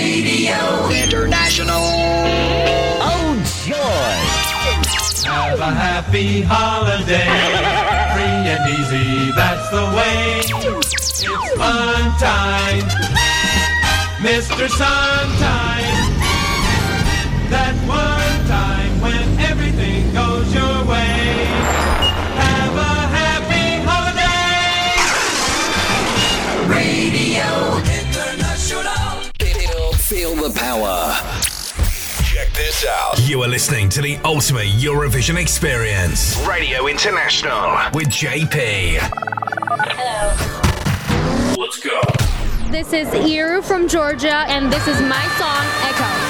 Radio International. Oh, joy. Have a happy holiday. Free and easy, that's the way. It's fun time. Mr. Suntime. The power. Check this out. You are listening to the ultimate Eurovision experience. Radio International with JP. Hello. Let's go. This is Iru from Georgia, and this is my song, Echo.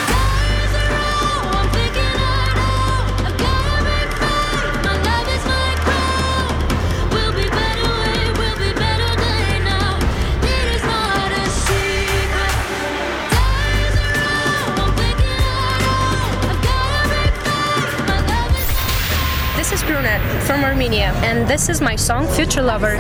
This is Brunette from Armenia, and this is my song, Future Lover.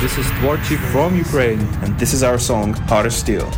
This is Tvorchi from Ukraine, and this is our song, Heart of Steel.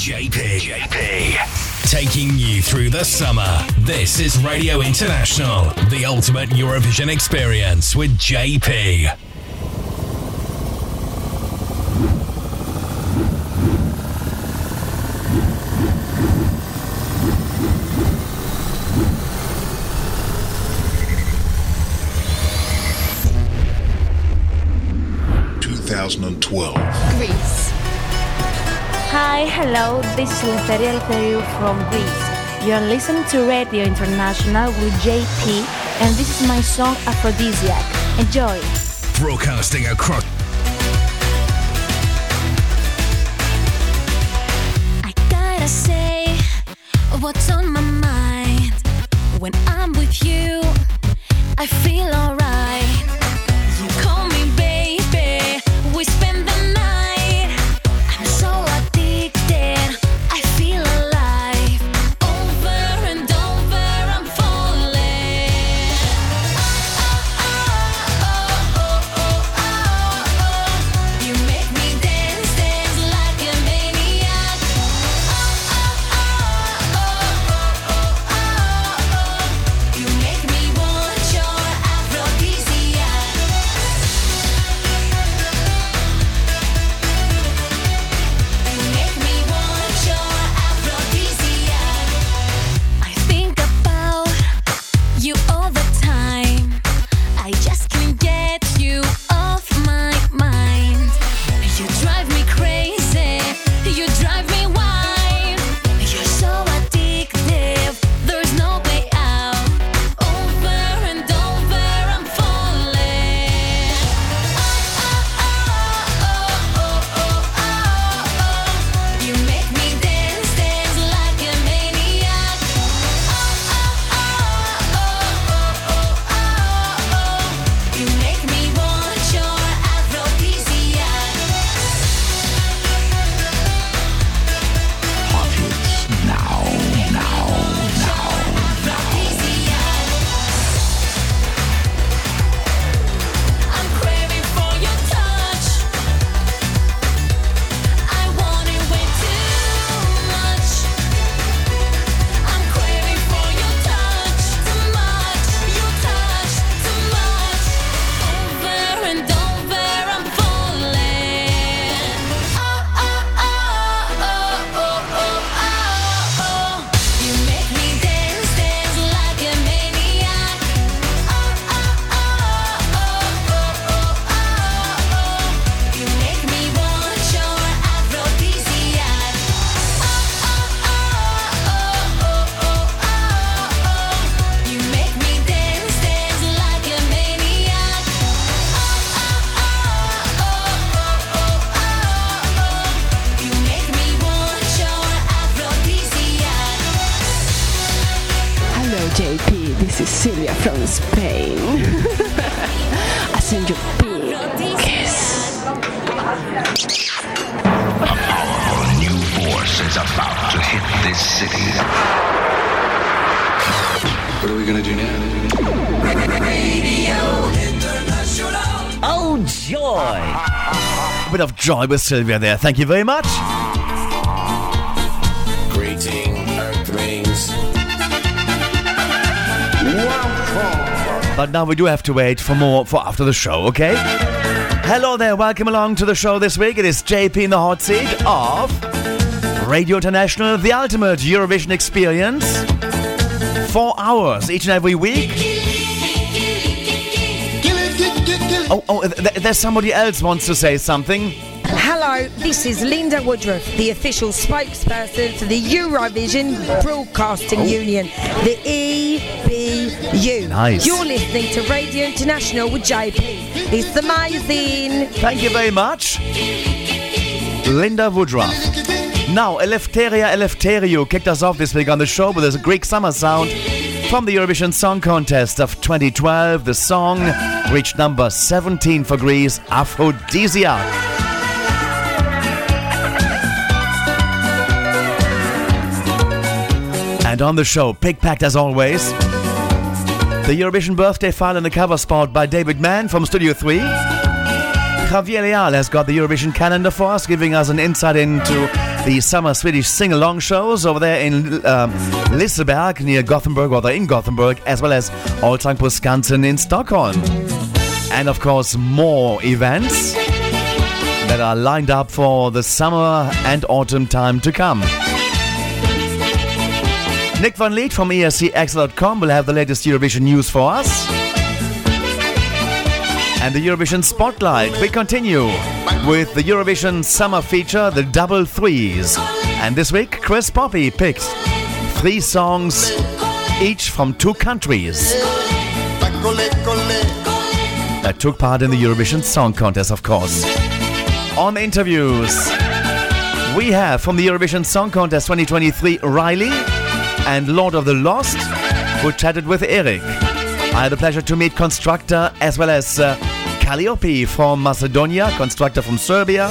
JP. JP. Taking you through the summer. This is Radio International, the ultimate Eurovision experience with JP. Two thousand and twelve. Greece. Hi, hello, this is Eleftheria Eleftheriou from Greece. You are listening to Radio International with JP, and this is my song Aphrodisiac. Enjoy! Broadcasting across Joy with Sylvia there. Thank you very much. Greeting, Earthlings. But now we do have to wait for more for after the show, okay? Hello there, welcome along to the show this week. It is JP in the hot seat of Radio International, the ultimate Eurovision experience. Four hours each and every week. Oh, oh, th- there's somebody else wants to say something. Hello, this is Linda Woodruff, the official spokesperson for the Eurovision Broadcasting oh. Union, the EBU. Nice. You're listening to Radio International with JP. It's amazing. Thank you very much. Linda Woodruff. Now, Eleftheria Eleftheriou kicked us off this week on the show with a Greek summer sound from the Eurovision Song Contest of 2012. The song reached number 17 for Greece, Aphrodisiac. And on the show, pick packed as always, the Eurovision birthday file in the cover spot by David Mann from Studio 3. Javier Leal has got the Eurovision calendar for us, giving us an insight into the summer Swedish sing along shows over there in um, Liseberg near Gothenburg, or in Gothenburg, as well as Allsång på Skansen in Stockholm. And of course, more events that are lined up for the summer and autumn time to come. Nick Van Lith from escXtra.com will have the latest Eurovision news for us. And the Eurovision Spotlight. We continue with the Eurovision Summer feature, the Double Threes. And this week, Chris Poppe picked three songs, each from two countries that took part in the Eurovision Song Contest, of course. On interviews, we have from the Eurovision Song Contest 2023 Reiley and Lord of the Lost, who chatted with Eric. I had the pleasure to meet Konstrakta as well as uh, Kaliopi from Macedonia, Konstrakta from Serbia.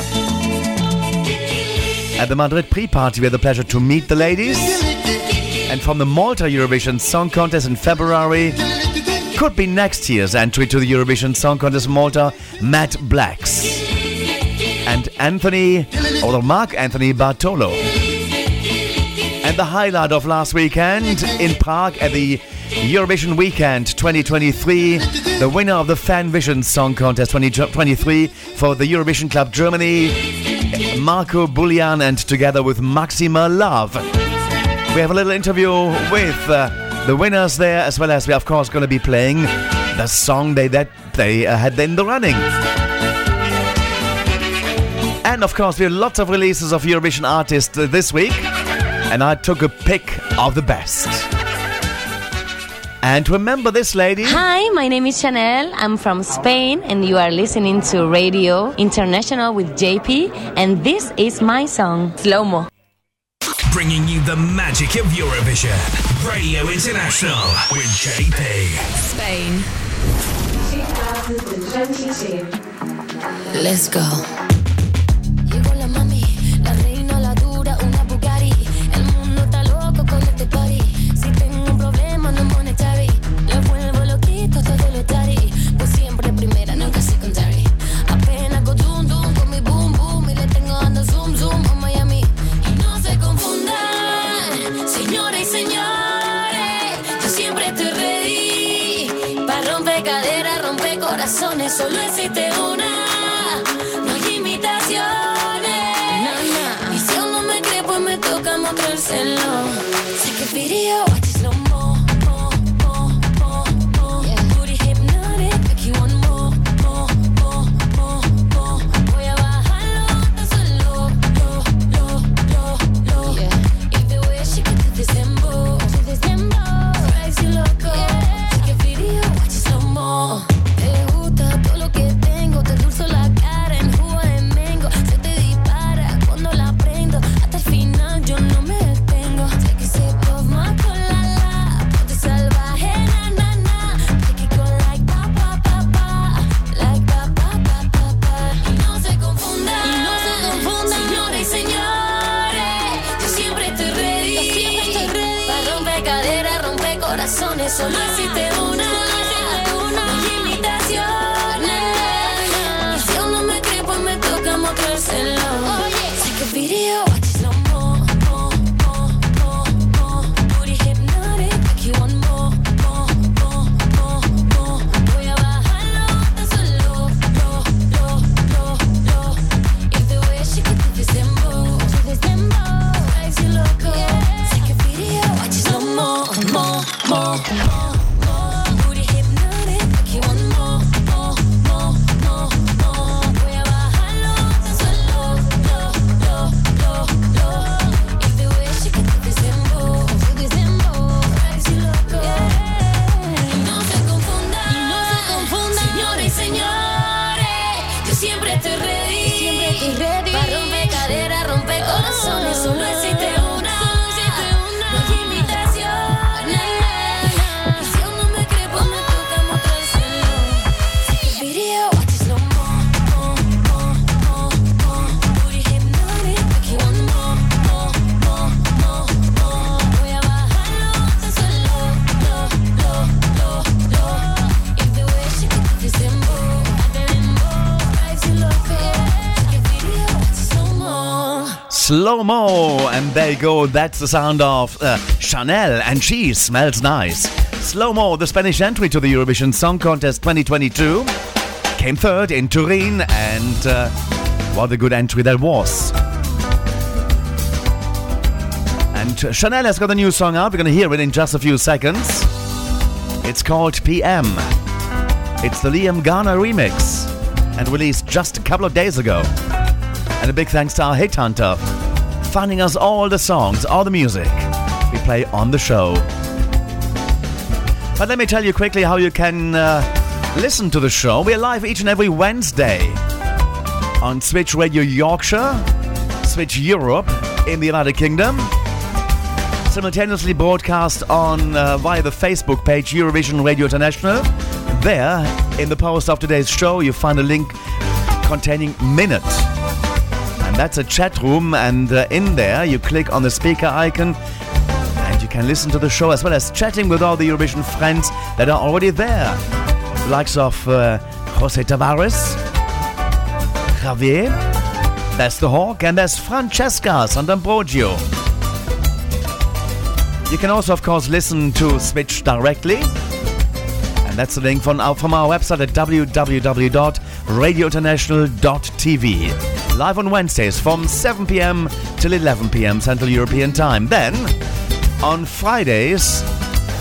At the Madrid pre party, we had the pleasure to meet the ladies. And from the Malta Eurovision Song Contest in February, could be next year's entry to the Eurovision Song Contest Malta, Matt Blxck. And Anthony, or Mark Anthony Bartolo. And the highlight of last weekend in Prague at the Eurovision Weekend 2023, the winner of the Fan Vision Song Contest 2023 for the Eurovision Club Germany, Mirko Bulian, and together with Maxima Love. We have a little interview with uh, the winners there, as well as we're of course going to be playing the song they that they uh, had in the running. And of course, we have lots of releases of Eurovision artists uh, this week, and I took a pick of the best. And remember this lady? Hi, my name is Chanel. I'm from Spain, and you are listening to Radio International with JP, and this is my song, Slow Mo. Bringing you the magic of Eurovision. Radio International with JP. Spain. 2022. Let's go. Go. That's the sound of uh, Chanel, and she smells nice. Slow mo, the Spanish entry to the Eurovision Song Contest 2022, came third in Turin, and uh, what a good entry that was. And uh, Chanel has got a new song out. We're going to hear it in just a few seconds. It's called PM. It's the Liam Garner remix, and released just a couple of days ago. And a big thanks to our hit hunter, finding us all the songs, all the music we play on the show. But let me tell you quickly how you can uh, listen to the show. We're live each and every Wednesday on Switch Radio Yorkshire, Switch Europe in the United Kingdom, simultaneously broadcast on uh, via the Facebook page Eurovision Radio International. There, in the post of today's show, you find a link containing minute and that's a chat room and uh, in there you click on the speaker icon and you can listen to the show as well as chatting with all the Eurovision friends that are already there the likes of uh, Jose Tavares Javier there's the Hawk and there's Francesca Sant'Ambrogio you can also of course listen to Switch directly and that's the link from our, from our website at www.radiointernational.tv. Live on Wednesdays from 7 pm till 11 pm Central European Time. Then, on Fridays,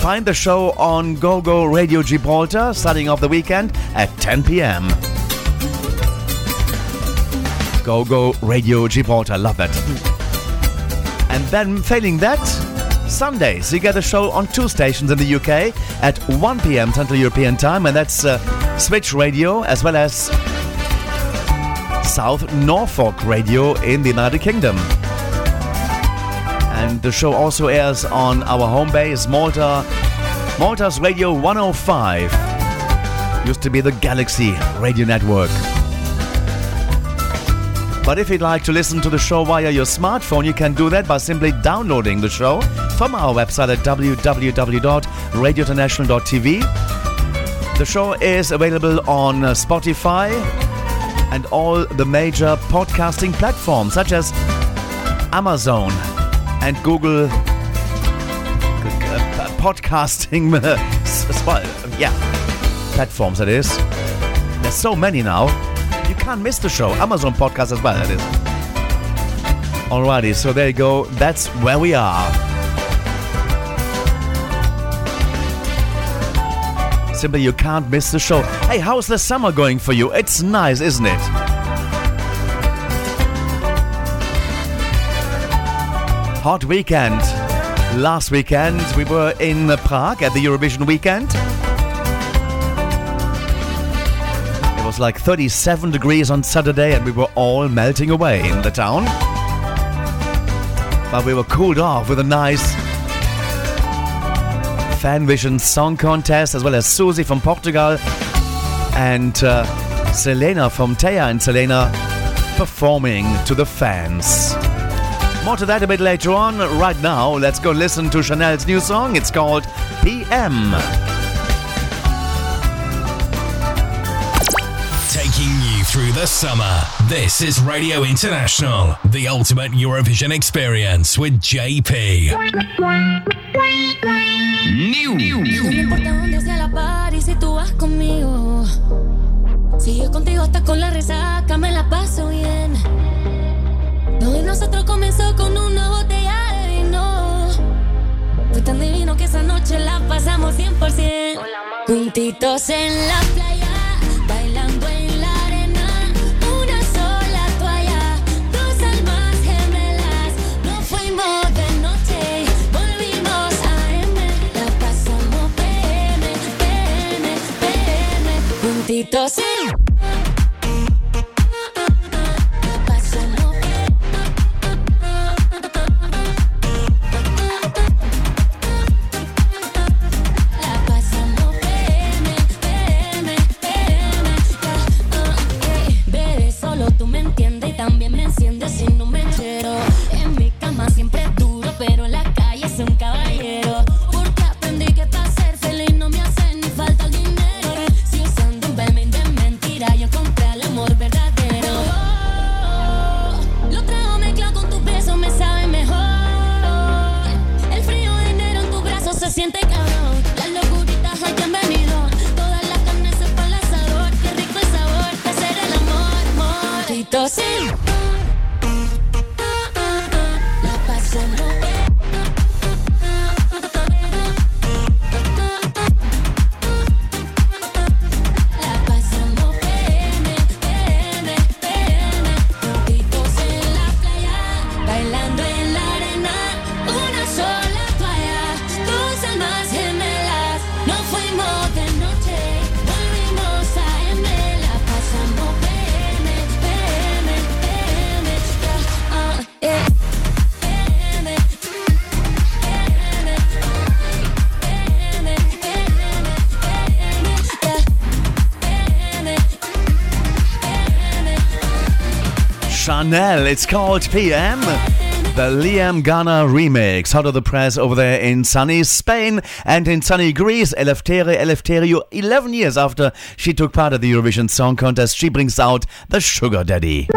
find the show on GoGo Radio Gibraltar starting off the weekend at 10 pm. GoGo Radio Gibraltar, love that. And then, failing that, Sundays, you get a show on two stations in the UK at 1 pm Central European Time, and that's uh, Switch Radio as well as South Norfolk Radio in the United Kingdom. And the show also airs on our home base, Malta, Malta's Radio 105. Used to be the Galaxy Radio Network. But if you'd like to listen to the show via your smartphone, you can do that by simply downloading the show from our website at www.radiointernational.tv. The show is available on uh, Spotify and all the major podcasting platforms such as Amazon and Google uh, podcasting yeah platforms that is. There's so many now. You can't miss the show. Amazon podcast as well that is. Alrighty so there you go. That's where we are simply you can't miss the show. Hey how's the summer going for you? It's nice isn't it? Hot weekend. Last weekend we were in prague at the eurovision weekend. It was like 37 degrees on Saturday and we were all melting away in the town. But we were cooled off with a nice Fanvision Song Contest as well as Suzy from Portugal and uh, Selena from Taya and Selena performing to the fans. More to that a bit later on. Right now, let's go listen to Chanel's new song. It's called PM. Taking you through the summer. This is Radio International, the ultimate Eurovision experience with JP. No me importa dónde sea la party si tú vas conmigo. Si yo contigo hasta con la resaca me la paso bien. Lo de nosotros comenzó con una botella de vino. Fue tan divino que esa noche la pasamos 100%. Juntitos en la playa, minutitos. también me enciende si no me entero. En mi cama siempre es duro, pero en la calle es un caballo. Chanel. It's called PM. The Liam Ghana remix, hot of the press over there in sunny Spain and in sunny Greece. Eleftheria Eleftheriou, 11 years after she took part at the Eurovision Song Contest, she brings out the Sugar Daddy.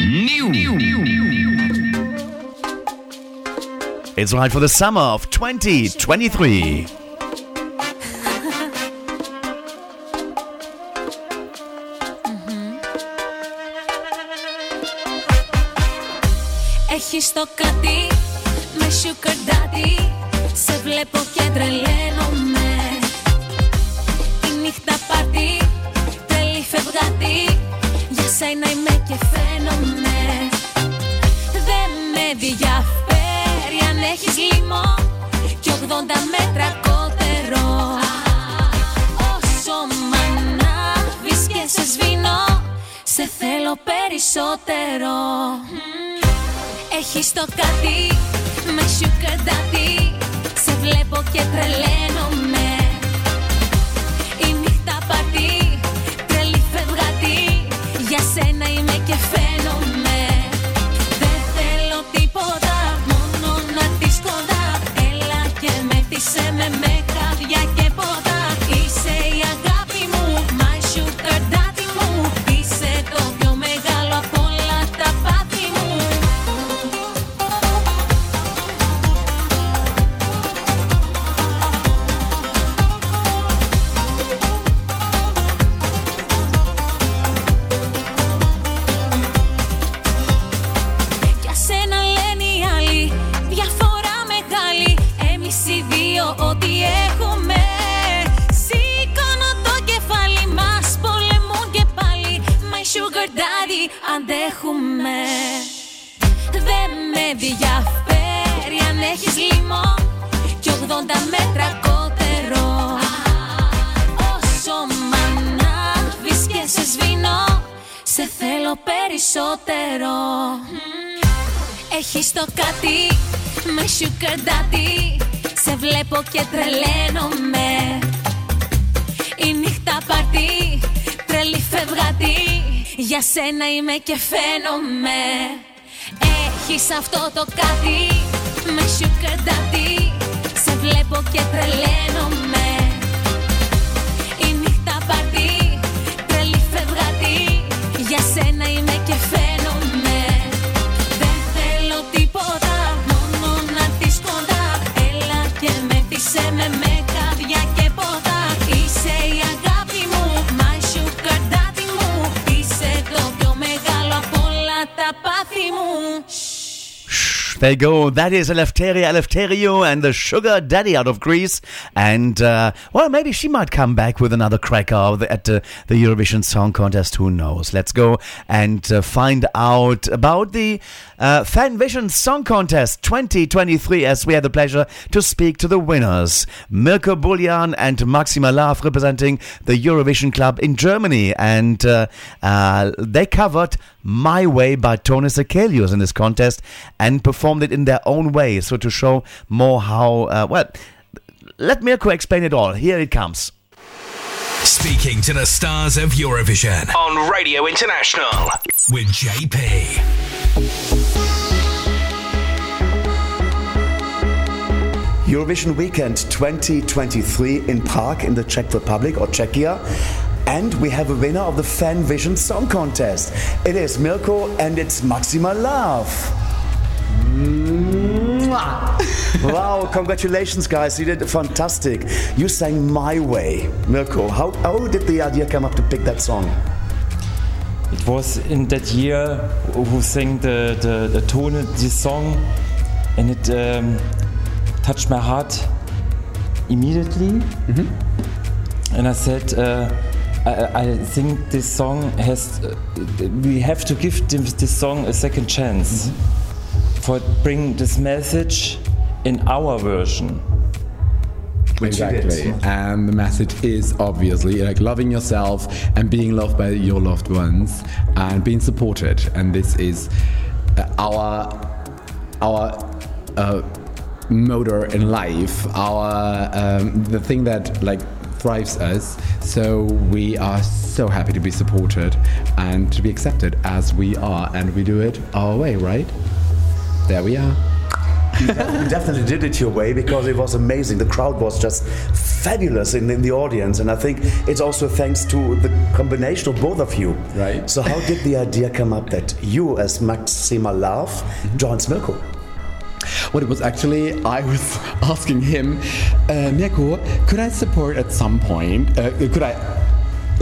New. It's right for the summer of 2023. Έχεις το κάτι με sugar daddy Σε βλέπω και τρελαίνομαι. Η νύχτα πάρτι, τρελή φευγάτη Για σένα είμαι και φαίνομαι. Δεν με διαφέρει αν έχεις λίμο Κι 80 μέτρα κότερο. Όσο μ' ανάβεις και σε σβήνω Σε θέλω περισσότερο Έχεις το κάτι με sugar daddy Σε βλέπω και τρελαίνομαι αντέχουμε Δεν με διαφέρει αν έχεις λίμο Κι 80 μέτρα κότερο. Όσο μ' ανάβεις και σε σβήνω Σε θέλω περισσότερο. Έχεις το κάτι με sugar daddy Σε βλέπω και τρελαίνομαι. Η νύχτα πάρτι, τρελή φευγάτη Για σένα είμαι και φαίνομαι. Έχεις αυτό το κάτι με sugar daddy Σε βλέπω και τρελαίνομαι. Η νύχτα πάρτι, τρελή φευγάτη. Για σένα είμαι και φαίνομαι There you go. That is Eleftheria Eleftheriou and the Sugar Daddy out of Greece. And, uh, well, maybe she might come back with another cracker at the, the Eurovision Song Contest. Who knows? Let's go and uh, find out about the uh, Fanvision Song Contest 2023 as we had the pleasure to speak to the winners. Mirko Buljan and Maxima Love representing the Eurovision Club in Germany. And uh, uh, they covered My Way by Tone Sekelius in this contest and performed it in their own way. So to show more how, uh, well, let Mirko explain it all. Here it comes. Speaking to the stars of Eurovision on Radio International with JP. Eurovision Weekend 2023 in Prague in the Czech Republic or Czechia. And we have a winner of the Fan Vision Song Contest. It is Mirko and it's Maxima Love. wow, congratulations, guys. You did fantastic. You sang My Way. Mirko, how, how did the idea come up to pick that song? It was in that year who sang the, the, the tone of this song and it um, touched my heart immediately. And I said, uh, I, I think this song has, uh, we have to give this, this song a second chance for bring this message in our version. Which exactly. And the message is obviously like loving yourself and being loved by your loved ones and being supported. And this is uh, our our uh, motor in life. Our um, the thing that like thrives us. So we are so happy to be supported and to be accepted as we are, and we do it our way, right? There we are. You definitely did it your way because it was amazing. The crowd was just fabulous in, in the audience, and I think it's also thanks to the combination of both of you. Right. So, how did the idea come up that you, as Maxima Love, joined Mirko? Well, it was actually, I was asking him, uh, Mirko, could I support at some point, uh, could I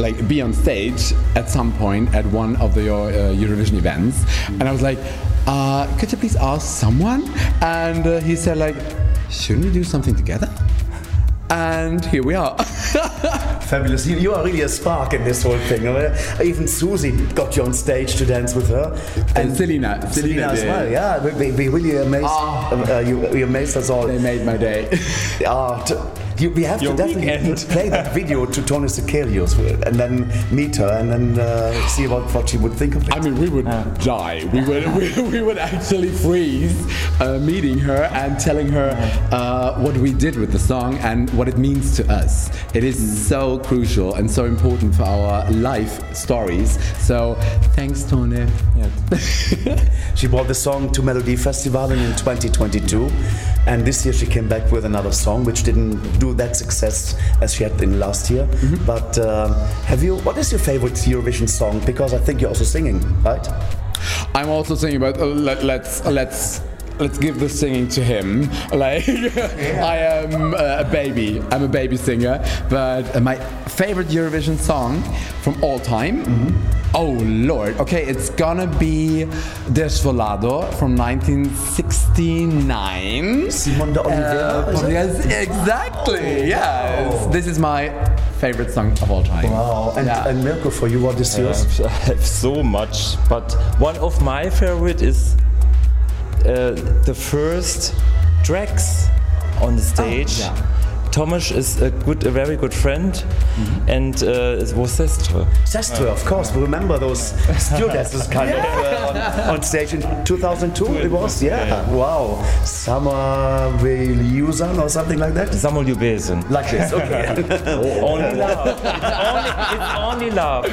like be on stage at some point at one of the uh, Eurovision events? And I was like, uh, could you please ask someone? And uh, he said like, shouldn't we do something together? And here we are. Fabulous. You, you are really a spark in this whole thing. Even Suzy got you on stage to dance with her. And Selena. Selena Selena as well, yeah. We, we, really amazed, uh, you, you amazed us all. They made my day. Ah, t- you, we have Your to definitely weekend. play that video to Tone Sekelius and then meet her and then uh, see what, what she would think of it. I mean, we would die. We would, we, we would actually freeze uh, meeting her and telling her uh, what we did with the song and what it means to us. It is so crucial and so important for our life stories. So, thanks, Tone. She brought the song to Melody Festival in 2022, and this year she came back with another song which didn't do that success as she had in last year. But um, have you? What is your favorite Eurovision song? Because I think you're also singing, right? I'm also singing but uh, let, let's let's let's give the singing to him. Like I am uh, a baby. I'm a baby singer, but uh, my favorite Eurovision song from all time. Oh Lord. Okay, it's gonna be Desfolhada from 1969. Simone de Oliveira. Uh, yes, exactly. Yes. This is my favorite song of all time. Wow. And, Yeah. and Mirko, for you, what is yours? I have so much, but one of my favorite is Uh, the first tracks on the stage. Oh, yeah. Tomaž is a good, a very good friend, and uh, it was Sestre. Sestre, of course. We remember those stewardesses kind of uh, on, on stage in 2002. It was, yeah. Wow. Summer Velusan or something like that. Samo ljubezen. Like this, okay. Only love. It's only, love.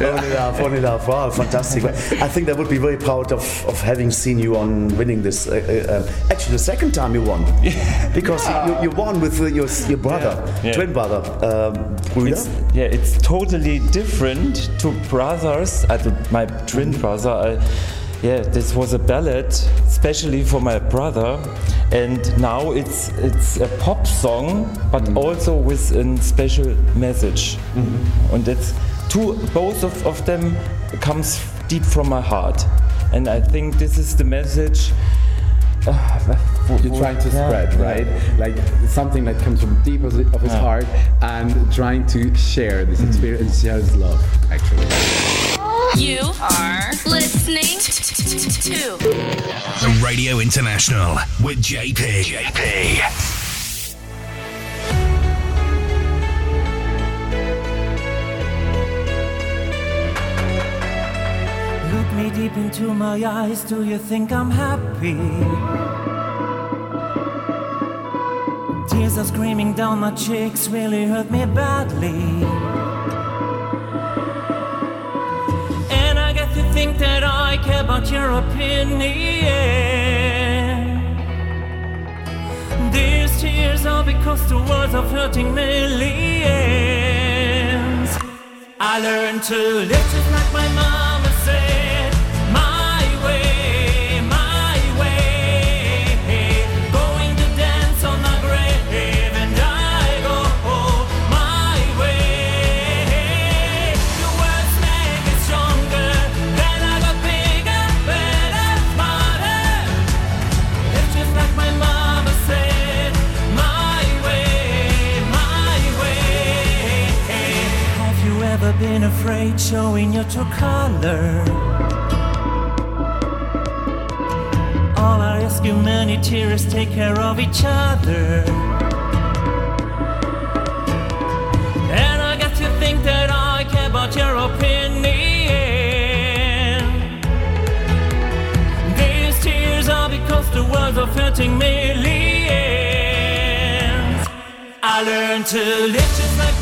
only love, only love. Wow, fantastic. I think they would be very proud of, of having seen you on winning this. Uh, uh, um, actually, the second time you won, because you, you won with uh, your your brother, Yeah. twin brother, um. It's, yeah, it's totally different to brothers. I, my twin brother. I, yeah, this was a ballad, especially for my brother, and now it's it's a pop song, but also with a special message. And it's two, both of, of them comes deep from my heart, and I think this is the message. You're trying to Yeah, spread, yeah. right? Like something that comes from deep of of his Yeah. heart and trying to share this mm. experience and share his love, actually. You are listening to Radio International with JP. JP. Deep into my eyes, do you think I'm happy? Tears are screaming down my cheeks, really hurt me badly. And I get to think that I care about your opinion. These tears are because the words of hurting millions. I learned to live just like my mama been afraid showing your true color? All I ask you, many tears, take care of each other. And I got to think that I care about your opinion. These tears are because the words are hurting millions. I learned to live just like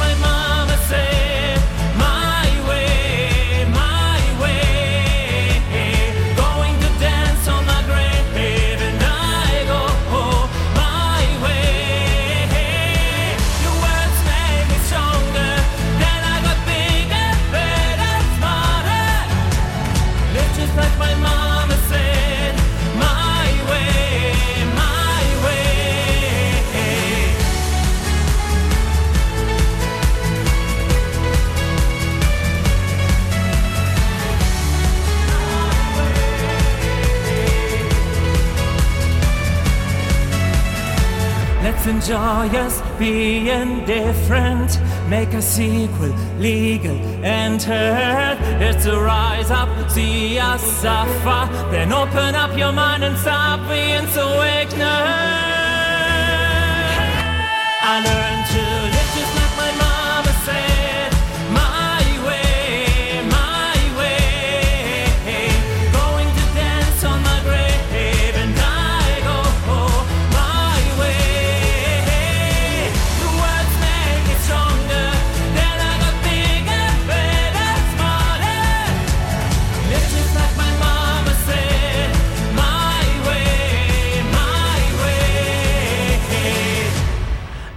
Let's enjoy us being different. Make a sequel legal and heard. It's a rise up, see us suffer. Then open up your mind and stop being so ignorant. I learned to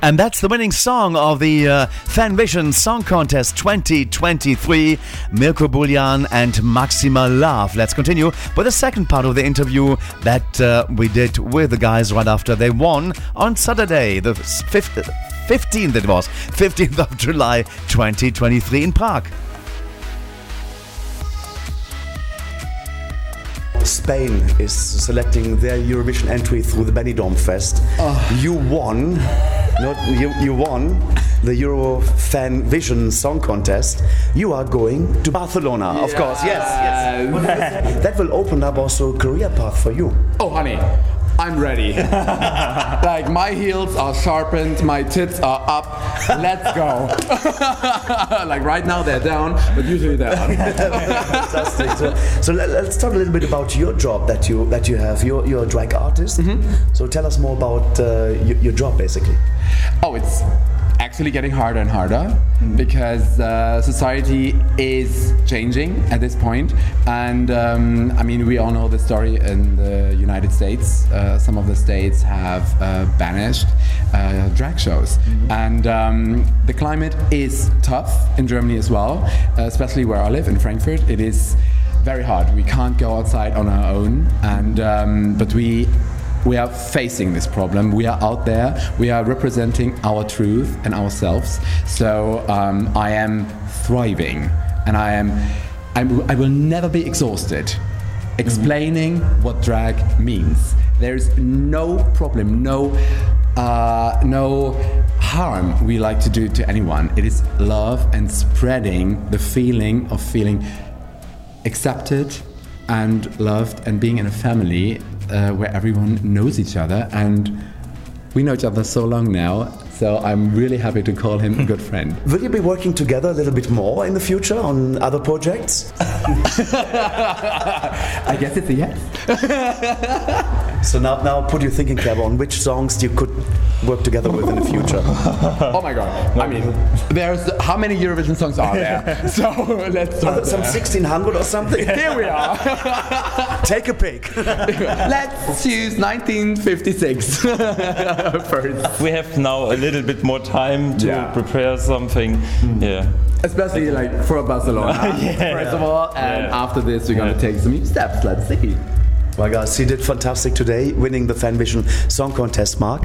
And that's the winning song of the uh, Fanvision Song Contest 2023, Mirko Buljan and Maxima Love. Let's continue with the second part of the interview that uh, we did with the guys right after they won on Saturday, the 5th, 15th it was, 15th of July 2023 in Prague. Spain is selecting their Eurovision entry through the Benidorm Fest. Ah. You won, not you, you won the Euro Fan Vision Song Contest. You are going to Barcelona, of course. Yes, yes. That will open up also a career path for you. Oh, honey, I'm ready. like my heels are sharpened, my tits are up. Let's go. like right now they're down, but usually they're up. Fantastic. So, so let, us talk a little bit about your job that you that you have. You're, you're a drag artist. So tell us more about uh, your, your job, basically. Oh, it's actually getting harder and harder because uh, society is changing at this point. And um, I mean, we all know the story in the United States. Uh, some of the states have uh, banished uh, drag shows. And um, the climate is tough in Germany as well, uh, especially where I live in Frankfurt. It is very hard. We can't go outside on our own. And um, but we we are facing this problem. We are out there. We are representing our truth and ourselves. So um, I am thriving, and I am. I'm, I will never be exhausted explaining what drag means. There is no problem, no, uh, no harm we like to do to anyone. It is love and spreading the feeling of feeling accepted and loved and being in a family uh, where everyone knows each other and we know each other so long now so i'm really happy to call him a good friend Will you be working together a little bit more in the future on other projects? I guess it's a yes. so now, now put your thinking cap on which songs you could work together with in the future. oh my god! I mean, there's how many Eurovision songs are there? so let's start Some there. 1600 or something? Here we are. Take a pick. let's choose 1956 first. We have now a little bit more time to Yeah. prepare something. Mm-hmm. Yeah. Especially like for Barcelona, Yeah. first of all, and Yeah. after this we're gonna take some steps. Let's see. Well, guys, you did fantastic today, winning the Fanvision Song Contest, Mark.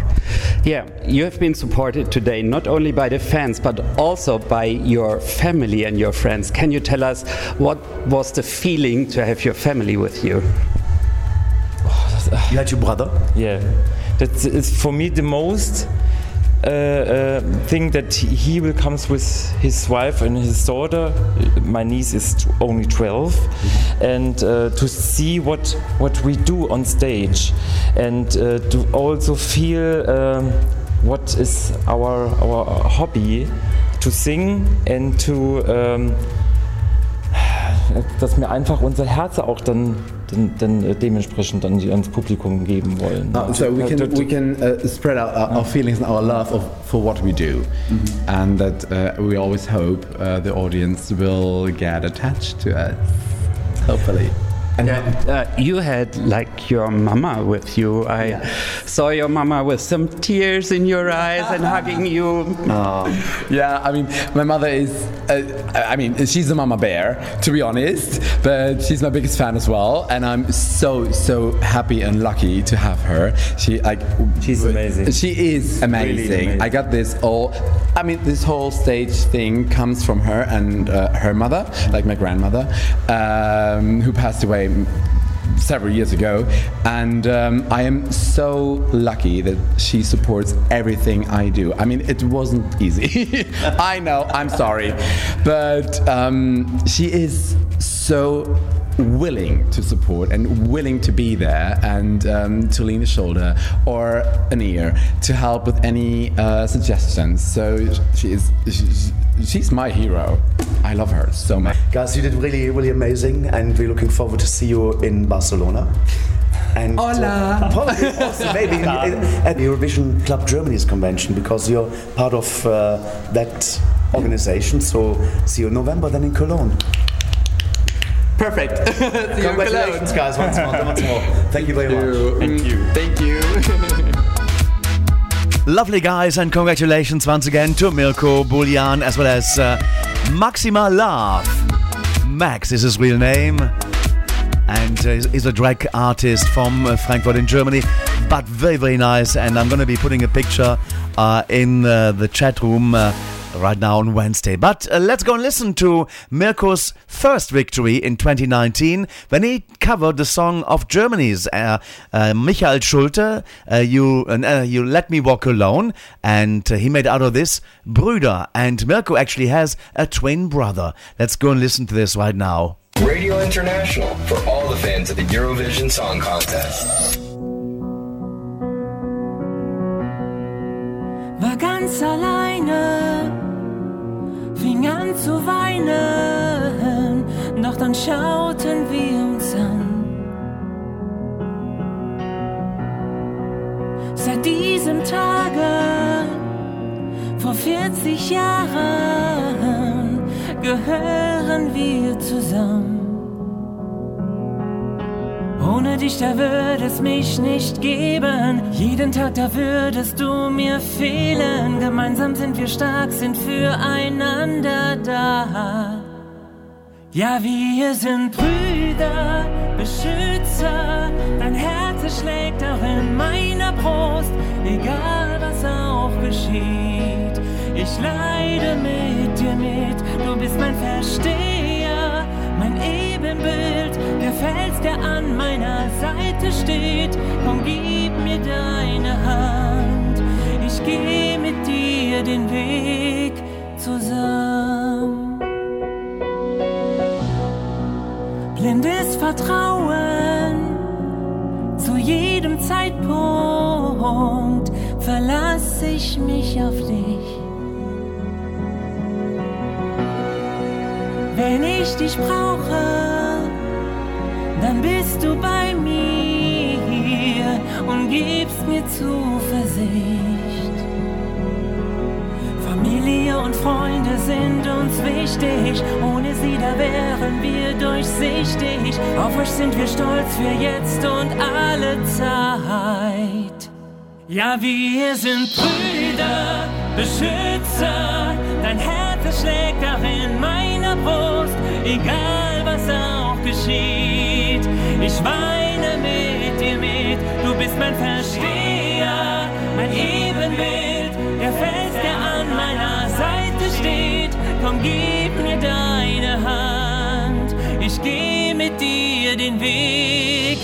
Yeah, you have been supported today not only by the fans but also by your family and your friends. Can you tell us what was the feeling to have your family with you? You had your brother? Yeah, that is for me the most thing that he will comes with his wife and his daughter. My niece is only 12, and uh, to see what what we do on stage, and uh, to also feel um, what is our our hobby, to sing and to um, dass wir einfach unser Herz auch dann, dann, dann äh, dementsprechend dann ans Publikum geben wollen. Uh, so we can we can uh, spread out our, our feelings and our love of, for what we do, and that uh, we always hope uh, the audience will get attached to us. Hopefully. And uh, you had like your mama with you. I saw your mama with some tears in your eyes and hugging you. Yeah, I mean, my mother is. Uh, I mean, she's a mama bear, to be honest. But she's my biggest fan as well, and I'm so so happy and lucky to have her. She like. She's amazing. She is amazing. amazing. I got this all. I mean, this whole stage thing comes from her and uh, her mother, like my grandmother, um, who passed away several years ago, and um, I am so lucky that she supports everything I do. I mean, it wasn't easy. I know. I'm sorry, but um, she is so willing to support and willing to be there and um, to lean a shoulder or an ear to help with any uh, suggestions. So she is she, she's my hero. I love her so much. Guys, you did really, really amazing, and we're looking forward to see you in Barcelona. And uh, Hola. probably also maybe in- in- at the Eurovision Club Germany's convention because you're part of uh, that organization. So see you in November then in Cologne. Perfect. Congratulations, guys, once more. Once more. Thank you very much. Thank you. Thank you. Lovely guys, and congratulations once again to Mirko Bulian as well as uh, Maxima Love. Max is his real name, and uh, is- is a drag artist from uh, Frankfurt in Germany, but very, very nice. And I'm going to be putting a picture uh, in uh, the chat room. Uh, Right now on Wednesday. But uh, let's go and listen to Mirko's first victory in 2019 when he covered the song of Germany's uh, uh, Michael Schulte, uh, you, uh, you Let Me Walk Alone. And uh, he made out of this Brüder. And Mirko actually has a twin brother. Let's go and listen to this right now. Radio International for all the fans of the Eurovision Song Contest. War ganz alleine, fing an zu weinen, doch dann schauten wir uns an. Seit diesem Tage, vor 40 Jahren, gehören wir zusammen. Ohne dich, da würde es mich nicht geben. Jeden Tag, da würdest du mir fehlen. Gemeinsam sind wir stark, sind füreinander da. Ja, wir sind Brüder, Beschützer. Dein Herz schlägt auch in meiner Brust, egal was auch geschieht. Ich leide mit dir mit, du bist mein Versteher, mein Ebenbild, der Fels, der an meiner Seite steht. Komm, gib mir deine Hand, ich geh mit dir den Weg zusammen. Blindes Vertrauen zu jedem Zeitpunkt verlasse ich mich auf dich. Wenn ich dich brauche, dann bist du bei mir und gibst mir Zuversicht. Familie und Freunde sind uns wichtig, ohne sie da wären wir durchsichtig. Auf euch sind wir stolz für jetzt und alle Zeit. Ja, wir sind Brüder, Beschützer, dein Herz schlägt auch in Brust, egal was auch geschieht. Ich weine mit dir mit, du bist mein Versteher, mein Ebenbild, der Fels, der an meiner Seite steht. Komm, gib mir deine Hand, ich geh mit dir den Weg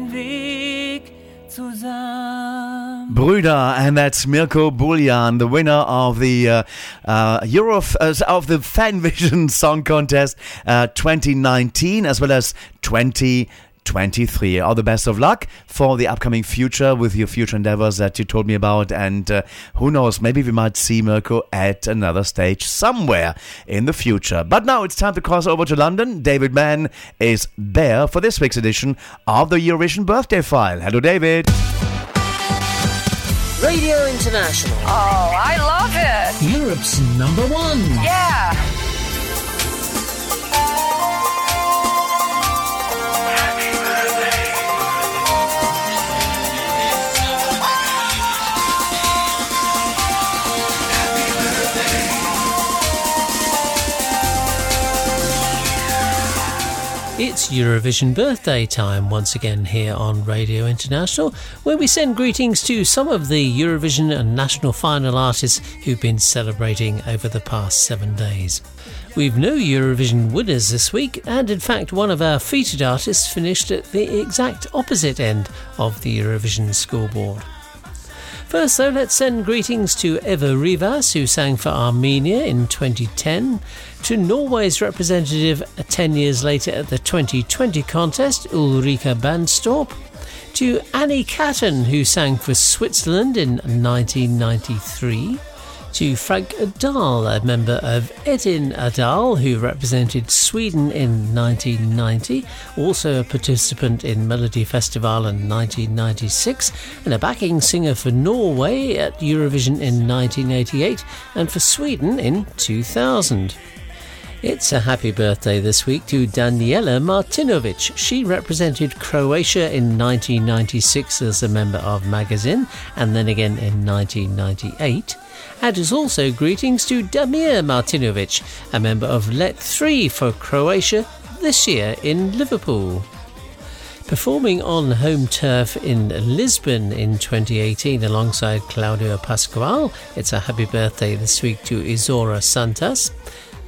den Weg zusammen. Brüder, and that's Mirko Bulian, the winner of the uh, uh, Euro uh, of the Fanvision Song Contest uh, 2019 as well as 2023. All the best of luck for the upcoming future with your future endeavors that you told me about, and uh, who knows, maybe we might see Mirko at another stage somewhere in the future. But now it's time to cross over to London. David Mann is there for this week's edition of the Eurovision Birthday File. Hello, David. Radio International. Oh, I love it. Europe's number one. Yeah. It's Eurovision birthday time once again here on Radio International, where we send greetings to some of the Eurovision and national final artists who've been celebrating over the past seven days. We've no Eurovision winners this week, and in fact, one of our featured artists finished at the exact opposite end of the Eurovision scoreboard. First, though, let's send greetings to Eva Rivas, who sang for Armenia in 2010, to Norway's representative uh, 10 years later at the 2020 contest, Ulrikke Brandstorp, to Annie Cotton, who sang for Switzerland in 1993, to Frank Ådahl, a member of Edin-Ådahl, who represented Sweden in 1990, also a participant in Melody Festival in 1996, and a backing singer for Norway at Eurovision in 1988, and for Sweden in 2000. It's a happy birthday this week to Danijela Martinović. She represented Croatia in 1996 as a member of Magazine and then again in 1998. And is also greetings to Damir Martinovic, a member of Let 3 for Croatia this year in Liverpool. Performing on home turf in Lisbon in 2018 alongside Cláudia Pascoal, it's a happy birthday this week to Isaura Santos.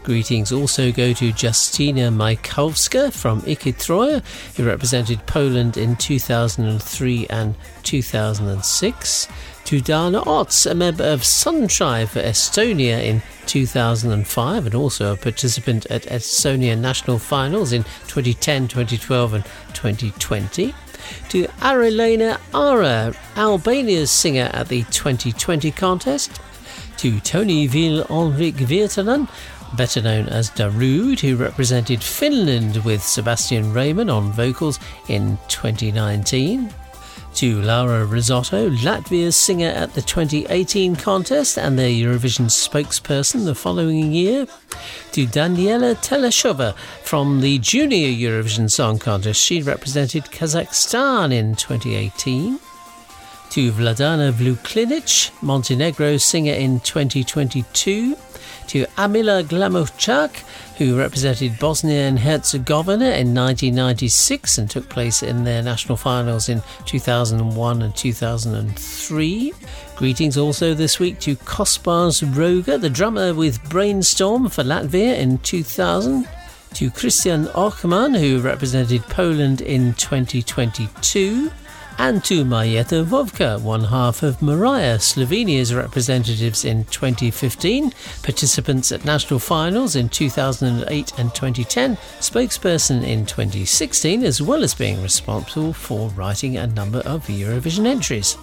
Greetings also go to Justyna Majkowska from Ich Troje, who represented Poland in 2003 and 2006. To Daana Ots, a member of Suntribe for Estonia in 2005 and also a participant at Estonia National Finals in 2010, 2012, and 2020 to Arilena Ara, Albania's singer at the 2020 contest, to Tony Vil Ulrik Virtanen, better known as Darude, who represented Finland with Sebastian Rejman on vocals in 2019. To Laura Rizzotto, Latvia's singer at the 2018 contest and their Eurovision spokesperson the following year. To Daneliya Tuleshova from the Junior Eurovision Song Contest, she represented Kazakhstan in 2018 to Vladana Vučinić, Montenegro singer in 2022, to Amila Glamočak, who represented Bosnia and Herzegovina in 1996 and took place in their national finals in 2001 and 2003. Greetings also this week to Kaspars Roga, the drummer with Brainstorm for Latvia in 2000 to Krystian Ochman, who represented Poland in 2022, and to Marjetka Vovk, one half of Maraaya, Slovenia's representatives in 2015, participants at national finals in 2008 and 2010, spokesperson in 2016, as well as being responsible for writing a number of Eurovision entries.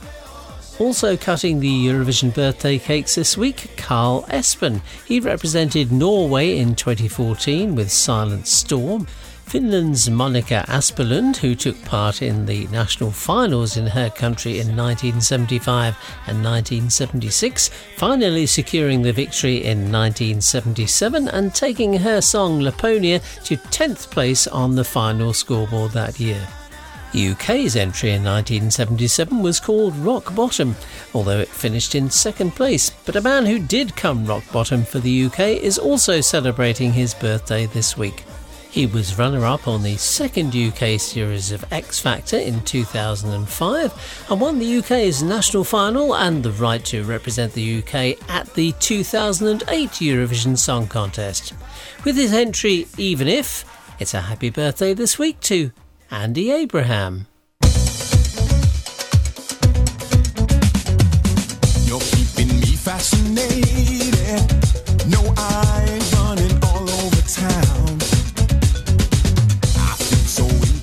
Also cutting the Eurovision birthday cakes this week, Carl Espen. He represented Norway in 2014 with Silent Storm. Finland's Monica Aspelund, who took part in the national finals in her country in 1975 and 1976, finally securing the victory in 1977 and taking her song Lapponia to 10th place on the final scoreboard that year. UK's entry in 1977 was called Rock Bottom, although it finished in second place. But a man who did come rock bottom for the UK is also celebrating his birthday this week. He was runner up on the second UK series of X Factor in 2005 and won the UK's national final and the right to represent the UK at the 2008 Eurovision Song Contest. With his entry Even If, it's a happy birthday this week to Andy Abraham. You're keeping me fascinated. No eyes running all over town.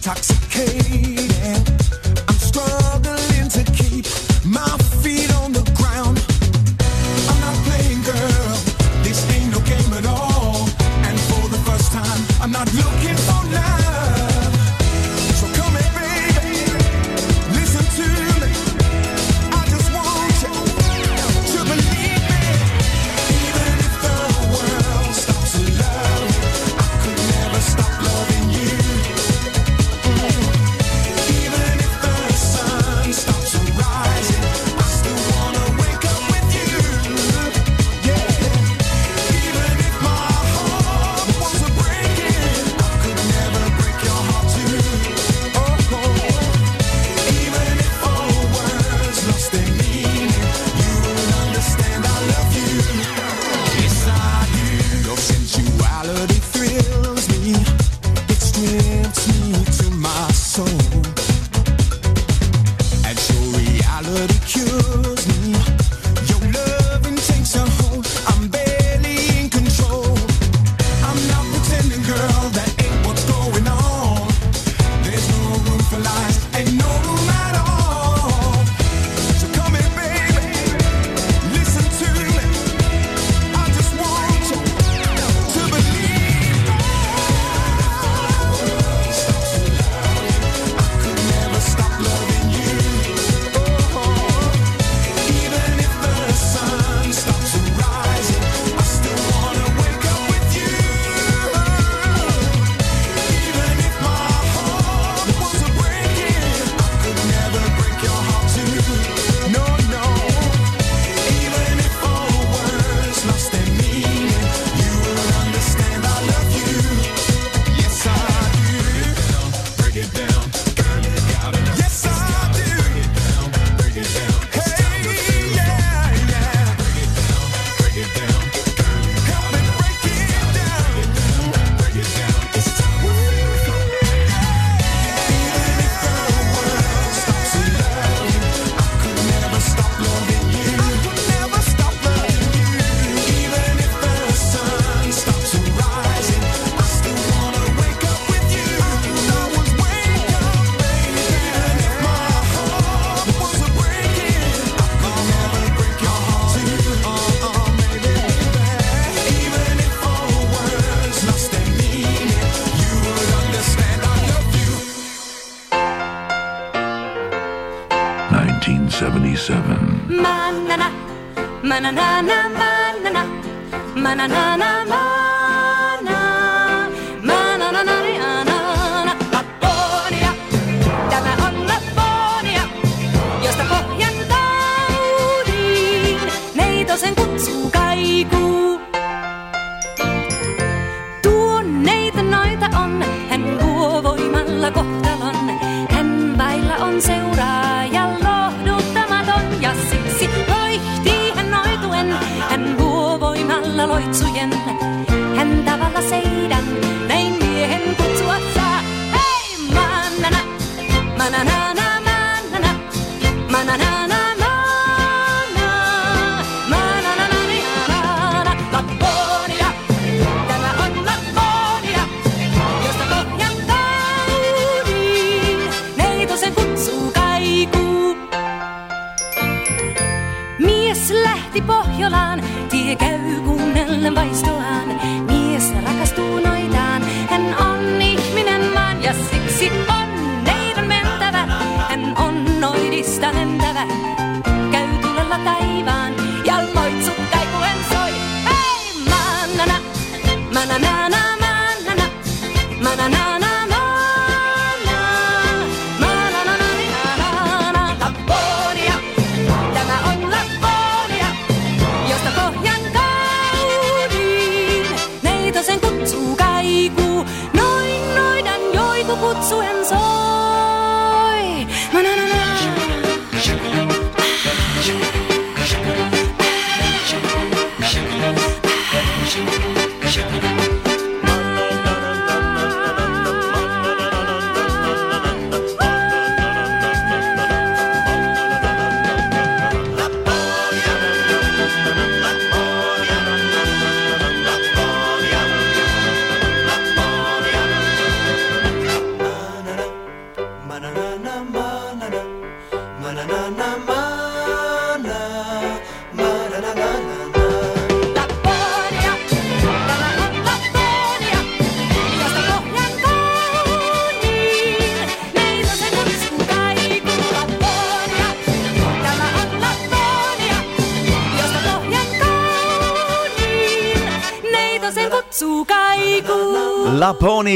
So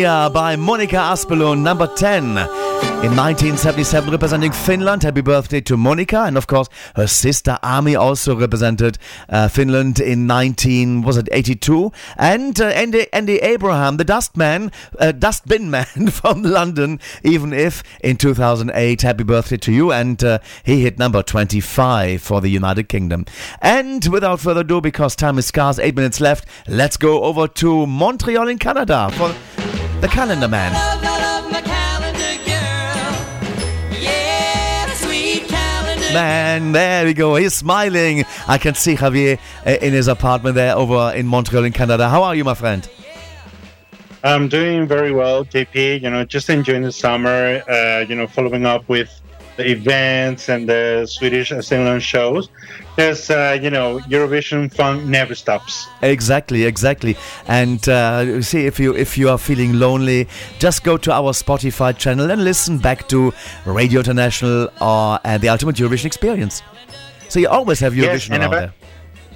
By Monica Aspelund, number 10. In 1977, representing Finland. Happy birthday to Monica. And of course, her sister Ami also represented uh, Finland in 19, was it 82? And uh, Andy, Andy Abraham, the Dustman, uh, Dustbin Man from London, even if in 2008. Happy birthday to you. And uh, he hit number 25 for the United Kingdom. And without further ado, because time is scarce, eight minutes left, let's go over to Montreal in Canada for the Calendar Man. Man, there we go. He's smiling. I can see Javier eh, in his apartment there over in Montreal, in Canada. How are you, my friend? I'm doing very well, JP. You know, just enjoying the summer. Uh, you know, following up with events and the Swedish Finland shows. Because uh, you know, Eurovision fun never stops. Exactly, exactly. And uh, see if you if you are feeling lonely, just go to our Spotify channel and listen back to Radio International or uh, the Ultimate Eurovision Experience. So you always have Eurovision and around there.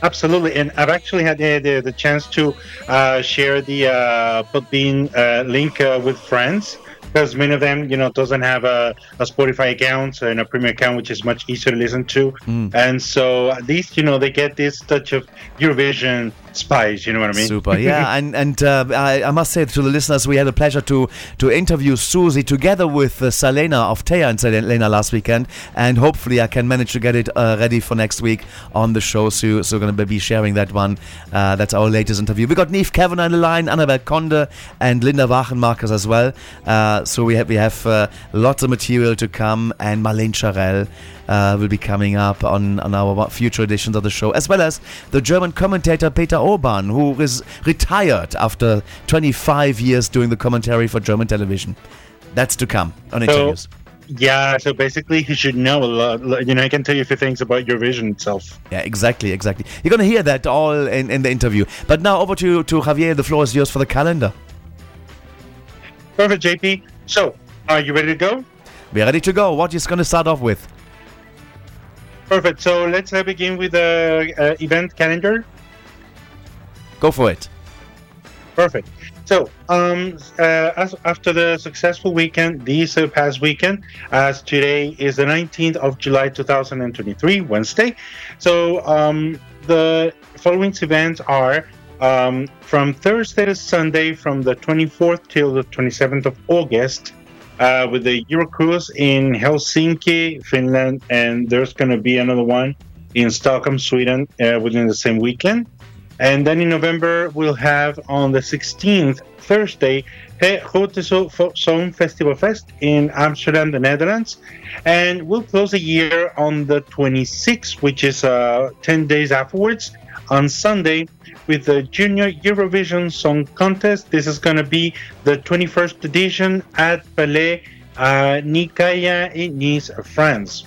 Absolutely, and I've actually had the the, the chance to uh, share the uh, Podbean uh, link uh, with friends because many of them, you know, doesn't have a, a Spotify account and a premium account, which is much easier to listen to, Mm. and so at least you know they get this touch of Eurovision spice. You know what I mean? Super, yeah, and and uh, I, I must say to the listeners, we had a pleasure to to interview Suzy together with uh, Salena of Teya and Salena last weekend, and hopefully I can manage to get it uh, ready for next week on the show. So so going to be sharing that one. Uh, that's our latest interview. We got Niamh Kavanagh on the line, Anabel Conde, and Linda Wagenmakers as well. Uh, so we have we have uh, lots of material to come, and Marlene Charell. Uh, will be coming up on, on our future editions of the show, as well as the German commentator Peter Urban, who is retired after 25 years doing the commentary for German television. That's to come on So, interviews. yeah, so basically he should know a lot. You know, I can tell you a few things about your vision itself. Yeah, exactly, exactly. You're going to hear that all in, in the interview. But now over to, to Javier. The floor is yours for the calendar. Perfect, JP. So, are you ready to go? We're ready to go. What is going to start off with? Perfect. So let's uh, begin with the uh, event calendar. Go for it. Perfect. So, um, uh, as, after the successful weekend, this uh, past weekend, as today is the 19th of July 2023, Wednesday. So, um, the following events are um, from Thursday to Sunday, from the 24th till the 27th of August, uh, with the Eurocruise in Helsinki, Finland, and there's going to be another one in Stockholm, Sweden, uh, within the same weekend. And then in November, we'll have on the 16th, Thursday, Grote Fo- Festival Fest in Amsterdam, the Netherlands. And we'll close the year on the 26th, which is uh, 10 days afterwards, on Sunday, with the Junior Eurovision Song Contest. This is going to be the 21st edition at Palais uh, Nikaïa in Nice, France.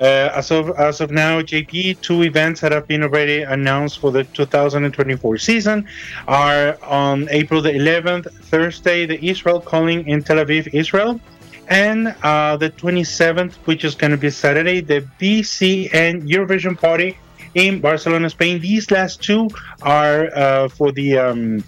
Uh, as of as of now, JP, two events that have been already announced for the 2024 season are on April the 11th, Thursday, the Israel calling in Tel Aviv, Israel, and uh, the 27th, which is going to be Saturday, the BCN Eurovision Party in Barcelona, Spain. These last two are uh, for the um,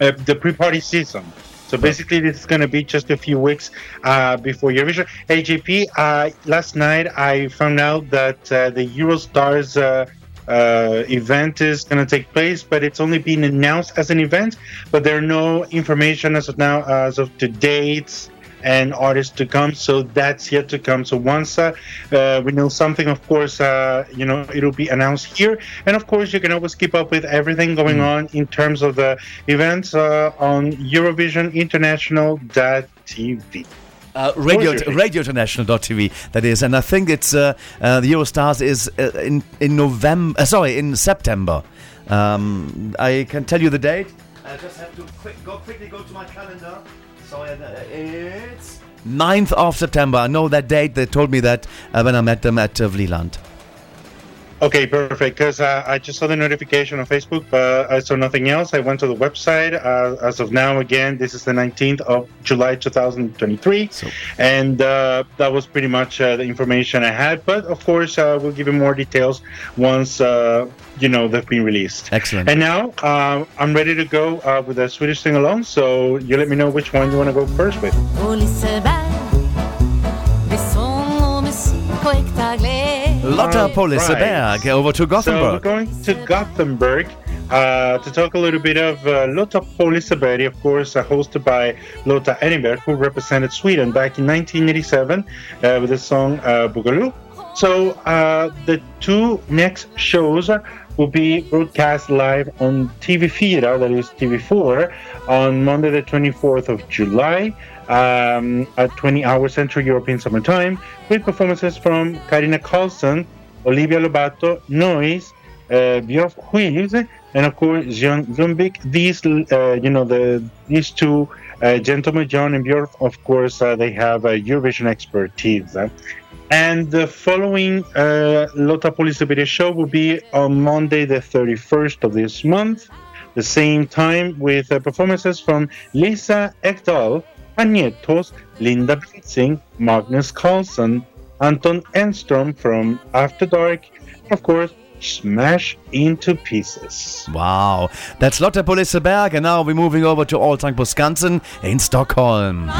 uh, the pre-party season. So basically, this is going to be just a few weeks uh, before Eurovision. Hey, JP, uh, last night I found out that uh, the Eurostars uh, uh, event is going to take place, but it's only been announced as an event. But there are no information as of now, as of to dates and artists to come. So that's yet to come. So once uh, uh, we know something, of course, uh, you know it'll be announced here. And of course, you can always keep up with everything going on in terms of the events uh, on Eurovision International.tv. Uh, radio, Radio International.tv. That is, and I think it's uh, uh, the Eurostars is uh, in in November. Uh, sorry, in September. Um, I can tell you the date. I just have to quick, go quickly go to my calendar. Uh, it's 9th of September. I know that date. They told me that uh, when I met them at uh. Okay, perfect. Because uh, I just saw the notification on Facebook, but I saw nothing else. I went to the website. Uh, as of now, again, this is the 19th of July 2023. and uh, that was pretty much uh, the information I had. But of course, uh, we'll give you more details once, uh, you know, they've been released. Excellent. And now uh, I'm ready to go uh, with a Swedish sing along. So you let me know which one you want to go first with. Lotta på Liseberg over to Gothenburg. So we're going to Gothenburg uh, to talk a little bit of uh, Lotta på Liseberg, of course, uh, hosted by Lotta Engberg, who represented Sweden back in 1987 uh, with the song uh, Boogaloo. So uh, the two next shows will be broadcast live on TV4, that is TV4, on Monday the 24th of July. Um, at 20 hours Central European Summer Time, with performances from Karina Carlson, Olivia Lobato, Noise, uh, Björk Huiz, and of course John Lundvik. These, uh, you know, the these two uh, gentlemen, John and Björk, of course, uh, they have uh, Eurovision expertise. And the following uh, Lotta på Liseberg show will be on Monday, the 31st of this month, the same time with uh, performances from Lisa Ekdahl, Agnetos, Linda Bengtzing, Magnus Carlson, Anton Enstrom from After Dark, and of course, Smash into Pieces. Wow, that's Lotte Polisseberg, and now we're moving over to Allsång på Skansen in Stockholm.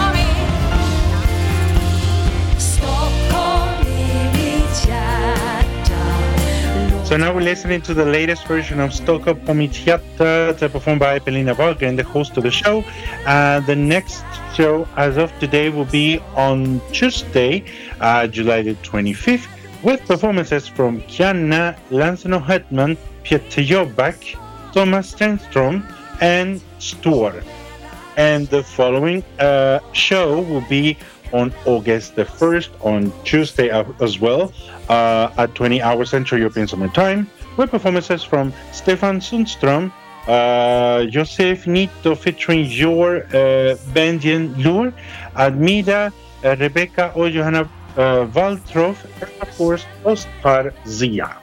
So now we're listening to the latest version of Stockholm hjärta, performed by Pernilla Wahlgren, the host of the show. Uh, the next show, as of today, will be on Tuesday, uh, July the 25th, with performances from Kiana Lanseno Hetman, Peter Jöback, Thomas Stenström, and Stor. And the following uh, show will be on August the 1st, on Tuesday as well, uh, at 20 hours Central European Summer Time, with performances from Stefan Sundström, uh, Josef Nito featuring your uh, Bendian Lur, Admida, uh, Rebecca or Johanna uh, Waltroff, and of course, Oskar Zia.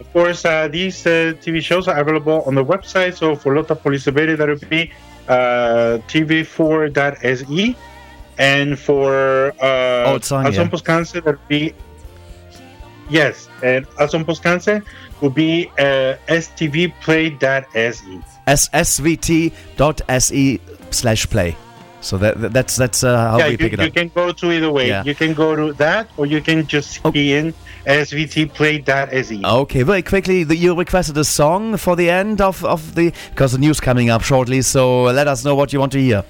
Of course, uh, these uh, TV shows are available on the website. So for Lotta på Liseberg, that would be uh, tv4.se. And for uh, Old song, yeah. Poscanse, that would be. Yes, and Allsång på Skansen will be uh, stvplay.se. ssvt.se slash play. So that, that- that's that's uh, how yeah, we you, pick it you up. can go to either way. Yeah. You can go to that, or you can just key in svtplay.se. Okay, very quickly, the, you requested a song for the end of, of the because the news coming up shortly. So let us know what you want to hear.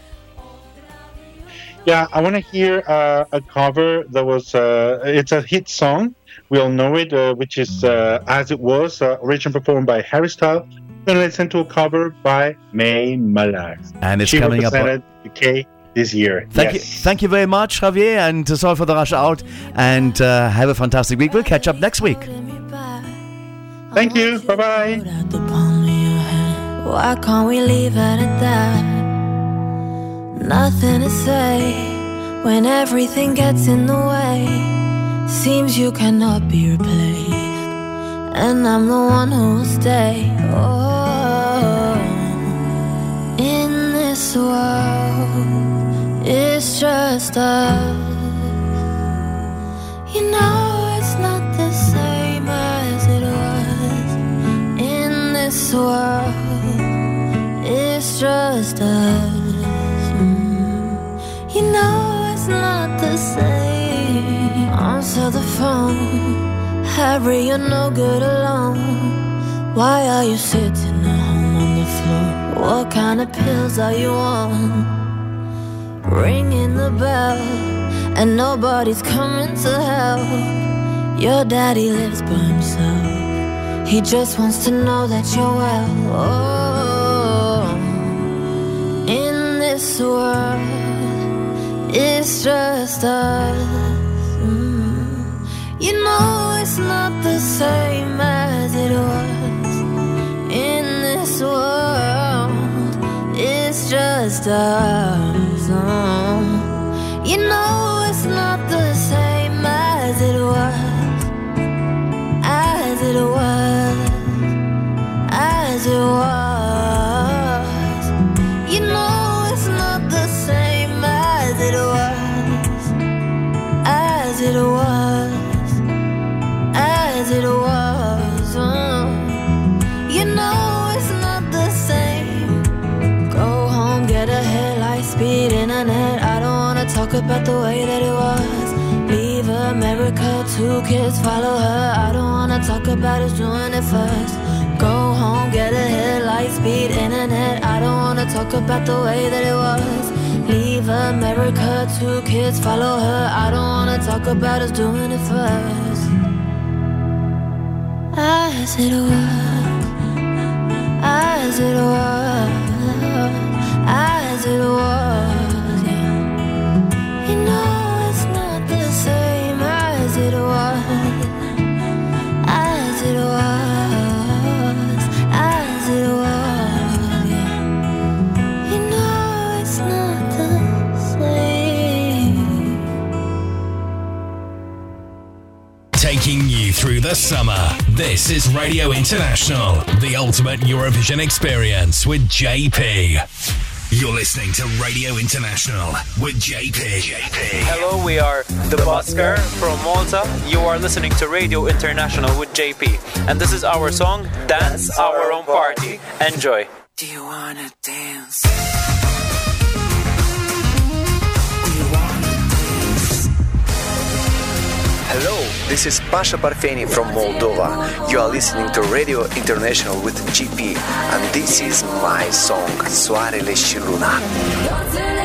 Yeah, I want to hear uh, a cover that was. Uh, it's a hit song. We all know it, uh, which is uh, "As It Was," uh, originally performed by Harry Styles. Then listen to a cover by Mae Muller. And it's she coming up- represented UK this year. Thank you, thank you very much, Javier, and sorry for the rush out. And uh, have a fantastic week. We'll catch up next week. Thank you. Bye bye. Why can't we leave it at that? Nothing to say when everything gets in the way. Seems you cannot be replaced, and I'm the one who will stay. Oh, in this world, it's just us. You know it's not the same as it was in this world. It's just us. Mm. You know it's not the same. Answer the phone, Harry. You're no good alone. Why are you sitting at home on the floor? What kind of pills are you on? Ringing the bell, and nobody's coming to help. Your daddy lives by himself. He just wants to know that you're well. Oh, in this world, it's just us. You know it's not the same as it was. In this world, it's just us. You know about the way that it was. Leave America, two kids follow her. I don't wanna talk about us doing it first. Go home, get a hit like speed internet. I don't wanna talk about the way that it was. Leave America, two kids follow her. I don't wanna talk about us doing it first. As it was, as it was, as it was, the summer. This is Radio International, the ultimate Eurovision experience with JP. You're listening to Radio International with JP. JP. Hello, we are the Busker from Malta. You are listening to Radio International with JP, and this is our song Dance Our Own Party. Enjoy. Do you wanna dance? Hello, this is Pasha Parfeni from Moldova. You are listening to Radio International with GP, and this is my song, Soarele și Luna.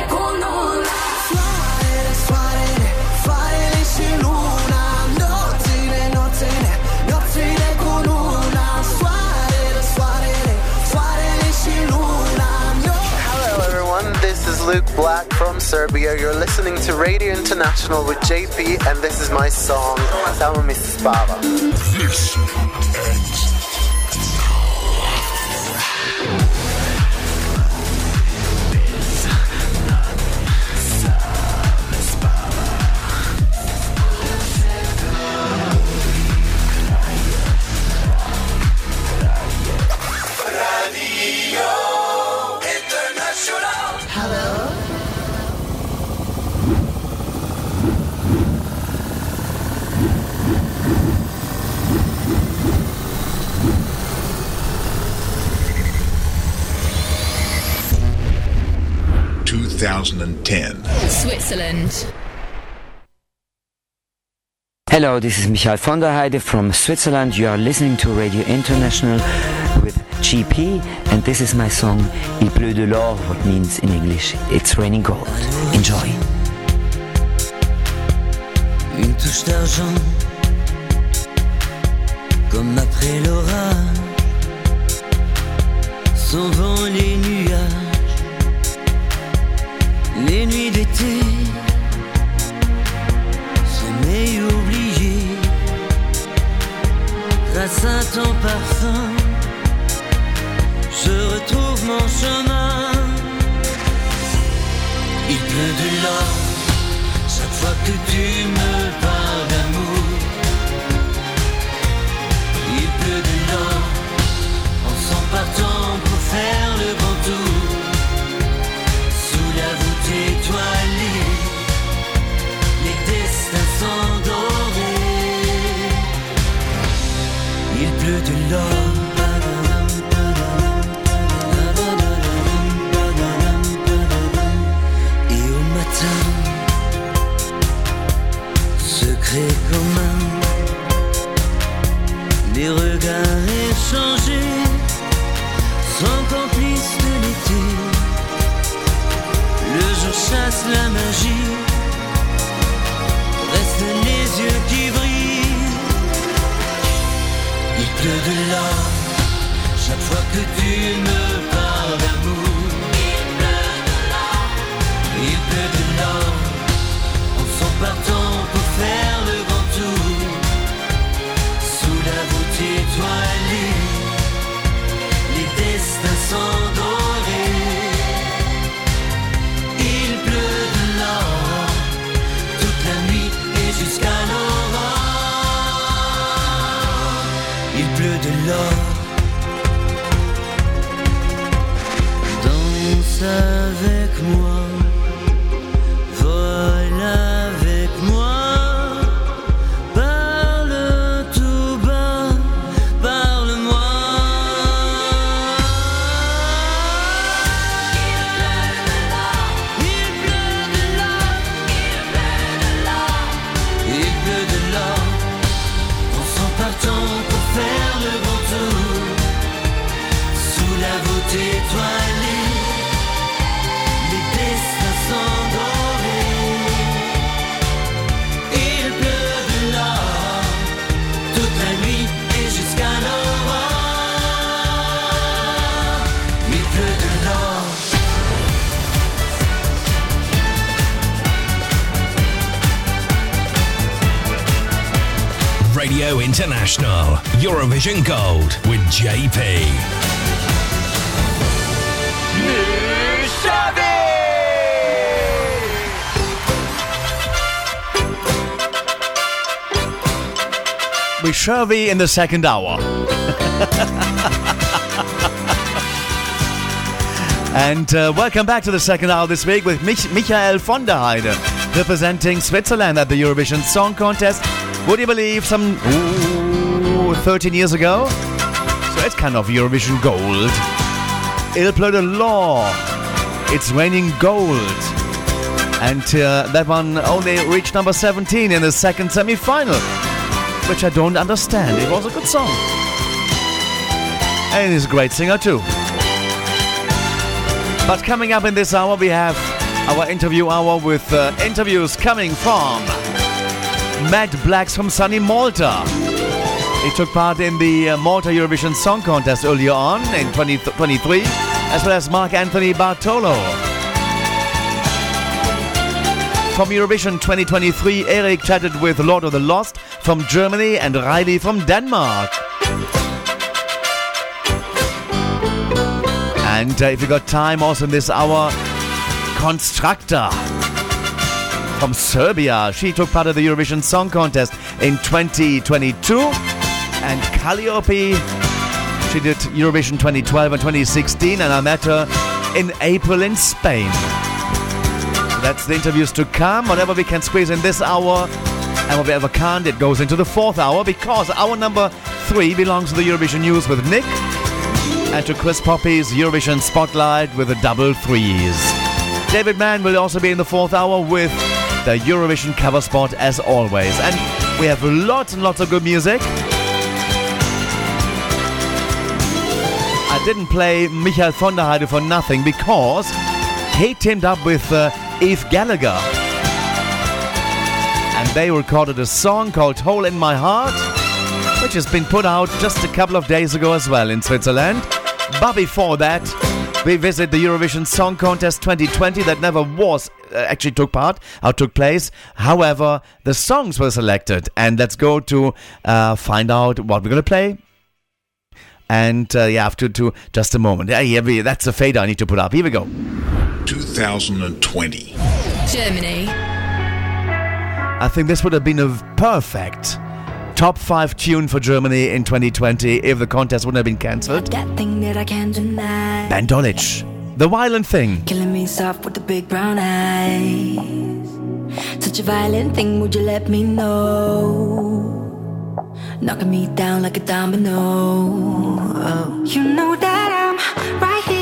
Luke Black from Serbia. You're listening to Radio International with JP, and this is my song, Samo mi. 2010. Switzerland. Hello, this is Michael von der Heide from Switzerland. You are listening to Radio International with JP, and this is my song Il pleut de l'or, what means in English it's raining gold. Enjoy. Une touche d'argent, comme après l'orage, les nuages. Les nuits d'été, sommeil oublié, grâce à ton parfum, je retrouve mon chemin. Il pleut de l'or. Chaque fois que tu me parles Pleut de l'or. Et au matin, secret commun, les regards échangés, sans complice de l'été. Le jour chasse la magie, de l'or, chaque fois que tu me pleut de l'or. Eurovision Gold with JP. with Shervy in the second hour. and uh, welcome back to the second hour this week with Mich- Michael von der Heide, representing Switzerland at the Eurovision Song Contest. Would you believe some ooh, 13 years ago? So it's kind of Eurovision gold. Il pleut de l'or. It's raining gold. And uh, that one only reached number 17 in the second semi final, which I don't understand. It was a good song. And he's a great singer too. But coming up in this hour, we have our interview hour with uh, interviews coming from Matt Blxck from sunny Malta. He took part in the uh, Malta Eurovision Song Contest earlier on in 2023, as well as Mark Anthony Bartolo. From Eurovision 2023, Eric chatted with Lord of the Lost from Germany and Reiley from Denmark. And uh, if you got time, also in this hour, Konstrakta from Serbia. She took part of the Eurovision Song Contest in 2022. Kaliopi, she did Eurovision 2012 and 2016, and I met her in April in Spain. That's the interviews to come. Whatever we can squeeze in this hour, and whatever can't, it goes into the fourth hour because our number three belongs to the Eurovision News with Nick and to Chris Poppe's Eurovision Spotlight with the double threes. David Mann will also be in the fourth hour with the Eurovision cover spot as always. And we have lots and lots of good music. Didn't play Michael von der Heide for nothing because he teamed up with uh, Eve Gallagher. And they recorded a song called Hole in My Heart, which has been put out just a couple of days ago as well in Switzerland. But before that, we visit the Eurovision Song Contest 2020 that never was uh, actually took part or took place. However, the songs were selected, and let's go to uh, find out what we're gonna play. And uh, yeah, after to just a moment. Yeah, yeah, that's the fader I need to put up. Here we go. 2020. Germany. I think this would have been a perfect top five tune for Germany in 2020 if the contest wouldn't have been cancelled. That thing that I can't deny. Ben Dolic, The Violent Thing. Killing me soft with the big brown eyes. Such a violent thing, would you let me know? Knocking me down like a domino. Oh. You know that I'm right here.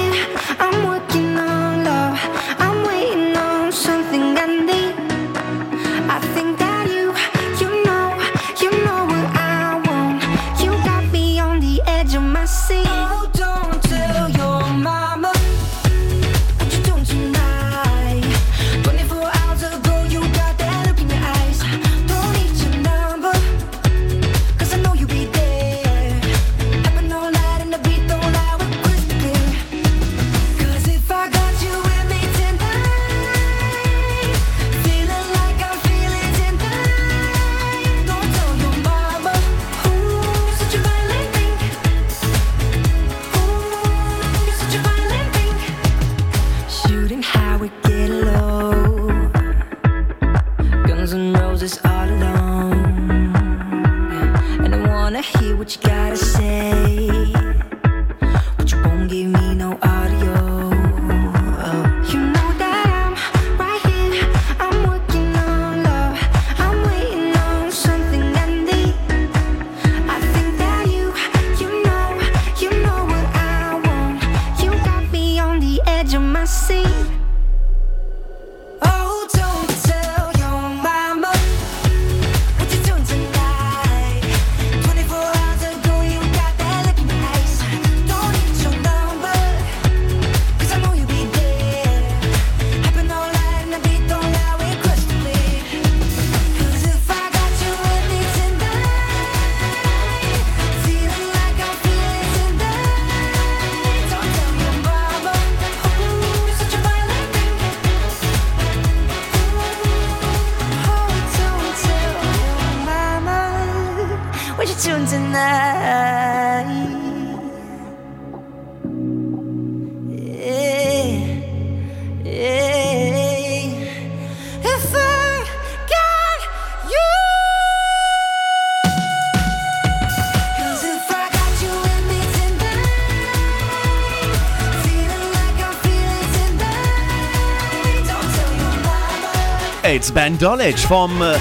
It's Ben Dolic from, uh,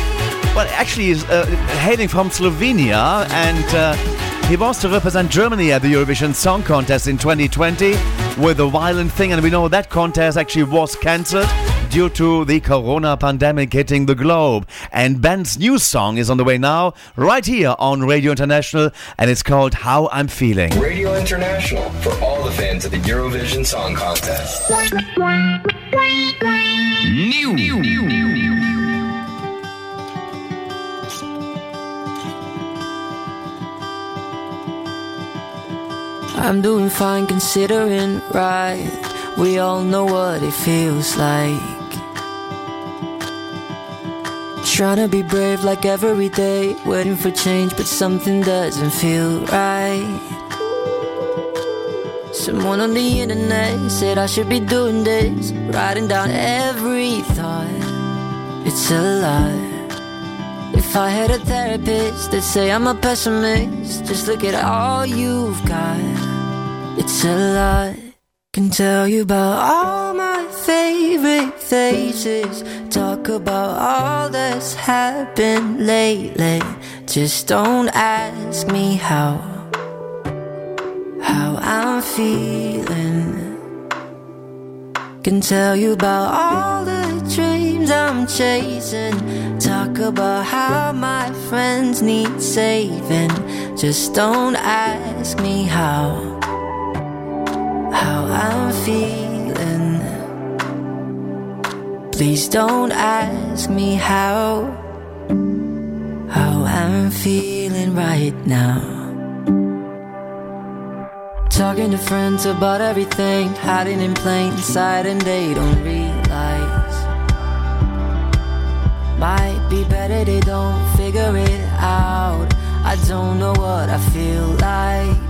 well, actually, he's uh, hailing from Slovenia, and uh, he was to represent Germany at the Eurovision Song Contest in 2020 with a violent thing, and we know that contest actually was cancelled due to the corona pandemic hitting the globe. And Ben's new song is on the way now, right here on Radio International, and it's called How I'm Feeling. Radio International for all the fans of the Eurovision Song Contest. New. I'm doing fine considering, right? We all know what it feels like. Trying to be brave like every day, waiting for change, but something doesn't feel right. Someone on the internet said I should be doing this, writing down every thought. It's a lie. If I had a therapist that say I'm a pessimist, just look at all you've got. It's a lot. Can tell you about all my favorite faces. Talk about all that's happened lately. Just don't ask me how. How I'm feeling. Can tell you about all the dreams I'm chasing. Talk about how my friends need saving. Just don't ask me how. How I'm feeling. Please don't ask me how. How I'm feeling right now. Talking to friends about everything, hiding in plain sight, and they don't realize. Might be better they don't figure it out. I don't know what I feel like.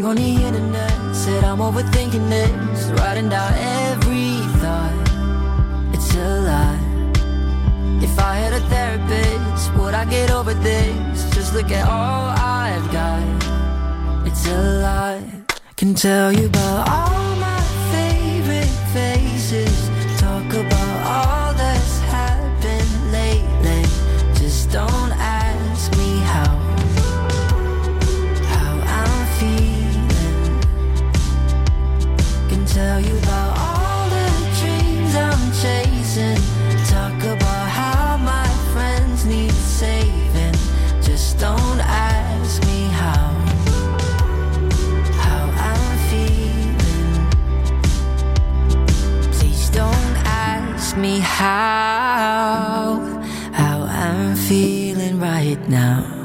Something on the internet said I'm overthinking this, writing down every thought. It's a lie. If I had a therapist, would I get over this? Just look at all I've got. It's a lie. Can tell you about all me how. How I'm feeling right now.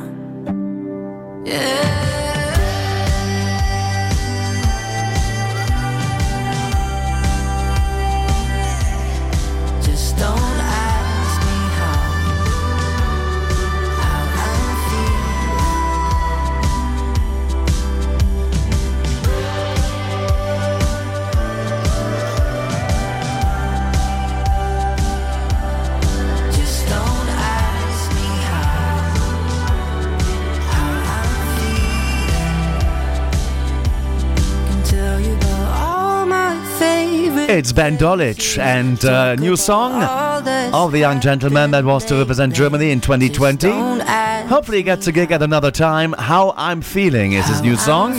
Ben Dolic and uh, new song of the young gentleman that was to represent Germany in 2020. Hopefully, he gets a gig at another time. How I'm Feeling is his new song.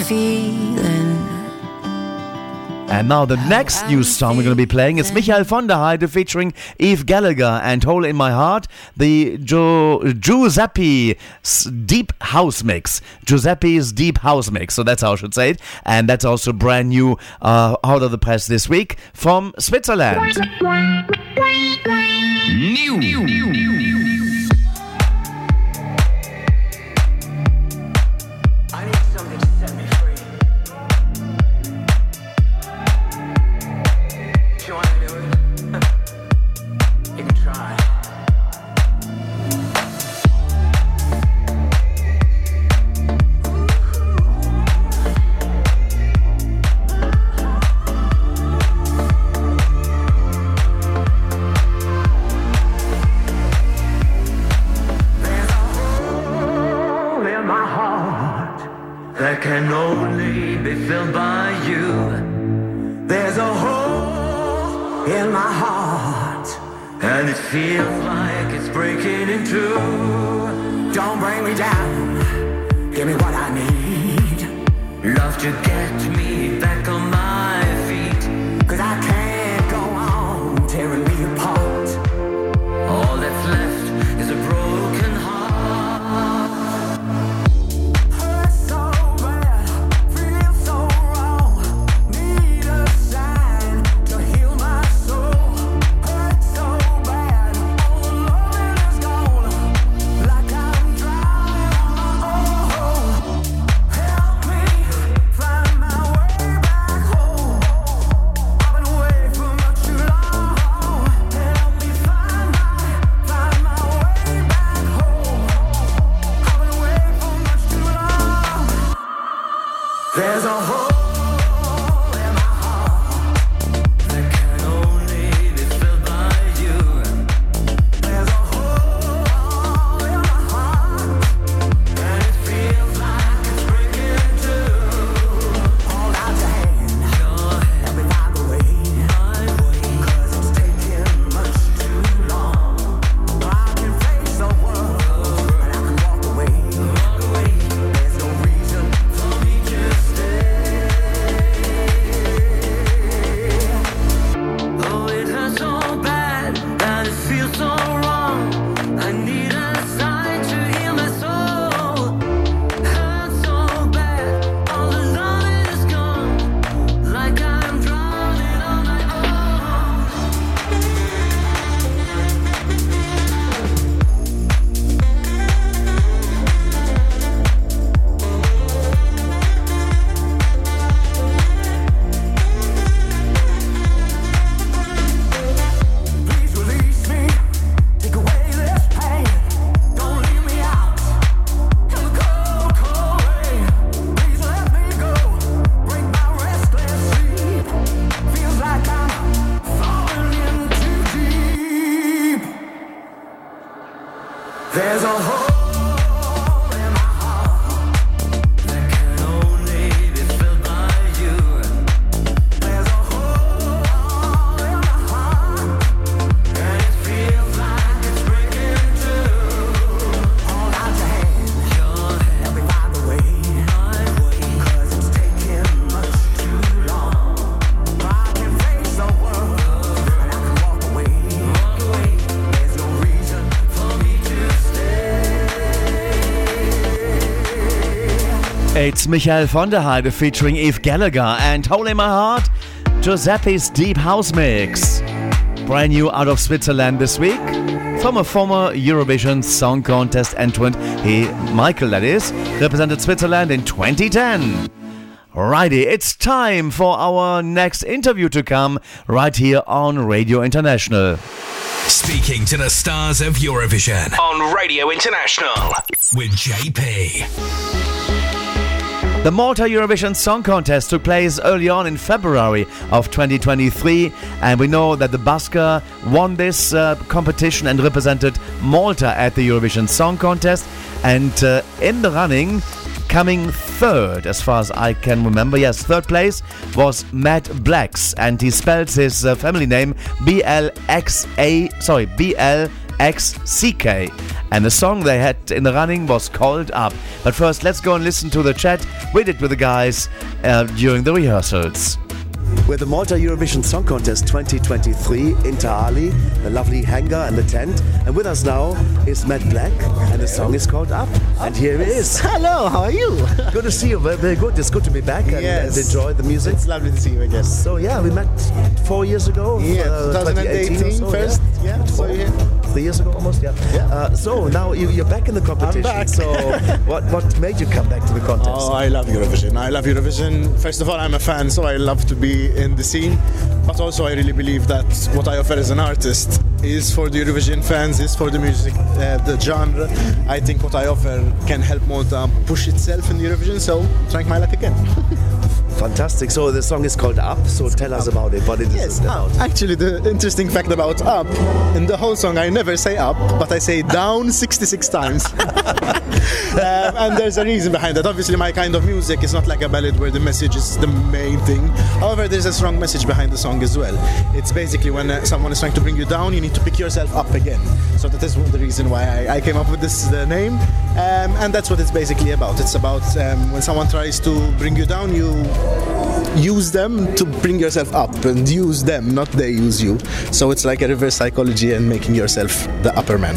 And now the next new song we're going to be playing is Michael von der Heide featuring Eve Gallagher and Hole in My Heart, the jo- Giuseppe's Deep House Mix. Giuseppe's Deep House Mix, so that's how I should say it. And that's also brand new uh, out of the press this week from Switzerland. hole it feels like it's breaking in two. Don't bring me down. Give me what I need. Love to get me back on my It's Michael von der Heide featuring Eve Gallagher and Hole in My Heart, Giuseppe's Deep House Mix. Brand new out of Switzerland this week from a former Eurovision Song Contest entrant, he, Michael that is, represented Switzerland in 2010. Righty, it's time for our next interview to come right here on Radio International. Speaking to the stars of Eurovision on Radio International with JP. The Malta Eurovision Song Contest took place early on in February of 2023, and we know that the Busker won this uh, competition and represented Malta at the Eurovision Song Contest. And uh, in the running, coming third, as far as I can remember, yes, third place was Matt Blxck, and he spells his uh, family name B L X A, sorry, B L X C K. And the song they had in the running was called Up. But first, let's go and listen to the chat we did with the guys uh, during the rehearsals. We're the Malta Eurovision Song Contest 2023 in Ta' Qali, the lovely hangar and the tent. And with us now is Matt Blxck, and the song is called Up. And here he is. Hello, how are you? good to see you. Very, very good. It's good to be back and, Yes. and enjoy the music. It's lovely to see you, I guess. So yeah, we met four years ago. Yeah, uh, 2018 or so, first. Yeah, so yeah. Three years ago almost, yeah. Uh, so now you, you're back in the competition. I'm back. So what, what made you come back to the contest? Oh, I love Eurovision. I love Eurovision. First of all, I'm a fan, so I love to be in the scene. But also, I really believe that what I offer as an artist is for the Eurovision fans, is for the music, uh, the genre. I think what I offer can help Malta push itself in Eurovision. So, trying my luck again. Fantastic. So the song is called Up. So tell us about it. What it is Yes, about. Actually, the interesting fact about up, in the whole song, I never say up, but I say down 66 times. um, and there's a reason behind that. Obviously, my kind of music is not like a ballad where the message is the main thing. However, there's a strong message behind the song as well. It's basically when uh, someone is trying to bring you down, you need to pick yourself up again. So that is the reason why I, I came up with this uh, name. Um, and that's what it's basically about. It's about um, when someone tries to bring you down, you use them to bring yourself up and use them, not they use you. So it's like a reverse psychology and making yourself the upper man.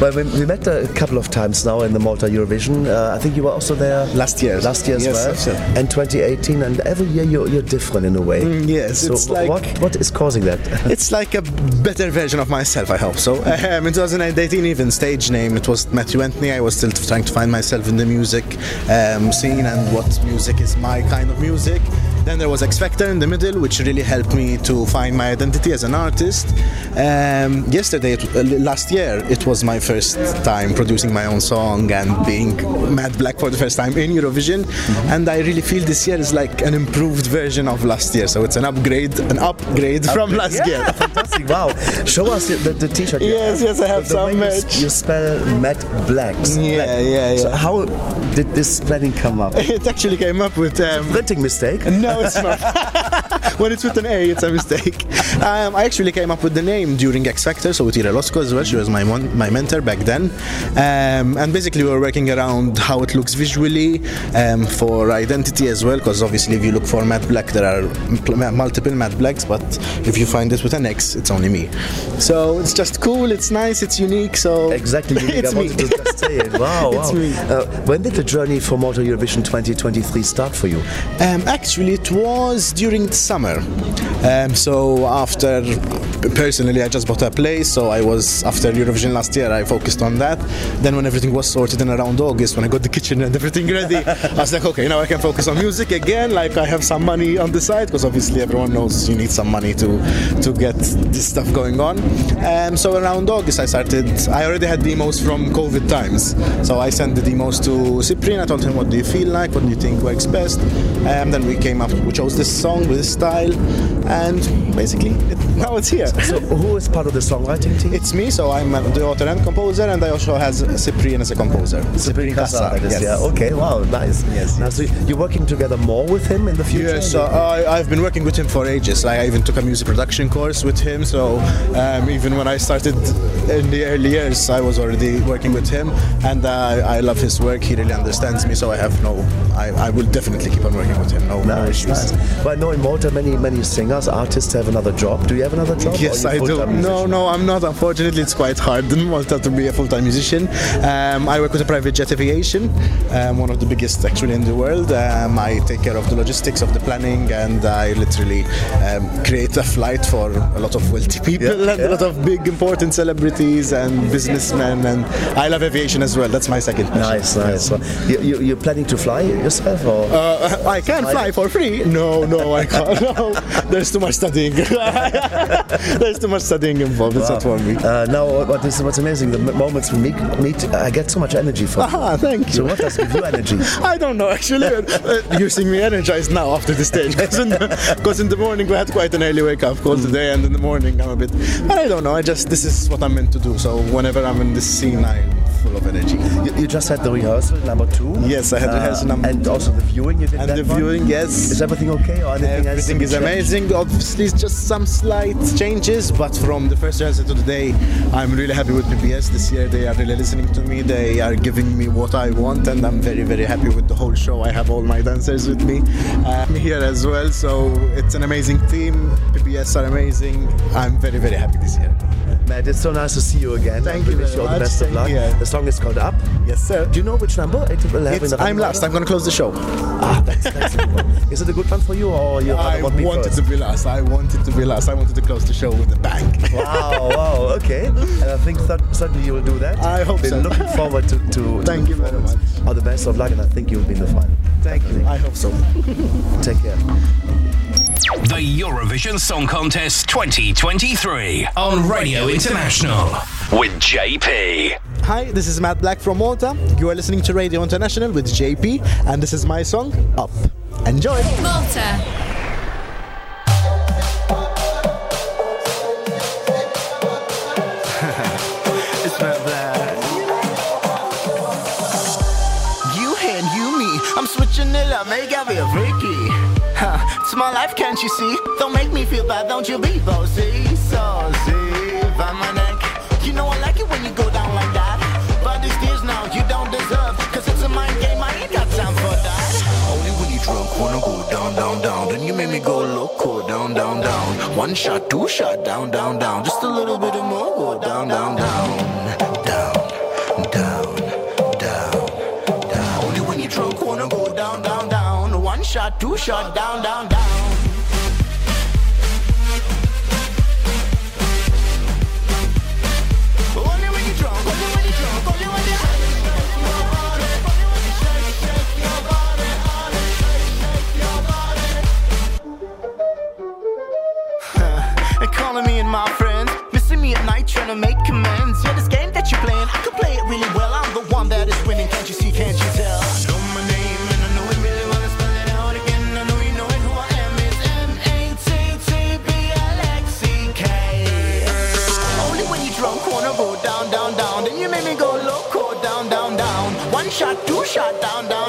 Well, we, we met a couple of times now in the Malta Eurovision. Uh, I think you were also there last year. Last year as Yes, well. And 2018, and every year you're, you're different in a way. Mm, yes, So it's like- what what is causing that? it's like a better version of myself, I hope so. Um, in 2018, even stage name, it was Matthew Anthony. I was still trying to find myself in the music um, scene and what music is my kind of music. Then there was X Factor in the middle, which really helped me to find my identity as an artist. Um, yesterday, it, uh, last year, it was my first time producing my own song and being Matt Blxck for the first time in Eurovision. And I really feel this year is like an improved version of last year. So it's an upgrade, an upgrade from last yeah, year. fantastic! Wow, show us the, the, T-shirt. Yes, yes, I have the, some way you, merch. you spell Matt Blxck. Yeah, yeah, So yeah. how did this spelling come up? It actually came up with um, printing mistake. No, it's not. when it's with an A, it's a mistake. Um, I actually came up with the name during X Factor, so with Ira Losco as well. She was my mon- my mentor back then, um, and basically we were working around how it looks visually um, for identity as well. Because obviously, if you look for Matte Black, there are m- multiple Matte Blacks, but if you find it with an X, it's only me. So it's just cool. It's nice. It's unique. So Exactly, unique. it's I me. to just say it. Wow, It's wow. me. Uh, when did the journey for Malta Eurovision 2023 start for you? Um, actually, it was during the summer. Um, so after, personally, I just bought a place. So I was after Eurovision last year. I focused on that. Then when everything was sorted in around August, when I got the kitchen and everything ready, I was like, okay, now I can focus on music again. Like I have some money on the side because obviously everyone knows you need some money to to get this stuff going on. Um, so around August, I started. I already had demos from COVID times, so I sent the demos to Cyprian. I told him, what do you feel like? What do you think works best? And then we came up. We chose this song with this style, and basically it, now it's here. So who is part of the songwriting team? It's me, so I'm uh, the author and composer, and I also has Cyprian as a composer. Cyprian Cassar, yes. yeah. Okay, wow, nice. Yes, Now, so you're working together more with him in the future? Yes, so I, I've been working with him for ages. Like, I even took a music production course with him. So um, even when I started in the early years, I was already working with him, and uh, I love his work. He really understands me, so I have no. I, I will definitely keep on working with him. No, no issues. nice. Well, I know in Malta many many singers, artists have another job. Do you have another job? Yes, I do. full-time No, no, I'm not. Unfortunately, it's quite hard in Malta to be a full-time musician. Um, I work with a private jet aviation, um, one of the biggest actually in the world. Um, I take care of the logistics of the planning, and I literally um, create a flight for a lot of wealthy people Yeah, and a lot of big, important celebrities and businessmen. And I love aviation as well. That's my second. passion. Nice, nice. Well, you, you, you're planning to fly yourself, or Uh, I can fly for free. No, no, I can't. No, there's too much studying. there's too much studying involved. It's not for me. Uh, now, what is what's amazing? The m- moments we meet, meet, I get so much energy from. you. Ah, thank you. So what does give you energy? I don't know actually. Uh, you're seeing me energized now after the stage because in, the- in the morning we had quite an early wake up call today, and in the morning I'm a bit. But I don't know. I just this is what I'm meant to do. So whenever I'm in this scene, I'm full of energy. You, just had the rehearsal number two. Yes, I had Uh, rehearsal number and also the viewing. You did And that the one? viewing, yes. Is everything okay, or anything? Everything is amazing. Obviously, it's just some slight changes, but from the first rehearsal to today, I'm really happy with PBS this year. They are really listening to me. They are giving me what I want, and I'm very, very happy with the whole show. I have all my dancers with me um, here as well, so it's an amazing team. PBS are amazing. I'm very, very happy this year. Matt, it's so nice to see you again. Thank I you wish you all the much. best of luck. here. The song is called Up. Yes, sir. Do you know which number it will have It's, I'm last. I'm going to close the show. Ah, that's, that's good one. Is it a good one for you, or you I want me wanted first? to be last. I wanted to be last. I wanted to close the show with a bang. Wow, wow, okay. And I think that certainly you will do that. I hope Been so. looking forward to, to, to Thank the you very much. All the best of luck, and I think you'll be in the final. Thank you. I hope so. Take care. The Eurovision Song Contest 2023 on Radio International with JP. Hi, this is Matt Blxck from Malta. You are listening to Radio International with JP, and this is my song, Up. Enjoy! Malta. it's not bad. You and you me, I'm switching it up, make it real freaky. Huh, it's my life, can't you see? Don't make me feel bad, don't you be bossy, saucy. By my neck, you know I like it when you go down like that. But these tears now you don't deserve, cause it's a mind game, I ain't got time for that. Only when you drunk wanna go down, down, down. Then you make me go loco, down, down, down. One shot, two shot, down, down, down. Just a little bit more, go down, down, down. Down, down, down, down. Only when you drunk wanna go down, down, down. One shot, two shot, down, down, down. Trying to make amends. Yeah, this game that you're playing, I can play it really well. I'm the one that is winning, can't you see, can't you tell? I know my name and I know really. Spell it out again, I know you know. Who I am. Only when you drunk wanna go down, down, down. Then you make me go loco, down, down, down. One shot, two shot, down, down,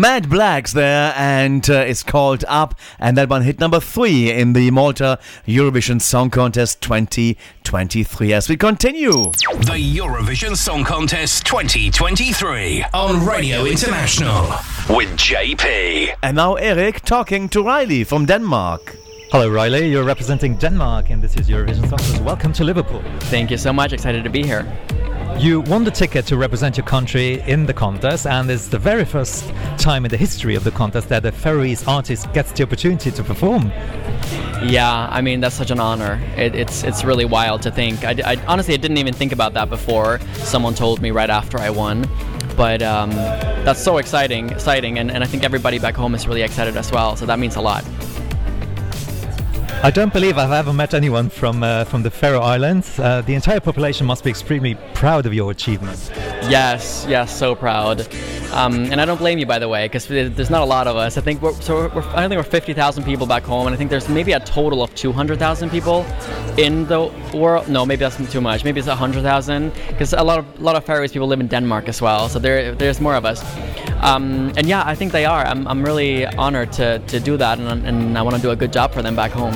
Matt Blxck there, and uh, it's called Up, and that one hit number three in the Malta Eurovision Song Contest 2023. As we continue, The Eurovision Song Contest 2023 on Radio International with JP. and now Eric talking to Reiley from Denmark. Hello, Reiley. You're representing Denmark, and this is Eurovision Song Contest. Welcome to Liverpool. Thank you so much. Excited to be here. You won the ticket to represent your country in the contest, and it's the very first time in the history of the contest that a Faroese artist gets the opportunity to perform. Yeah, I mean that's such an honor. It, it's it's really wild to think. I, I- honestly I didn't even think about that before. Someone told me right after I won, but um, that's so exciting, exciting, and, and I think everybody back home is really excited as well. So that means a lot. I don't believe I've ever met anyone from uh, from the Faroe Islands. Uh, the entire population must be extremely proud of your achievements. Yes, yes, so proud. Um, and I don't blame you, by the way, because there's not a lot of us. I think we're, so we're, I think we're 50,000 people back home, and I think there's maybe a total of 200,000 people in the world. No, maybe that's too much. Maybe it's 100,000, because a lot of a lot of Faroese people live in Denmark as well. So there there's more of us. Um, and yeah, I think they are. I'm, I'm really honored to, to do that, and, and I want to do a good job for them back home.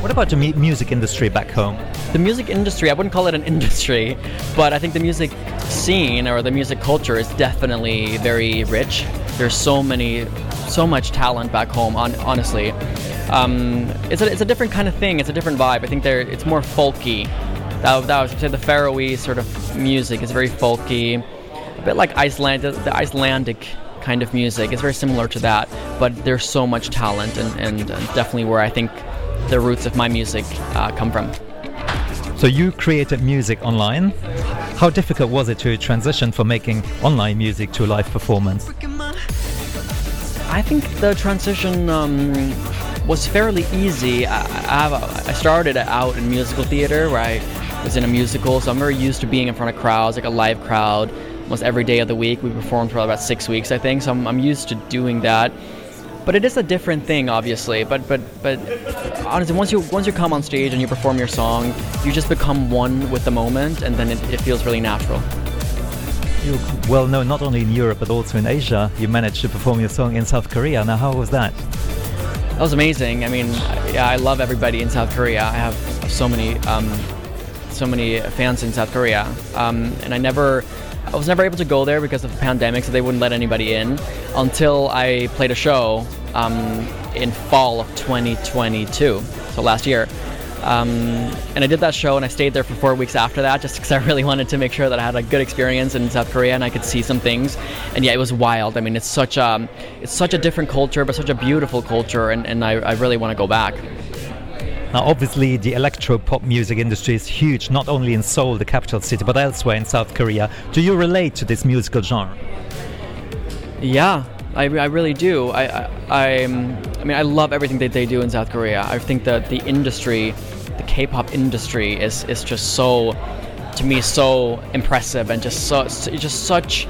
What about the mu- music industry back home? The music industry, I wouldn't call it an industry, but I think the music scene or the music culture is definitely very rich. There's so many, so much talent back home. On, honestly, um, it's a it's a different kind of thing. It's a different vibe. I think there it's more folky. That, that was say the Faroese sort of music is very folky, a bit like Iceland, the Icelandic kind of music. It's very similar to that, but there's so much talent and, and definitely where I think the roots of my music uh, come from. So you created music online. How difficult was it to transition from making online music to live performance? I think the transition um, was fairly easy. I, I, have a, I started out in musical theater where I was in a musical, so I'm very used to being in front of crowds, like a live crowd, almost every day of the week. We performed for about six weeks, I think, so I'm, I'm used to doing that. But it is a different thing, obviously. But but but honestly, once you once you come on stage and you perform your song, you just become one with the moment, and then it, it feels really natural. You're well known not only in Europe but also in Asia. You managed to perform your song in South Korea. Now, how was that? That was amazing. I mean, yeah, I love everybody in South Korea. I have so many, um, so many fans in South Korea, um, and I never, I was never able to go there because of the pandemic, so they wouldn't let anybody in until I played a show um, in fall of 2022, so last year. Um, and I did that show, and I stayed there for four weeks after that, just because I really wanted to make sure that I had a good experience in South Korea and I could see some things. And yeah, it was wild. I mean, it's such a, it's such a different culture, but such a beautiful culture, and, and I, I really want to go back. Now, obviously, the electro pop music industry is huge, not only in Seoul, the capital city, but elsewhere in South Korea. Do you relate to this musical genre? Yeah, I, I really do. I, I, um, I mean, I love everything that they do in South Korea. I think that the industry, the K-pop industry, is is just so, to me, so impressive and just so, just such.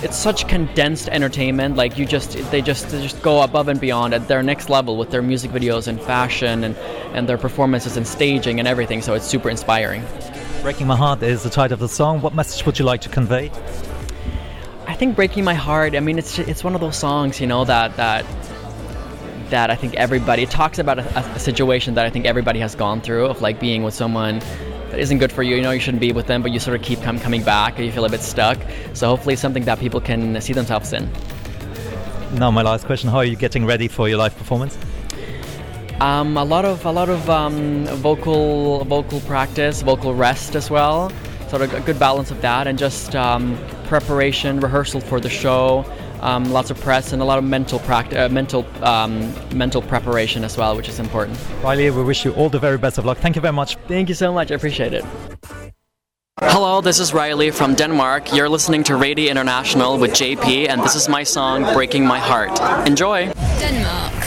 It's such condensed entertainment. Like you just, they just, they just go above and beyond at their next level with their music videos and fashion and, and their performances and staging and everything. So it's super inspiring. Breaking My Heart is the title of the song. What message would you like to convey? I think breaking my heart. I mean, it's it's one of those songs, you know, that that that I think everybody it talks about a, a situation that I think everybody has gone through of like being with someone isn't good for you. You know, you shouldn't be with them, but you sort of keep com- coming back, and you feel a bit stuck. So hopefully, something that people can see themselves in. Now, my last question: How are you getting ready for your live performance? Um, a lot of a lot of um, vocal vocal practice, vocal rest as well. Sort of a good balance of that, and just um, preparation, rehearsal for the show. Um, lots of press and a lot of mental practice, uh, mental um, mental preparation as well, which is important. Reiley, we wish you all the very best of luck. Thank you very much. Thank you so much. I appreciate it. Hello, this is Reiley from Denmark. You're listening to Radio International with JP, and this is my song "Breaking My Heart." Enjoy. Denmark.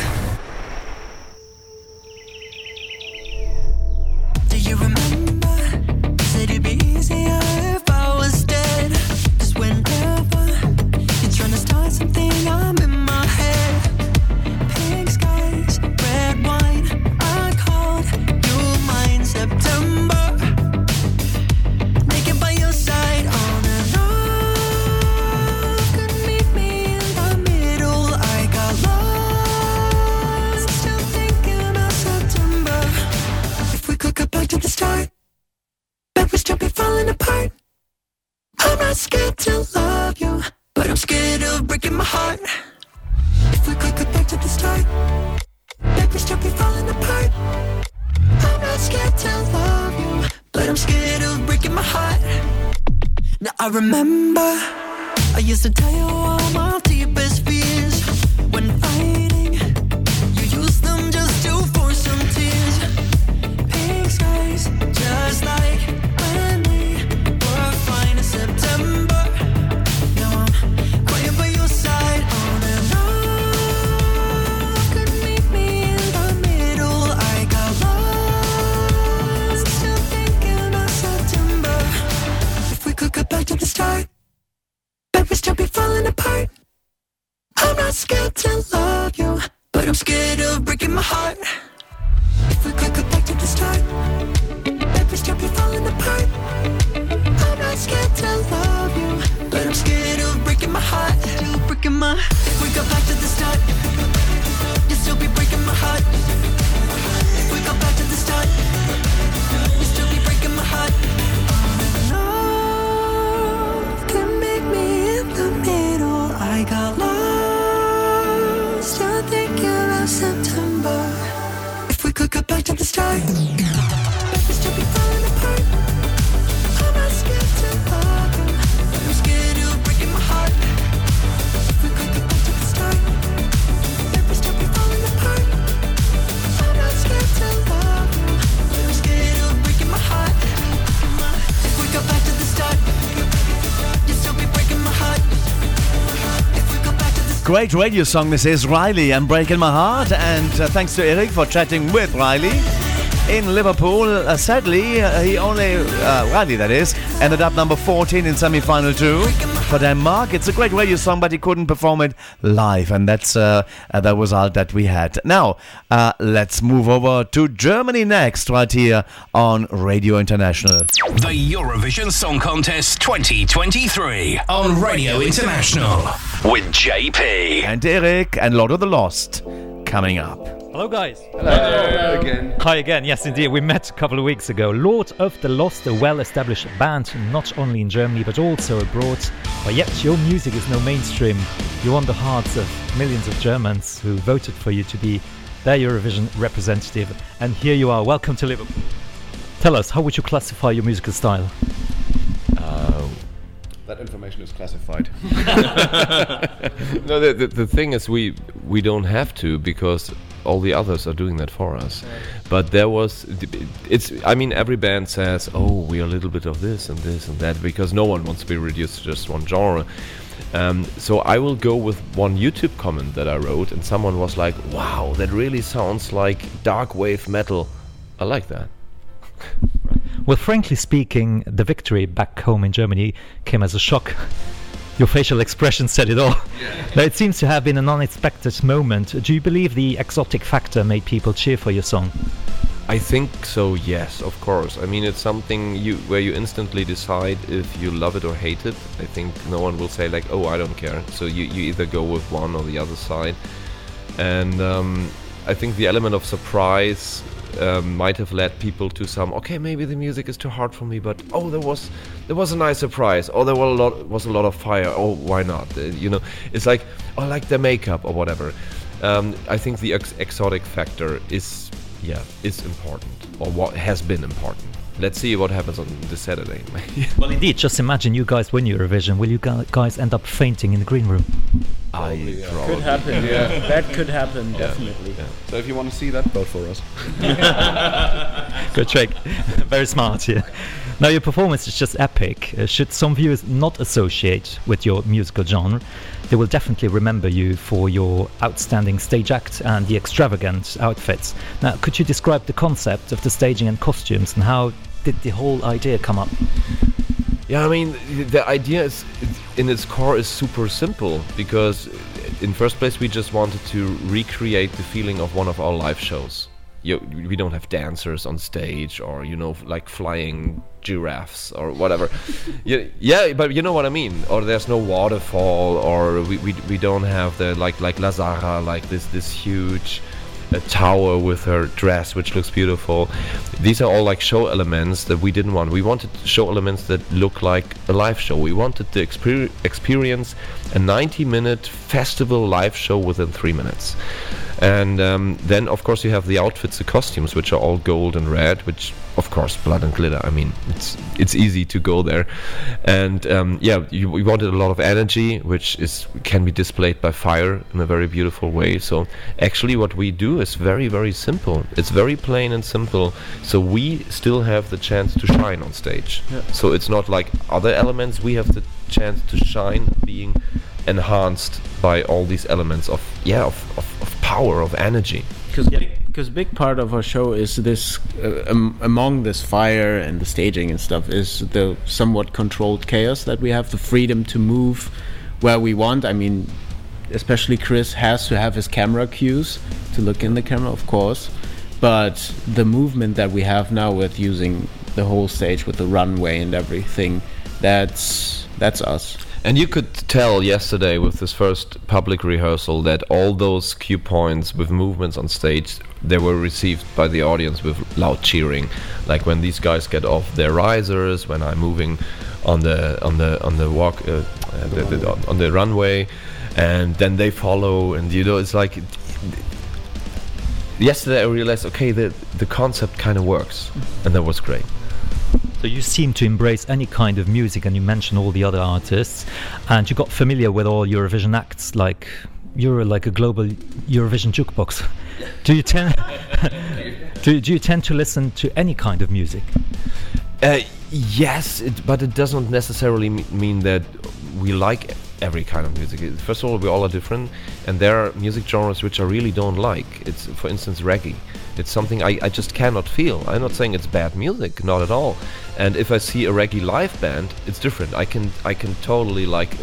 Remember Great radio song, this is Reiley and Breaking My Heart. And uh, thanks to Eric for chatting with Reiley. in Liverpool. Uh, sadly, uh, he only, uh, Randy that is, ended up number 14 in semi-final two for Denmark. It's a great radio song, but he couldn't perform it live, and that's uh, uh, the result that we had. Now, uh, let's move over to Germany next, right here on Radio International. The Eurovision Song Contest 2023 on Radio International with JP. And Eric and Lord of the Lost coming up. Hello, guys. Hello. again. Hi again. Yes, indeed. We met a couple of weeks ago. Lord of the Lost, a well established band, not only in Germany but also abroad. But yet, your music is no mainstream. You won the hearts of millions of Germans who voted for you to be their Eurovision representative. And here you are. Welcome to Liverpool. Tell us, how would you classify your musical style? Uh, that information is classified. no, the, the, the thing is, we we don't have to because all the others are doing that for us. But there was, it's. I mean, every band says, "Oh, we are a little bit of this and this and that," because no one wants to be reduced to just one genre. Um, so I will go with one YouTube comment that I wrote, and someone was like, "Wow, that really sounds like dark wave metal." I like that. Well, frankly speaking, the victory back home in Germany came as a shock. Your facial expression said it all. Now, it seems to have been an unexpected moment. Do you believe the exotic factor made people cheer for your song? I think so. Yes, of course. I mean, it's something you where you instantly decide if you love it or hate it. I think no one will say like, "Oh, I don't care." So you, you either go with one or the other side. And um, I think the element of surprise um, might have led people to some. Okay, maybe the music is too hard for me, but oh, there was there was a nice surprise. Oh, there was a lot was a lot of fire. Oh, why not? Uh, you know, it's like oh, like the makeup or whatever. Um, I think the ex- exotic factor is yeah is important or what has been important. Let's see what happens on this Saturday. Well, indeed, just imagine you guys win Eurovision. Will you guys end up fainting in the green room? I Could happen. Yeah. That could happen, Yeah. definitely. So if you want to see that, vote for us. Good trick. Very smart, yeah. Now, your performance is just epic. Uh, should some viewers not associate with your musical genre, they will definitely remember you for your outstanding stage act and the extravagant outfits. Now, could you describe the concept of the staging and costumes and how did the whole idea come up? Yeah, I mean, the idea is, in its core, is super simple because, in first place, we just wanted to recreate the feeling of one of our live shows. You, we don't have dancers on stage or you know like flying giraffes or whatever. yeah, yeah, but you know what I mean. Or there's no waterfall, or we, we, we don't have the like like La Zarra like this this huge a tower with her dress, which looks beautiful. These are all like show elements that we didn't want. We wanted show elements that look like a live show. We wanted to exper- experience a 90 minute festival live show within three minutes. And um, then, of course, you have the outfits, the costumes, which are all gold and red, which, of course, blood and glitter. I mean, it's it's easy to go there. And um, yeah, you, we wanted a lot of energy, which is can be displayed by fire in a very beautiful way. So actually, what we do is very very simple. It's very plain and simple. So we still have the chance to shine on stage. Yeah. So it's not like other elements. We have the chance to shine, being enhanced by all these elements of yeah of, of, of power of energy. Because because a big part of our show is this uh, um, among this fire and the staging and stuff is the somewhat controlled chaos that we have the freedom to move where we want. I mean, especially Chris has to have his camera cues to look in the camera, of course, but the movement that we have now with using the whole stage with the runway and everything, that's that's us. And you could tell yesterday with this first public rehearsal that all those cue points with movements on stage they were received by the audience with loud cheering. Like when these guys get off their risers, when I'm moving on the on the on the walk uh, uh, the, the, on the runway, and then they follow, and you know it's like. Yesterday I realized, okay, the the concept kind of works, and that was great. So you seem to embrace any kind of music, and you mention all the other artists, and you got familiar with all Eurovision acts. Like you're like a global Eurovision jukebox. Do you tend do, do you tend to listen to any kind of music? Uh, yes, it, but it doesn't necessarily me- mean that we like every kind of music. First of all, we all are different, and there are music genres which I really don't like. It's, for instance, reggae. It's something I, I just cannot feel. I'm not saying it's bad music, not at all. And if I see a reggae live band, it's different. I can I can totally like,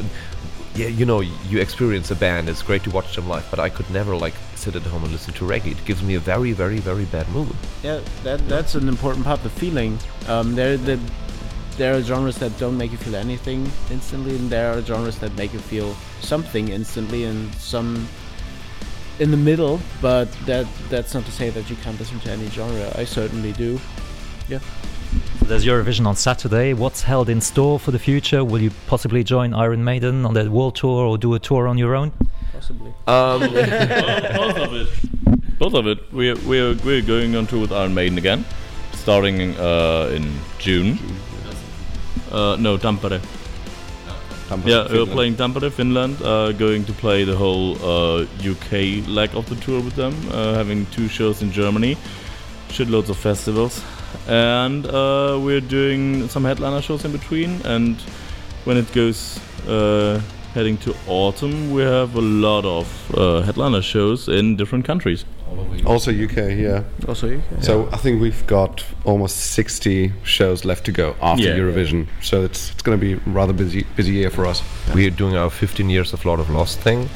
yeah, you know, you experience a band. It's great to watch them live, but I could never like sit at home and listen to reggae. It gives me a very, very, very bad mood. Yeah, that that's an important part. The feeling. Um, there the there are genres that don't make you feel anything instantly, and there are genres that make you feel something instantly, and some in the middle. But that that's not to say that you can't listen to any genre. I certainly do. Yeah. There's Eurovision on Saturday. What's held in store for the future? Will you possibly join Iron Maiden on that world tour or do a tour on your own? Possibly. Um, both of it. Both of it. We're we're we're going on tour with Iron Maiden again, starting uh, in June. Uh, no, Tampere. Tampere, yeah, we're playing Tampere, Finland. Uh, going to play the whole uh, UK leg of the tour with them. Uh, having two shows in Germany, shitloads of festivals, and uh, we're doing some headliner shows in between. And when it goes uh, heading to autumn, we have a lot of uh, headliner shows in different countries. Also UK, yeah. Also UK. So I think we've got almost 60 shows left to go after Yeah. Eurovision. So it's it's going to be a rather busy busy year for us. We're doing our 15 years of Lord of Lost thing,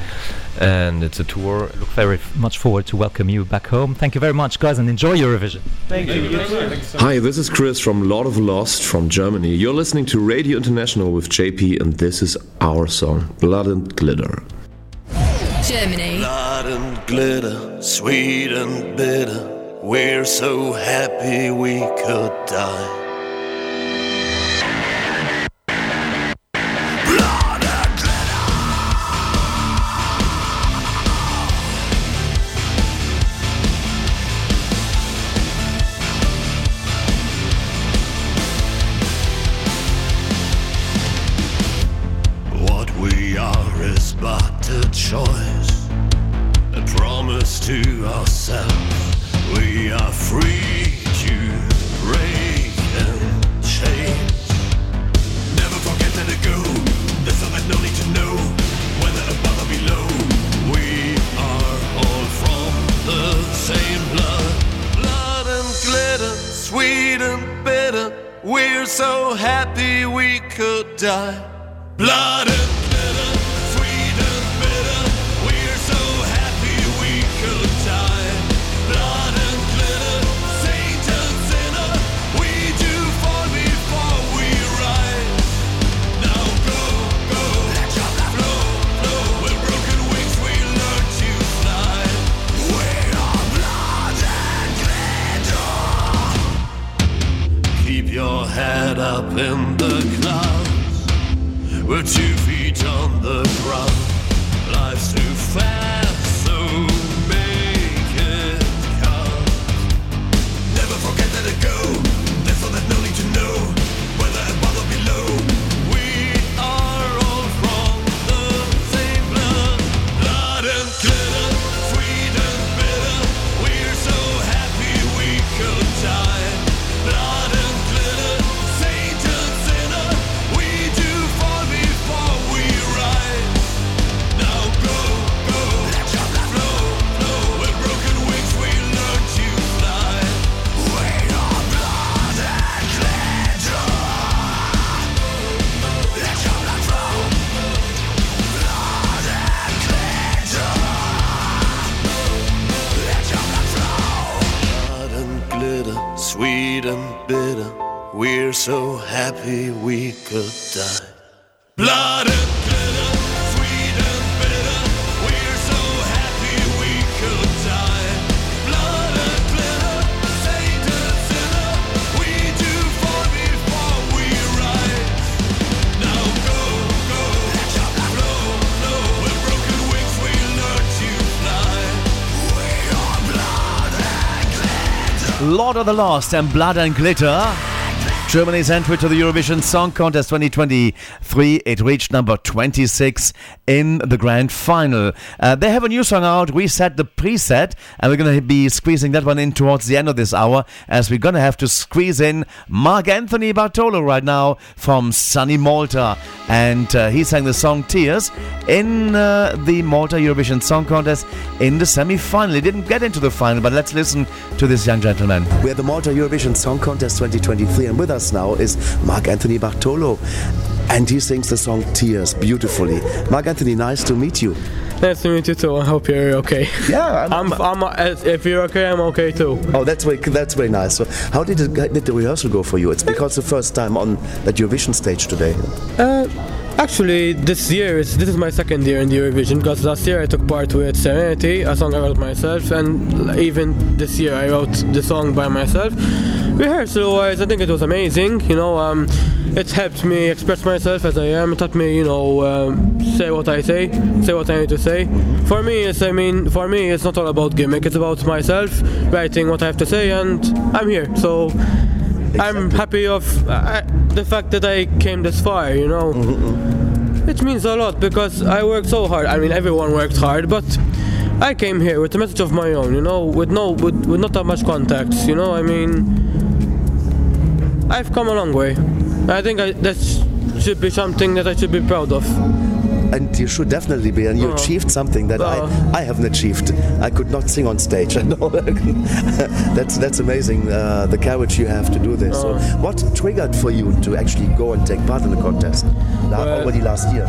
and it's a tour. Look very f- much forward to welcome you back home. Thank you very much, guys, and enjoy Eurovision. Thank you. Hi, this is Chris from Lord of Lost from Germany. You're listening to Radio International with JP, and this is our song, Blood and Glitter. Germany. Blood and glitter, sweet and bitter. We're so happy we could die. Choice, a promise to ourselves. We are free to break and change. Never forget that it go. There's so that no need to know whether above or below. We are all from the same blood, blood and glitter, sweet and bitter. We're so happy we could die. Blood and head up in the clouds. We're two feet on the ground. So happy we could die. Blood and glitter, sweet and bitter. We're so happy we could die. Blood and glitter, saint and sinner. We do fall before we rise. Now go, go, let your blood flow, flow. With broken wings we learn to fly. We are blood and glitter. Lord of the Lost and Blood and Glitter. Germany's entry to the Eurovision Song Contest 2023. It reached number 26 in the grand final. Uh, they have a new song out. We set the preset, and we're going to be squeezing that one in towards the end of this hour, as we're going to have to squeeze in Mark Anthony Bartolo right now from sunny Malta. And uh, he sang the song Tears in uh, the Malta Eurovision Song Contest in the semi final. He didn't get into the final, but let's listen to this young gentleman. We're the Malta Eurovision Song Contest 2023, and with us now is Mark Anthony Bartolo. And he sings the song Tears beautifully. Mark Anthony, nice to meet you. Nice to meet you too. I hope you're okay. Yeah, I'm. I'm, uh, if you're okay, I'm okay too. Oh, that's very, that's very nice. So, how did, it, did the rehearsal go for you? It's because the first time on that Eurovision stage today. Uh, actually, this year is this is my second year in the Eurovision because last year I took part with Serenity, a song I wrote myself, and even this year I wrote the song by myself. Rehearsal-wise, I think it was amazing. You know, um, it helped me express myself as I am. It helped me, you know, um, say what I say, say what I need to say. For me, it's I mean, for me, it's not all about gimmick. It's about myself writing what I have to say, and I'm here. So. I'm happy of uh, the fact that I came this far, you know. It means a lot because I worked so hard. I mean, everyone worked hard, but I came here with a message of my own, you know, with no, with, with not that much contacts, you know. I mean, I've come a long way. I think I, that sh- should be something that I should be proud of. And you should definitely be, and you Oh. achieved something that I, I haven't achieved. I could not sing on stage. I know that's that's amazing. Uh, the courage you have to do this. So, Oh. what triggered for you to actually go and take part in the contest? Well- already last year.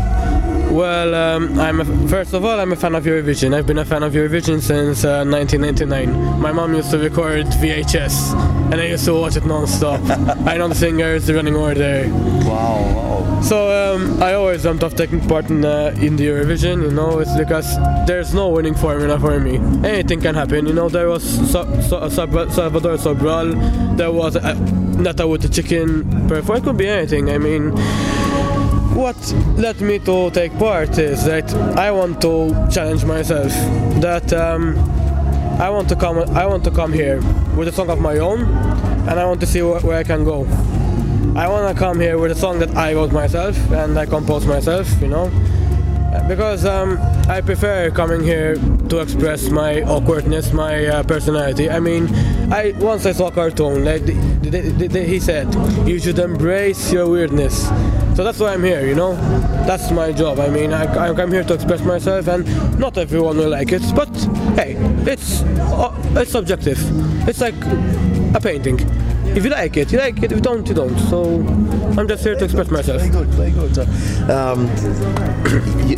Well, um, I'm a, first of all, I'm a fan of Eurovision. I've been a fan of Eurovision since uh, 1999. My mom used to record VHS, and I used to watch it non-stop. I know the singers, the running order. Wow, wow. So um, I always dreamt of taking part in, uh, in the Eurovision. You know, it's because there's no winning formula for me. Anything can happen. You know, there was so, so, Salvador Sobral, there was uh, Netta with the chicken. Perform. It could be anything. I mean what led me to take part is that I want to challenge myself. That um, I want to come. I want to come here with a song of my own, and I want to see wh- where I can go. I want to come here with a song that I wrote myself and I composed myself. You know, because um, I prefer coming here to express my awkwardness, my uh, personality. I mean, I once I saw a cartoon like the, the, the, he said, you should embrace your weirdness. So that's why I'm here, you know. That's my job. I mean, I, I come here to express myself, and not everyone will like it. But hey, it's uh, it's subjective. It's like a painting. If you like it, you like it. If you don't, you don't. So I'm just here to express myself. Very good, very good. Um,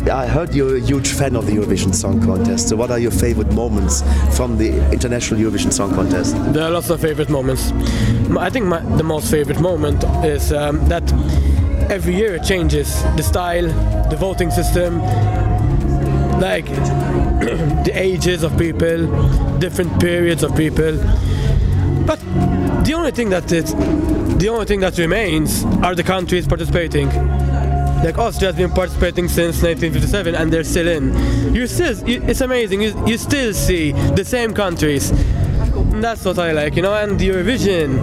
I heard you're a huge fan of the Eurovision Song Contest. So, what are your favorite moments from the International Eurovision Song Contest? There are lots of favorite moments. I think my, the most favorite moment is um, that every year it changes the style, the voting system, like the ages of people, different periods of people. But the only thing that is, the only thing that remains are the countries participating. Like Austria has been participating since 1957 and they're still in. You still, you, it's amazing. You, you still see the same countries. And that's what I like, you know. And Eurovision.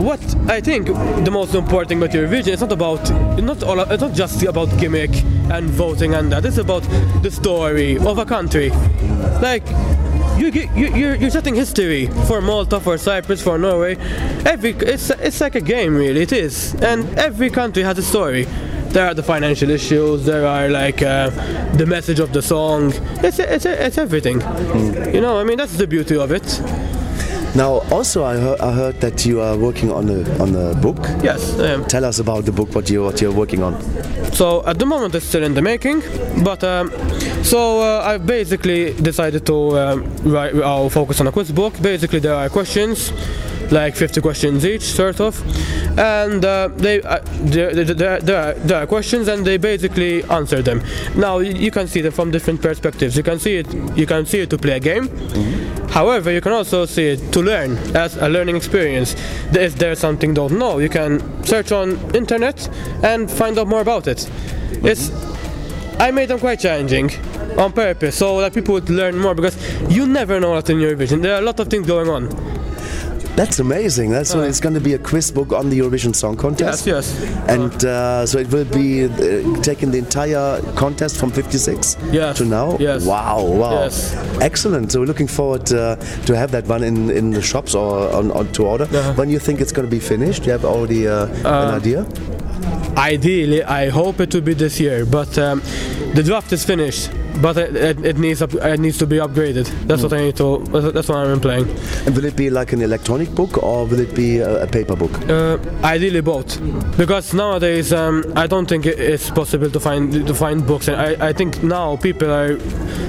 What I think the most important thing about Eurovision is not about not all it's not just about gimmick and voting and that. It's about the story of a country. Like you, you, you- you're, you're setting history for Malta, for Cyprus, for Norway. Every it's it's like a game, really. It is, and every country has a story. There are the financial issues. There are like uh, the message of the song. It's it's it's everything. You know, I mean that's the beauty of it. Now, also, I heard, I heard that you are working on a on a book. Yes, I am. Tell us about the book. What you what you're working on. So at the moment it's still in the making, but um, so uh, I basically decided to um, write. I'll focus on a quiz book. Basically, there are questions, like 50 questions each, sort of, and uh, they uh, there, there, there, are, there are questions, and they basically answer them. Now you, you can see them from different perspectives. You can see it. You can see it to play a game. However, you can also see it to learn as a learning experience. If there's something you don't know, you can search on internet and find out more about it. Mm-hmm. It's I made them quite challenging on purpose so that people would learn more because you never know what's in Eurovision. There are a lot of things going on. That's amazing. That's so it's going to be a quiz book on the Eurovision Song Contest. Yes, yes. And uh, so it will be uh, taking the entire contest from 56 Yes, to now. yes. Wow, wow. Yes. Excellent. So we're looking forward uh, to have that one in, in the shops or on, on to order. When you think it's going to be finished? Do you have already uh, an Uh, idea? Ideally, I hope it will be this year, but um, the draft is finished. But it, it, it needs up, it needs to be upgraded. That's what I need to. That's what I'm playing. And will it be like an electronic book or will it be a, a paper book? Uh, ideally both, because nowadays um, I don't think it's possible to find to find books. And I, I think now people are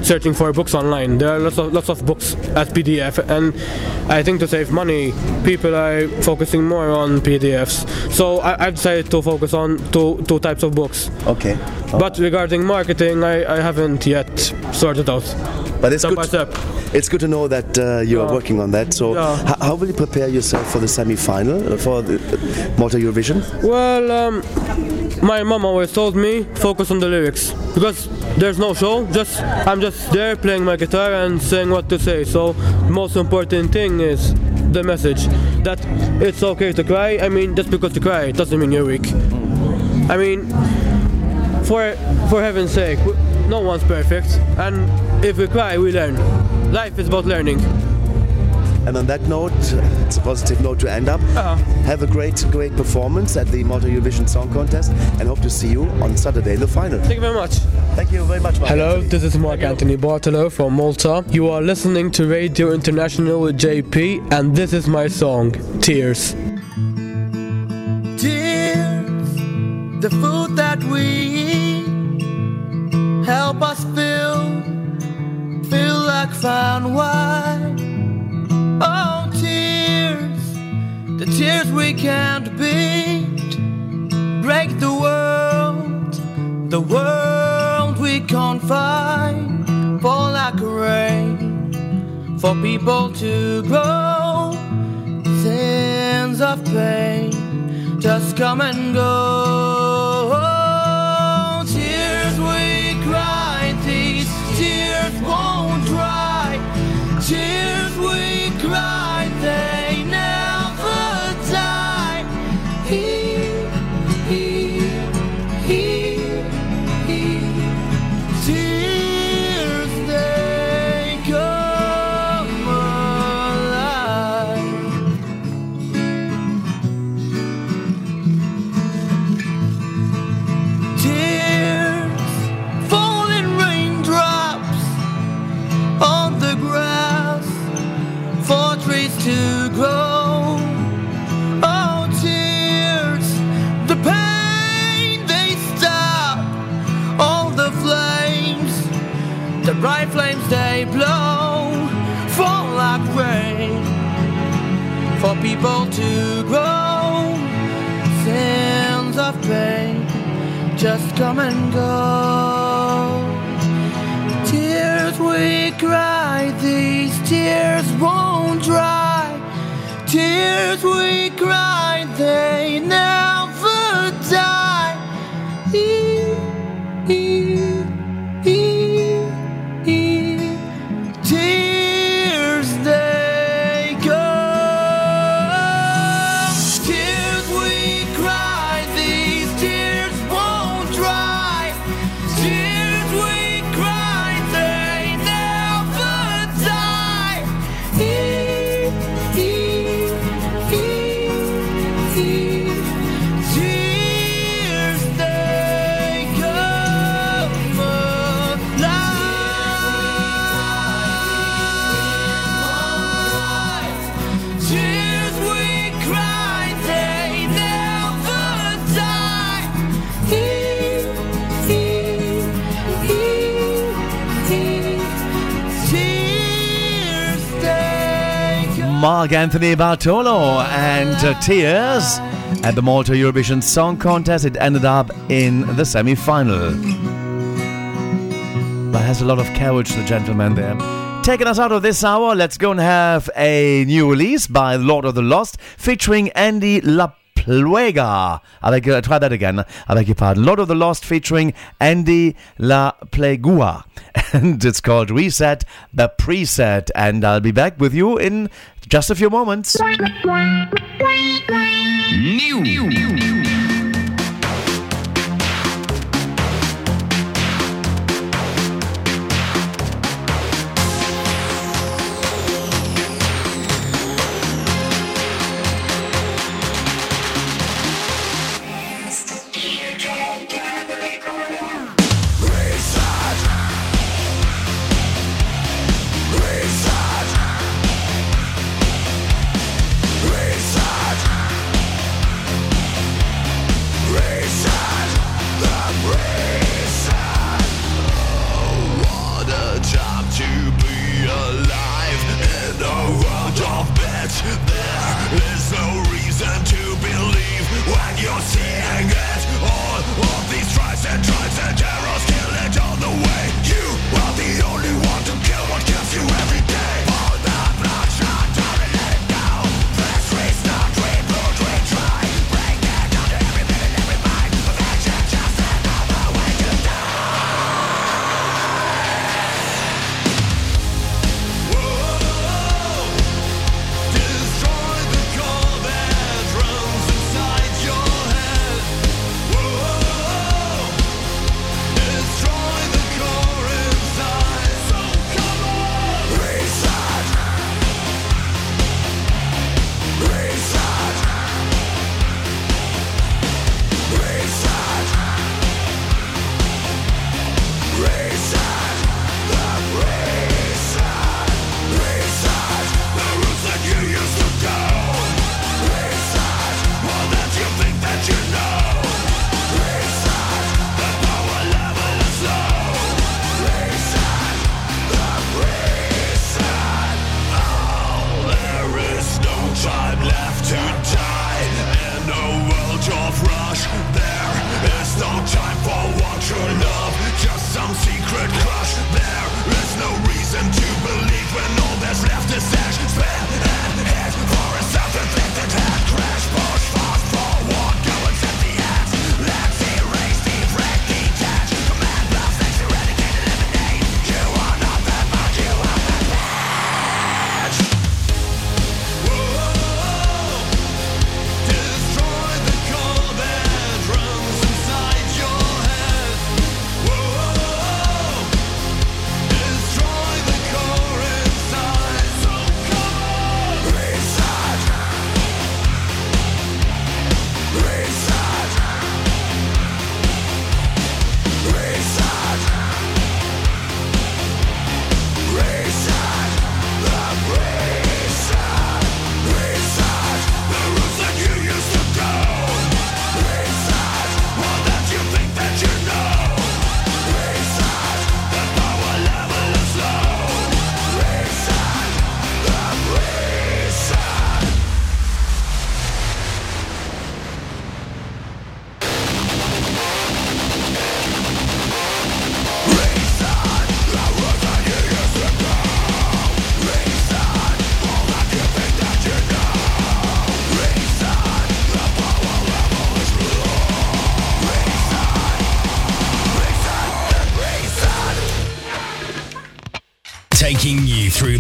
searching for books online. There are lots of lots of books as PDF, and I think to save money, people are focusing more on PDFs. So I, I've decided to focus on two two types of books. Okay. But regarding marketing, I, I haven't yet sorted out. But it's Step good. by step. It's good to know that uh, you are Yeah. working on that. So, Yeah. how will you prepare yourself for the semi-final uh, for the uh, Malta Eurovision? Well, um, my mom always told me focus on the lyrics because there's no show. Just I'm just there playing my guitar and saying what to say. So the most important thing is the message that it's okay to cry. I mean, just because you cry it doesn't mean you're weak. I mean, for for heaven's sake, no one's perfect, and if we cry, we learn. Life is about learning. And on that note, it's a positive note to end up. Uh-huh. Have a great, great performance at the Malta Eurovision Song Contest, and hope to see you on Saturday in the final. Thank you very much. Thank you very much. Mark Hello, Anthony. this is Mark Anthony Bartolo from Malta. You are listening to Radio International with JP, and this is my song, Tears. Tears, the food that we eat, help us feel, feel like fine wine. Oh, tears, the tears we can't beat, break the world, the world we can't find, fall like rain for people to grow sins of pain just come and go. People to grow. Sins of pain just come and go. Tears we cry, these tears won't dry. Tears we cry, they never die. E, e, e. Mark Anthony Bartolo and uh, Tears at the Malta Eurovision Song Contest. It ended up in the semi final. But has a lot of courage, the gentleman there. Taking us out of this hour, let's go and have a new release by Lord of the Lost featuring Andy Luega i'll euh, Try That Again I beg your pardon. Lord of the Lost featuring Andy La Plegua and it's called Reset the Preset and I'll be back with you in just a few moments. New. New.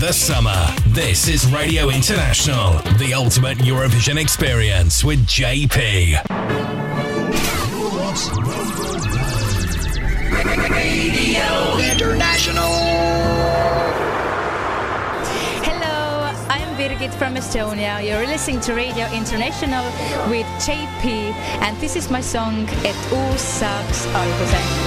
the summer. This is Radio International, the ultimate Eurovision experience with JP. Radio International. Hello, I'm Birgit from Estonia. You're listening to Radio International with JP, and this is my song Et uus saaks alguse.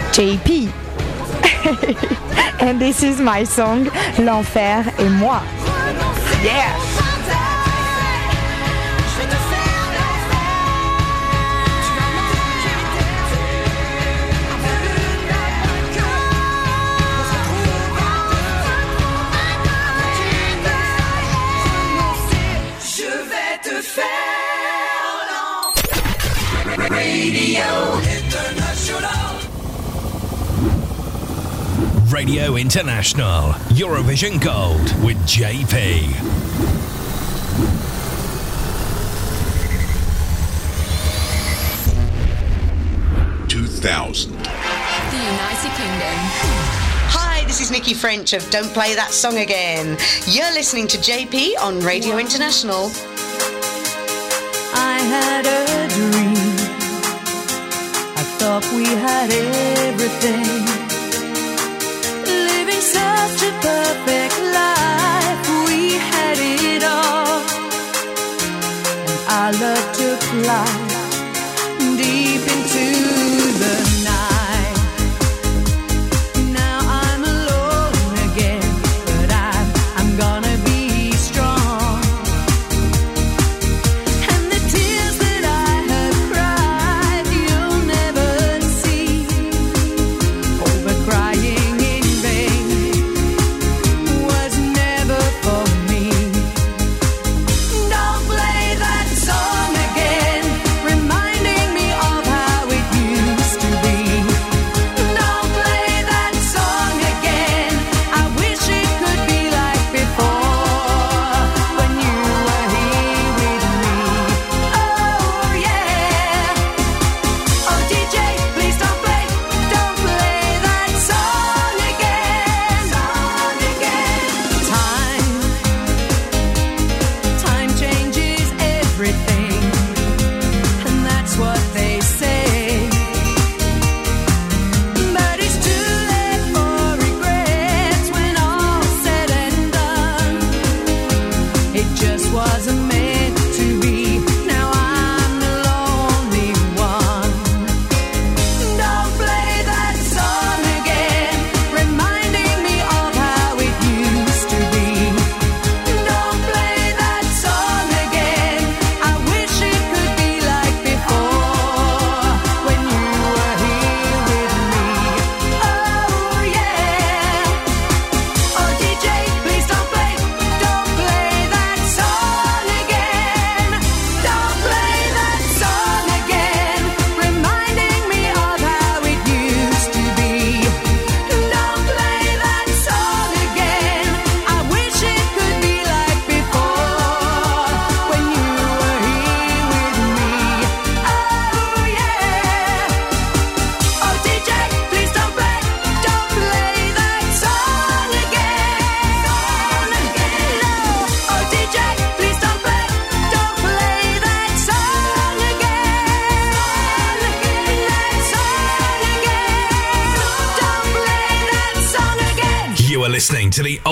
JP. and this is my song L'enfer et moi. Yeah! Radio International, Eurovision Gold with JP. 2000. The United Kingdom. Hi, this is Nikki French of Don't Play That Song Again. You're listening to JP on Radio International. I had a dream. I thought we had everything.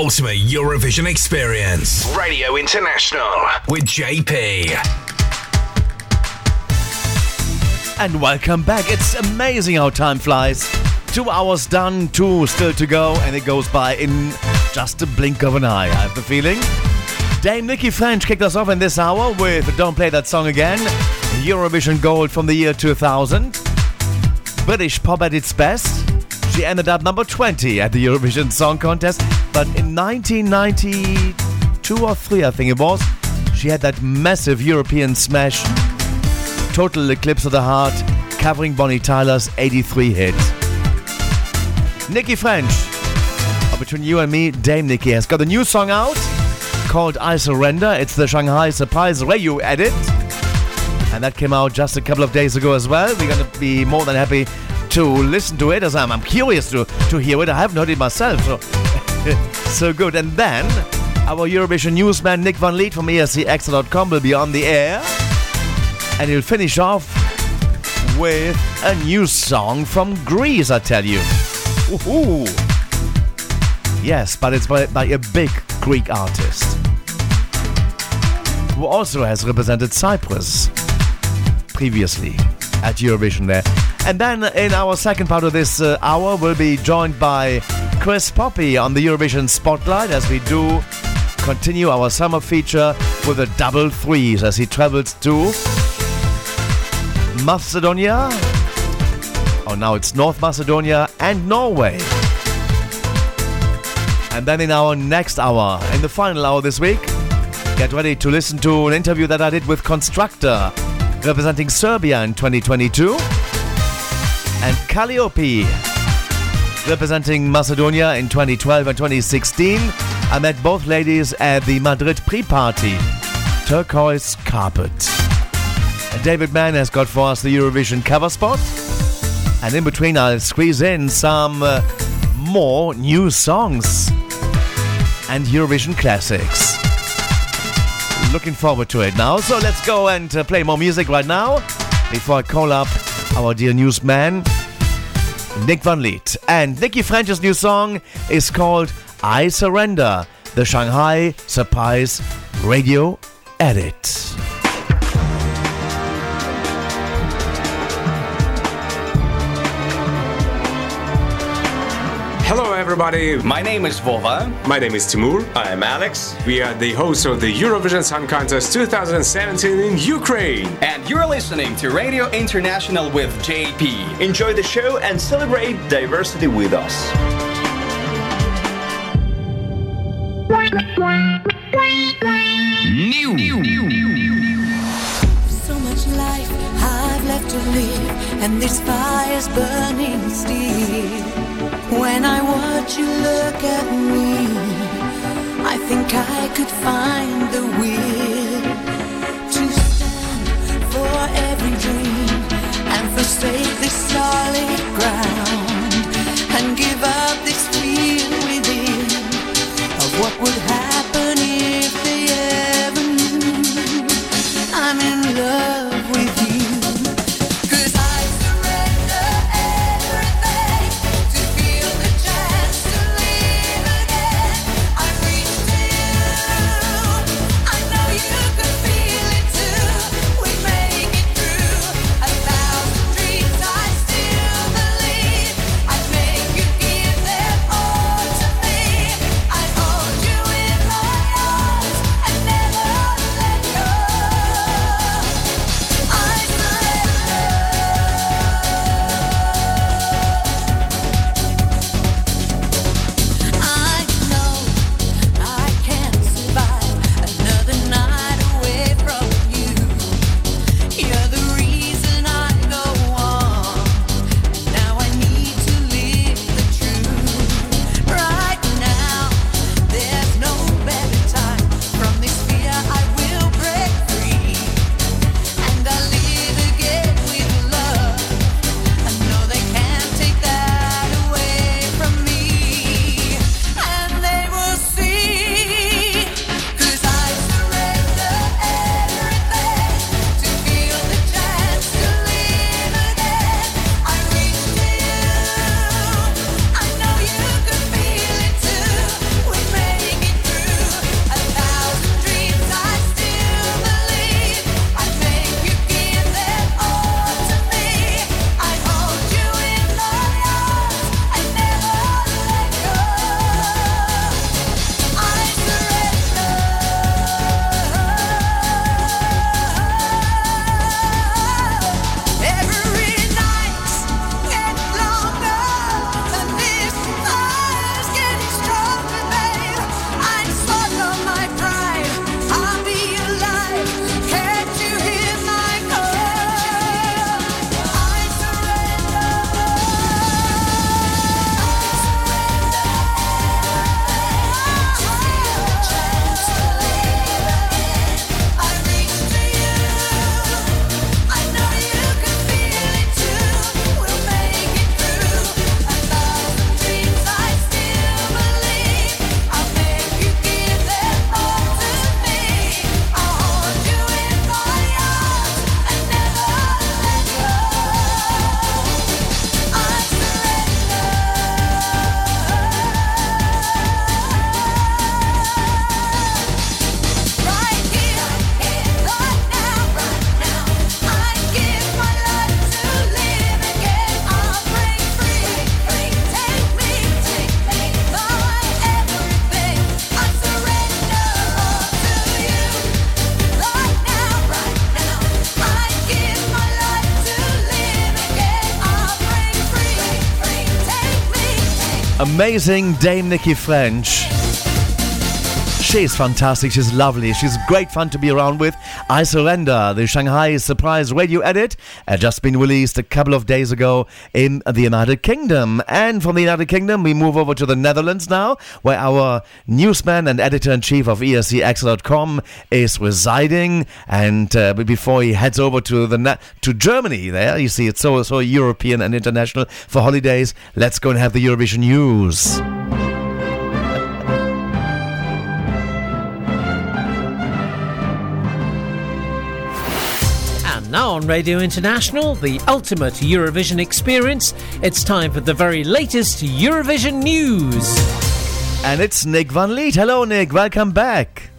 Ultimate Eurovision experience. Radio International with JP. And welcome back. It's amazing how time flies. Two hours done, two still to go, and it goes by in just a blink of an eye, I have the feeling. Dame Nikki French kicked us off in this hour with Don't Play That Song Again, Eurovision Gold from the year 2000. British pop at its best. She ended up number 20 at the Eurovision Song Contest, but in 1992 or 3, I think it was, she had that massive European smash Total Eclipse of the Heart, covering Bonnie Tyler's 83 hit. Nikki French, uh, between you and me, Dame Nikki has got a new song out called I Surrender. It's the Shanghai Surprise Radio edit. And that came out just a couple of days ago as well. We're going to be more than happy to listen to it as I'm, I'm curious to, to hear it. I haven't heard it myself, so, so good. And then our Eurovision newsman Nick Van Lith from escXtra.com will be on the air. And he'll finish off with a new song from Greece, I tell you. Woohoo! Yes, but it's by, by a big Greek artist. who also has represented Cyprus previously at Eurovision there. And then in our second part of this uh, hour, we'll be joined by Chris Poppe on the Eurovision Spotlight as we do continue our summer feature with a double threes as he travels to Macedonia. Oh, now it's North Macedonia and Norway. And then in our next hour, in the final hour this week, get ready to listen to an interview that I did with Konstrakta, representing Serbia in 2022, and Kaliopi, representing Macedonia in 2012 and 2016. I met both ladies at the Madrid pre-party, Turquoise Carpet. And David Mann has got for us the Eurovision cover spot. And in between, I'll squeeze in some uh, more new songs and Eurovision classics. Looking forward to it now. So let's go and uh, play more music right now before I call up our dear newsman, Nick Van Lith. And Nikki French's new song is called I Surrender, the Shanghai Surprise Radio Edit. Everybody. My name is Vova. My name is Timur. I am Alex. We are the hosts of the Eurovision Song Contest 2017 in Ukraine. And you're listening to Radio International with JP. Enjoy the show and celebrate diversity with us. New. So much life I've left to live, and this fire's burning still. When I watch you look at me, I think I could find the will to stand for every dream and forsake this solid ground and give up this fear within of what would happen if they ever knew. I'm in love amazing Dame Nikki French. She's fantastic. She's lovely. She's great fun to be around with. I Surrender, the Shanghai surprise radio edit, had just been released a couple of days ago in the United Kingdom. And from the United Kingdom, we move over to the Netherlands now, where our newsman and editor in chief of escXtra.com is residing. And uh, before he heads over to the na- to Germany, there you see it's so so European and international for holidays. Let's go and have the Eurovision news. Now on Radio International, the ultimate Eurovision experience, it's time for the very latest Eurovision news. And it's Nick Van Lith. Hello, Nick. Welcome back.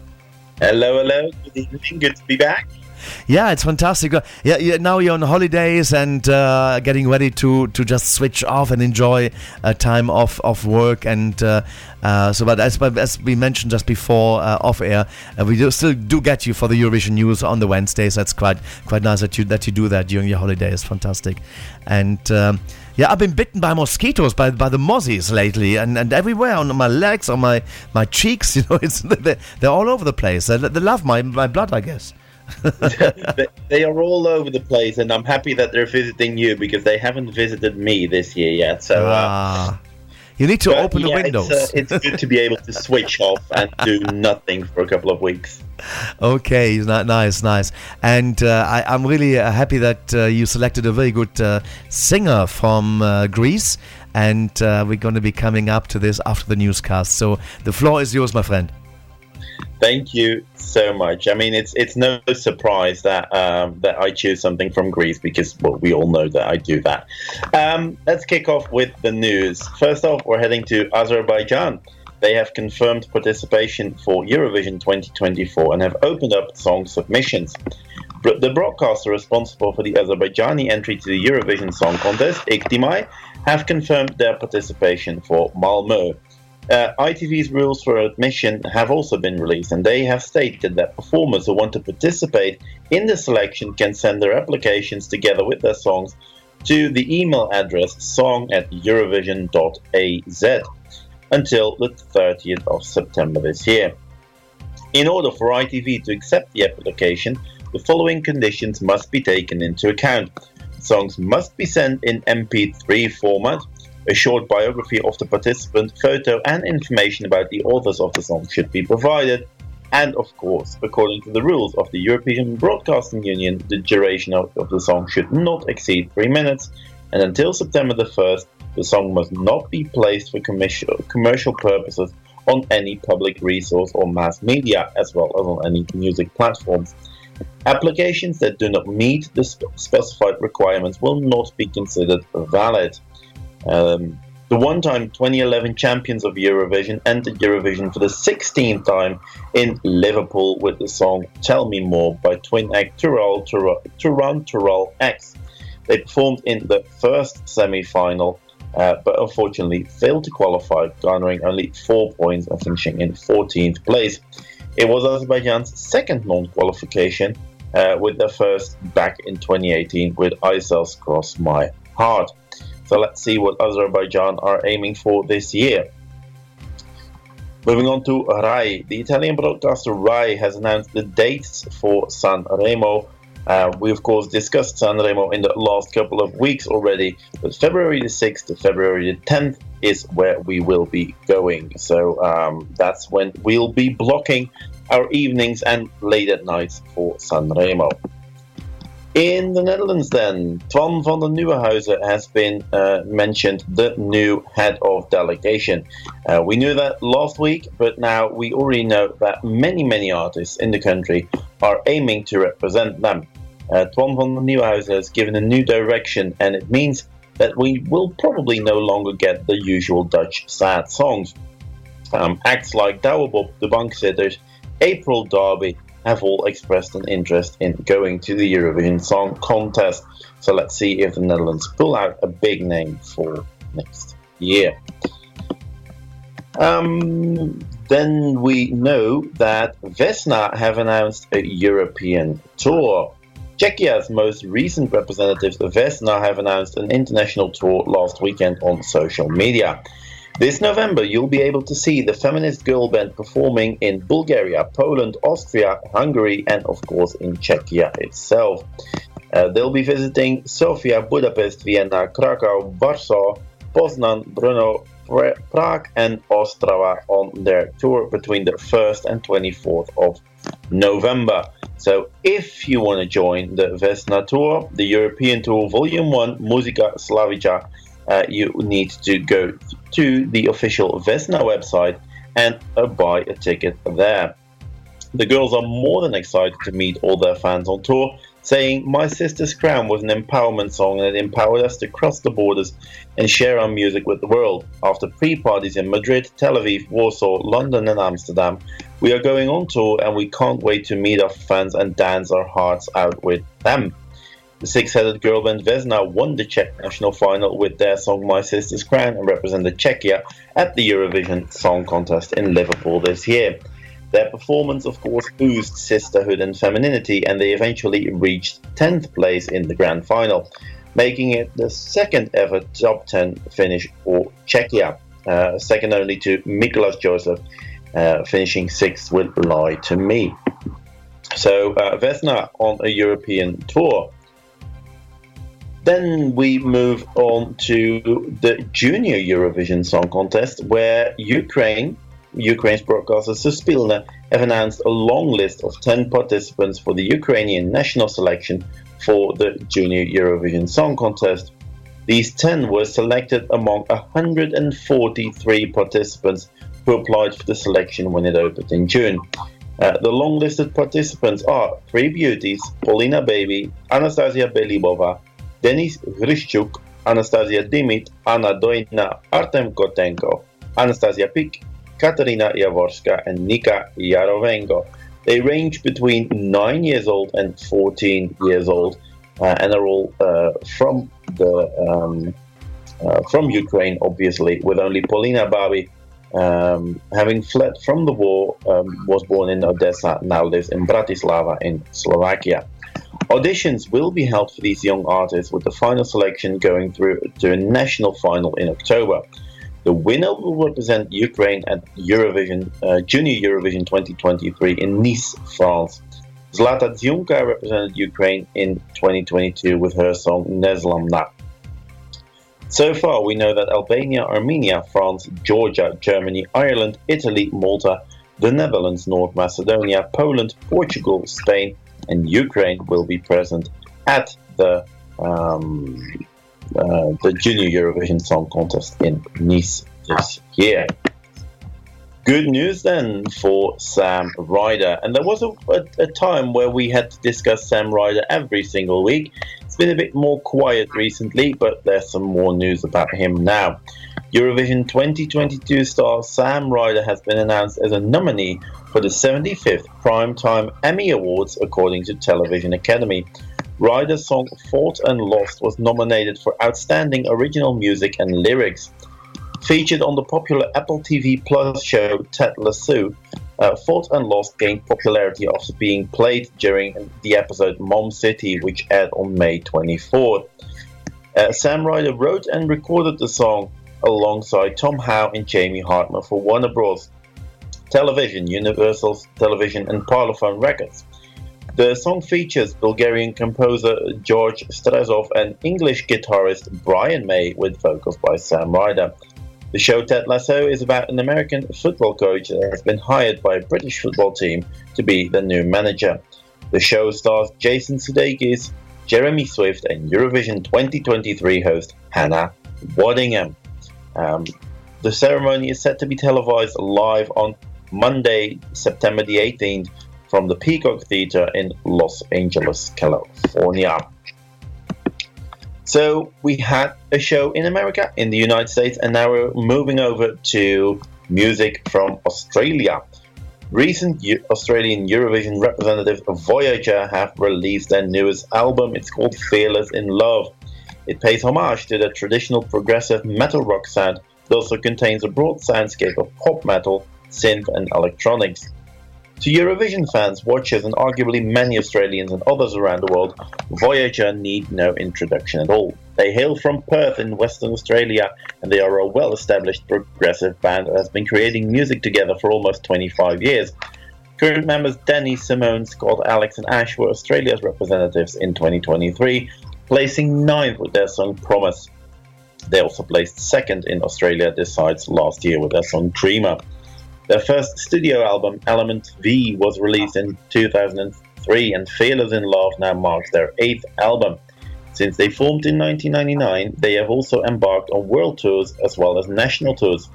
Hello, hello. Good evening. Good to be back. Yeah, it's fantastic. Yeah, yeah now you're on holidays and uh, getting ready to, to just switch off and enjoy a time off of work. And uh, uh, so, but as, as we mentioned just before uh, off air, uh, we do, still do get you for the Eurovision news on the Wednesdays. That's quite quite nice that you that you do that during your holiday. It's fantastic. And um, yeah, I've been bitten by mosquitoes by by the mozzies lately, and, and everywhere on my legs, on my my cheeks. You know, it's they're, they're all over the place. They, they love my my blood, I guess. They- are all over the place, and I'm happy that they're visiting you because they haven't visited me this year yet. So, uh, Ah. You need to open the windows. It's, uh, it's good to be able to switch off and do nothing for a couple of weeks. Okay, ni- nice, nice. And uh, I, I'm really uh, happy that uh, you selected a very good uh, singer from uh, Greece. And uh, we're going to be coming up to this after the newscast. So the floor is yours, my friend. Thank you so much. I mean, it's it's no surprise that um, that I choose something from Greece because well, we all know that I do that. Um, let's kick off with the news. First off, we're heading to Azerbaijan. They have confirmed participation for Eurovision 2024 and have opened up song submissions. The broadcaster responsible for the Azerbaijani entry to the Eurovision Song Contest, İctimai, have confirmed their participation for Malmö. Uh, ITV's rules for admission have also been released, and they have stated that performers who want to participate in the selection can send their applications together with their songs to the email address song at eurovision.az until the 30th of September this year. In order for ITV to accept the application, the following conditions must be taken into account. Songs must be sent in MP3 format. A short biography of the participant, photo, and information about the authors of the song should be provided. And of course, according to the rules of the European Broadcasting Union, the duration of, the song should not exceed three minutes. And until September the 1st, the song must not be placed for commercial purposes on any public resource or mass media, as well as on any music platforms. Applications that do not meet the specified requirements will not be considered valid. Um, the one time 2011 champions of Eurovision entered Eurovision for the 16th time in Liverpool with the song Tell Me More by twin act Tural Turan Tural X. They performed in the first semi final, uh, but unfortunately failed to qualify, garnering only four points and finishing in 14th place. It was Azerbaijan's second non qualification, uh, with their first back in 2018 with Aisel's Cross My Heart. So let's see what Azerbaijan are aiming for this year. Moving on to RAI. The Italian broadcaster RAI has announced the dates for Sanremo. Uh, we, of course, discussed Sanremo in the last couple of weeks already, but February the 6th to February the 10th is where we will be going. So um, that's when we'll be blocking our evenings and late at nights for San Remo. In the Netherlands, then, Twan van der Nieuwenhuizen has been uh, mentioned the new head of delegation. Uh, we knew that last week, but now we already know that many, many artists in the country are aiming to represent them. Uh, Twan van der Nieuwenhuizen has given a new direction, and it means that we will probably no longer get the usual Dutch sad songs. Um, acts like Douwe Bob, the Bank Bankzitters, April Derby have all expressed an interest in going to the Eurovision Song Contest. So let's see if the Netherlands pull out a big name for next year. Um, then we know that Vesna have announced a European tour. Czechia's most recent representatives, Vesna, have announced an international tour last weekend on social media. This November, you'll be able to see the feminist girl band performing in Bulgaria, Poland, Austria, Hungary, and of course in Czechia itself. Uh, they'll be visiting Sofia, Budapest, Vienna, Krakow, Warsaw, Poznan, Brno, Prague, and Ostrava on their tour between the 1st and 24th of November. So, if you want to join the Vesna Tour, the European Tour Volume 1 Musica Slavica, uh, you need to go to the official Vesna website and uh, buy a ticket there. The girls are more than excited to meet all their fans on tour, saying, My Sister's Crown was an empowerment song and it empowered us to cross the borders and share our music with the world. After pre parties in Madrid, Tel Aviv, Warsaw, London, and Amsterdam, we are going on tour and we can't wait to meet our fans and dance our hearts out with them. The six headed girl band Vesna won the Czech national final with their song My Sister's Crown and represented Czechia at the Eurovision Song Contest in Liverpool this year. Their performance, of course, oozed sisterhood and femininity, and they eventually reached 10th place in the grand final, making it the second ever top 10 finish for Czechia, uh, second only to Mikolas Josef, uh, finishing sixth with Lie to Me. So, uh, Vesna on a European tour. Then we move on to the Junior Eurovision Song Contest, where Ukraine, Ukraine's broadcaster Suspilne, have announced a long list of 10 participants for the Ukrainian national selection for the Junior Eurovision Song Contest. These 10 were selected among 143 participants who applied for the selection when it opened in June. Uh, the long listed participants are Three Beauties, Paulina Baby, Anastasia Belibova, Denis Hryshchuk, Anastasia Dimit, Anna Doina, Artem Kotenko, Anastasia Pik, Katarina Jaworska, and Nika Yarovenko. They range between 9 years old and 14 years old uh, and are all uh, from the um, uh, from Ukraine, obviously, with only Polina Babi um, having fled from the war, um, was born in Odessa, now lives in Bratislava in Slovakia. Auditions will be held for these young artists, with the final selection going through to a national final in October. The winner will represent Ukraine at Eurovision uh, Junior Eurovision 2023 in Nice, France. Zlata Dziunka represented Ukraine in 2022 with her song Nezlamna. So far, we know that Albania, Armenia, France, Georgia, Germany, Ireland, Italy, Malta, the Netherlands, North Macedonia, Poland, Portugal, Spain, and Ukraine will be present at the um, uh, the Junior Eurovision Song Contest in Nice this year. Good news then for Sam Ryder. And there was a, a, a time where we had to discuss Sam Ryder every single week. It's been a bit more quiet recently, but there's some more news about him now. Eurovision 2022 star Sam Ryder has been announced as a nominee for the 75th Primetime Emmy Awards, according to Television Academy. Ryder's song Fought and Lost was nominated for Outstanding Original Music and Lyrics. Featured on the popular Apple TV Plus show Ted Lasso, uh, Fought and Lost gained popularity after being played during the episode Mom City, which aired on May 24th. Uh, Sam Ryder wrote and recorded the song alongside Tom Howe and Jamie Hartman for Warner Bros. Television, Universal Television, and Parlophone Records. The song features Bulgarian composer George Strazov and English guitarist Brian May with vocals by Sam Ryder. The show Ted Lasso is about an American football coach that has been hired by a British football team to be the new manager. The show stars Jason Sudeikis, Jeremy Swift, and Eurovision 2023 host Hannah Waddingham. Um, the ceremony is set to be televised live on Monday, September the 18th, from the Peacock Theatre in Los Angeles, California. So we had a show in America, in the United States, and now we're moving over to music from Australia. Recent Australian Eurovision representative Voyager have released their newest album. It's called Fearless in Love. It pays homage to the traditional progressive metal rock sound, but also contains a broad soundscape of pop metal, synth, and electronics. To Eurovision fans, watchers, and arguably many Australians and others around the world, Voyager need no introduction at all. They hail from Perth in Western Australia, and they are a well established progressive band that has been creating music together for almost 25 years. Current members Danny, Simone, Scott, Alex, and Ash were Australia's representatives in 2023, placing ninth with their song Promise. They also placed second in Australia Decides last year with their song Dreamer. Their first studio album, Element V, was released in 2003, and Fearless in Love now marks their eighth album. Since they formed in 1999, they have also embarked on world tours as well as national tours.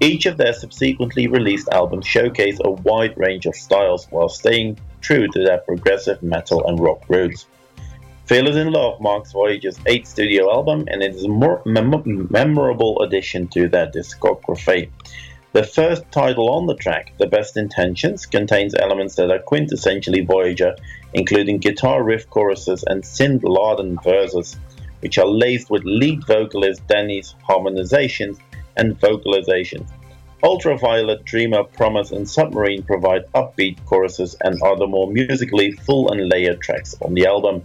Each of their subsequently released albums showcase a wide range of styles while staying true to their progressive metal and rock roots. Fearless in Love marks Voyager's eighth studio album and it is a more mem- memorable addition to their discography. The first title on the track, The Best Intentions, contains elements that are quintessentially Voyager, including guitar riff choruses and synth laden verses, which are laced with lead vocalist Danny's harmonizations and vocalizations. Ultraviolet, Dreamer, Promise, and Submarine provide upbeat choruses and the more musically full and layered tracks on the album.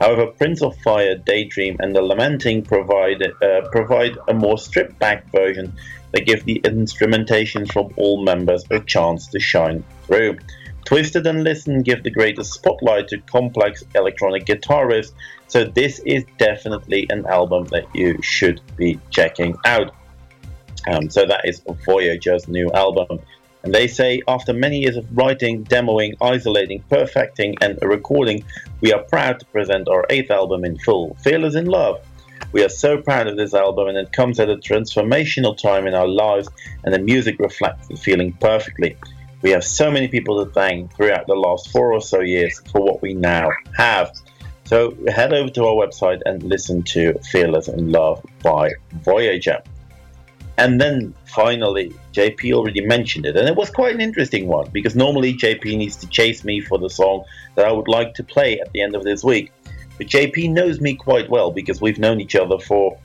However, Prince of Fire, Daydream, and The Lamenting provide uh, provide a more stripped back version that give the instrumentation from all members a chance to shine through. Twisted and Listen give the greatest spotlight to complex electronic guitar riffs, so this is definitely an album that you should be checking out. Um, so that is Voyager's new album. And they say after many years of writing, demoing, isolating, perfecting, and recording, we are proud to present our eighth album in full, Fearless in Love. We are so proud of this album, and it comes at a transformational time in our lives, and the music reflects the feeling perfectly. We have so many people to thank throughout the last four or so years for what we now have. So head over to our website and listen to Fearless in Love by Voyager. And then finally, JP already mentioned it, and it was quite an interesting one because normally JP needs to chase me for the song that I would like to play at the end of this week. But JP knows me quite well because we've known each other for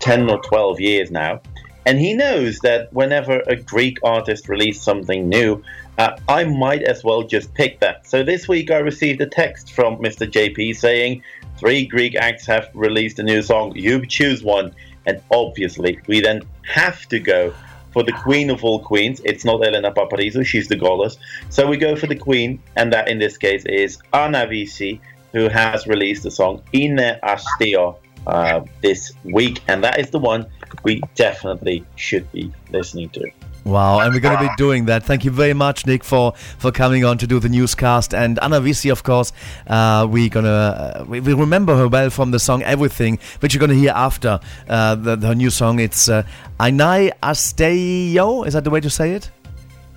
10 or 12 years now. And he knows that whenever a Greek artist releases something new, uh, I might as well just pick that. So this week I received a text from Mr. JP saying, Three Greek acts have released a new song, you choose one. And obviously, we then have to go for the queen of all queens. It's not Elena Paparizou, she's the goddess. So we go for the queen, and that in this case is Anna Vissi, who has released the song Ine Astio uh, this week. And that is the one we definitely should be listening to. Wow, and we're going to be doing that. Thank you very much, Nick, for, for coming on to do the newscast. And Anna Vissi, of course, uh, we're gonna uh, we, we remember her well from the song "Everything," which you're gonna hear after uh, the, her new song. It's uh, "Ainai Asteo." Is that the way to say it?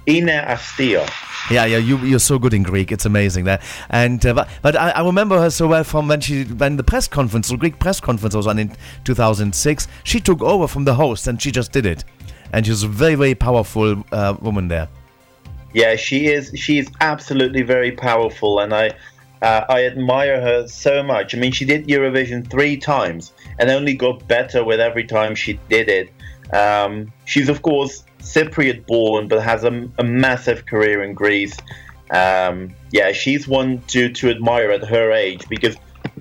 Ine Astio. Yeah, yeah, you you're so good in Greek. It's amazing that. And uh, but, but I, I remember her so well from when she when the press conference, the Greek press conference was on in 2006. She took over from the host and she just did it, and she's a very very powerful uh, woman there. Yeah, she is. She's absolutely very powerful, and I, uh, I admire her so much. I mean, she did Eurovision three times, and only got better with every time she did it. Um, she's of course Cypriot born, but has a, a massive career in Greece. Um, yeah, she's one to to admire at her age because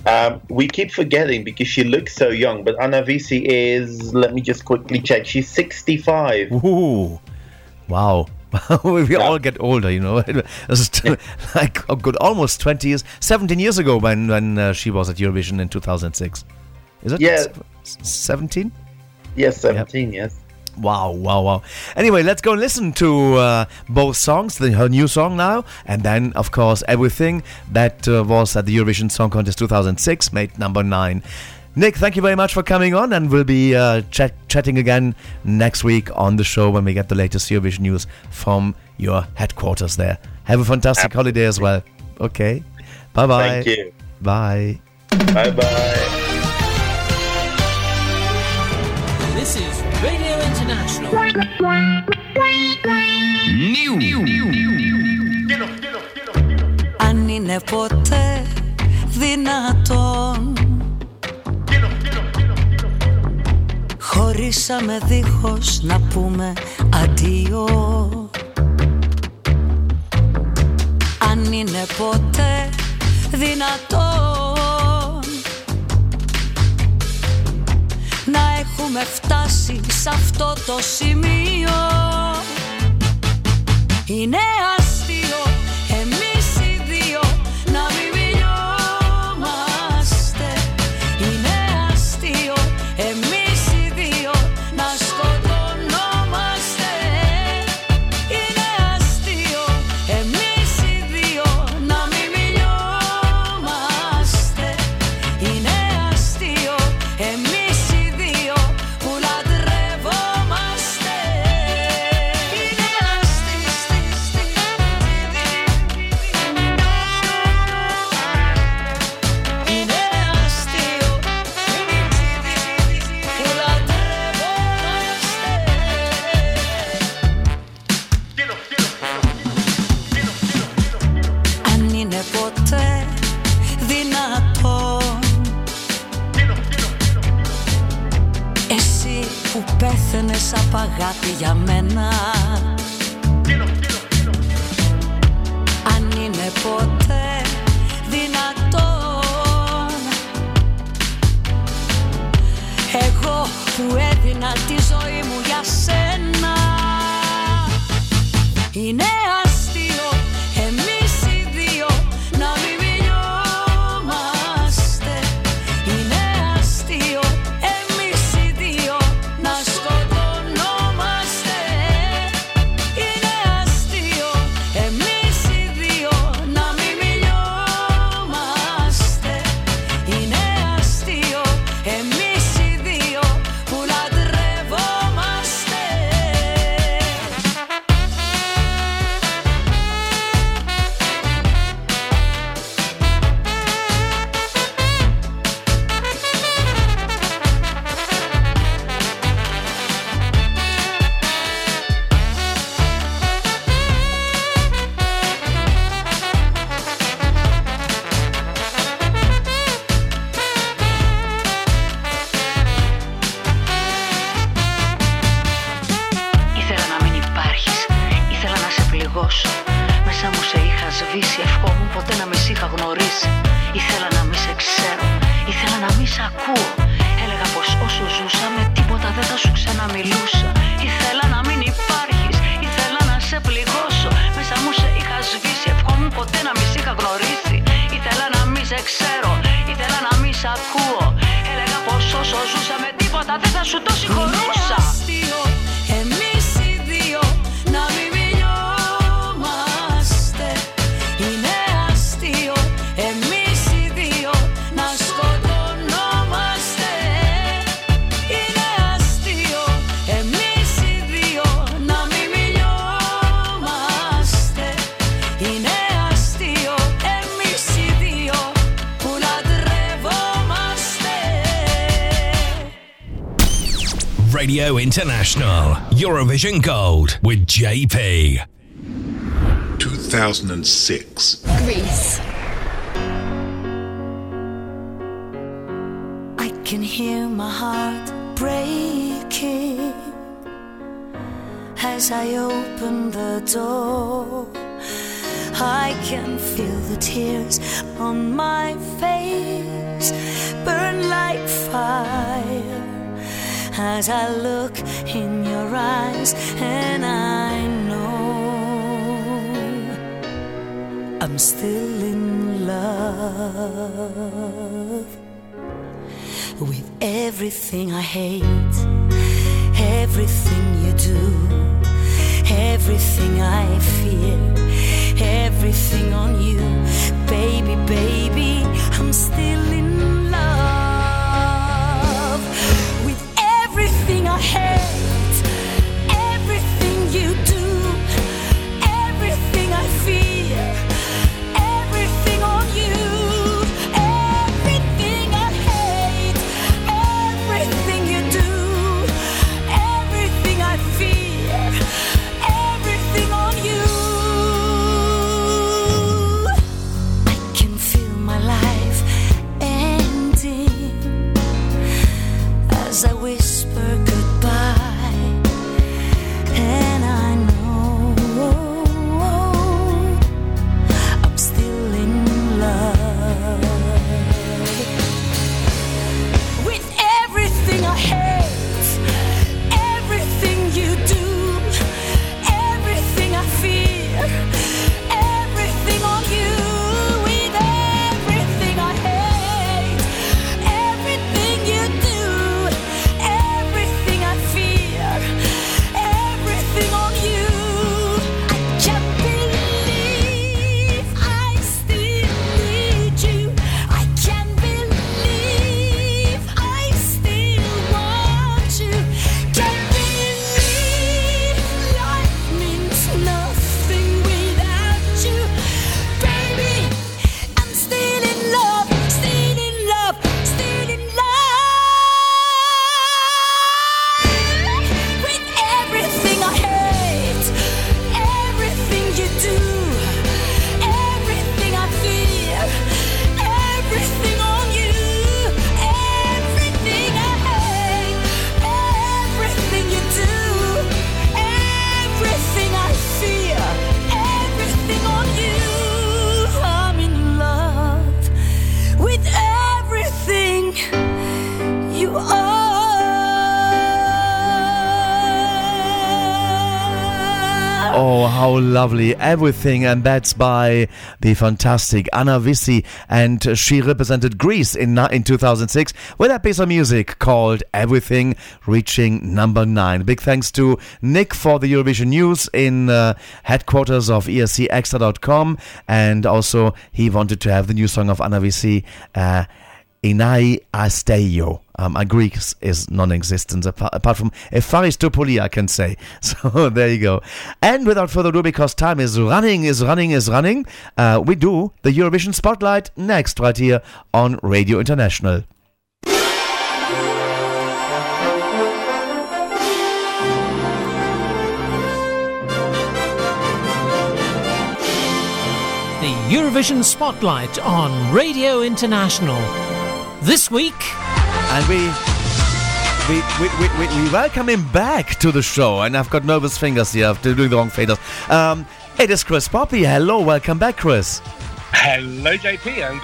um, we keep forgetting because she looks so young. But Anna Vissi is. Let me just quickly check. She's sixty-five. Ooh, wow. we all get older, you know. Like a good almost 20 years, 17 years ago when when uh, she was at Eurovision in 2006. Is it? Yeah. 17? Yes, seventeen. Yes. Wow, wow, wow. Anyway, let's go and listen to uh, both songs, the, her new song now, and then, of course, everything that uh, was at the Eurovision Song Contest 2006, made number nine. Nick, thank you very much for coming on, and we'll be uh, chat- chatting again next week on the show when we get the latest Eurovision news from your headquarters there. Have a fantastic holiday as well. Okay. Bye bye. Thank you. Bye. Bye bye. Αν είναι ποτέ δυνατόν Χωρίσαμε δίχως να πούμε αντίο. Αν είναι ποτέ δυνατόν να έχουμε φτάσει σε αυτό το σημείο. Είναι αστείο. για μένα. Αν είναι ποτέ δυνατόν. Εγώ που έδινα τη ζωή μου για σένα. Είναι International Eurovision Gold with JP. 2006. Greece. I can hear my heart breaking as I open the door. I can feel the tears on my face burn like fire as I look everything I hate, everything you do, everything I fear, everything on you. Baby, baby, I'm still in lovely. Everything, and that's by the fantastic Anna Vissi, and she represented Greece in, in 2006 with that piece of music called Everything, reaching number nine. Big thanks to Nick for the Eurovision News in uh, headquarters of escXtra.com, and also he wanted to have the new song of Anna Vissi, uh, Inai Asteio. Um, my Greek is- is non-existent apart, apart from Epharistopouli, I can say. So there you go. And without further ado, because time is running, is running, is running, uh, we do the Eurovision Spotlight next right here on Radio International. The Eurovision Spotlight on Radio International. This week. And we. We, we, we, we, we welcome him back to the show, and I've got nervous fingers here after doing the wrong fingers. Um, it is Chris Poppe. Hello, welcome back, Chris. Hello, JP, and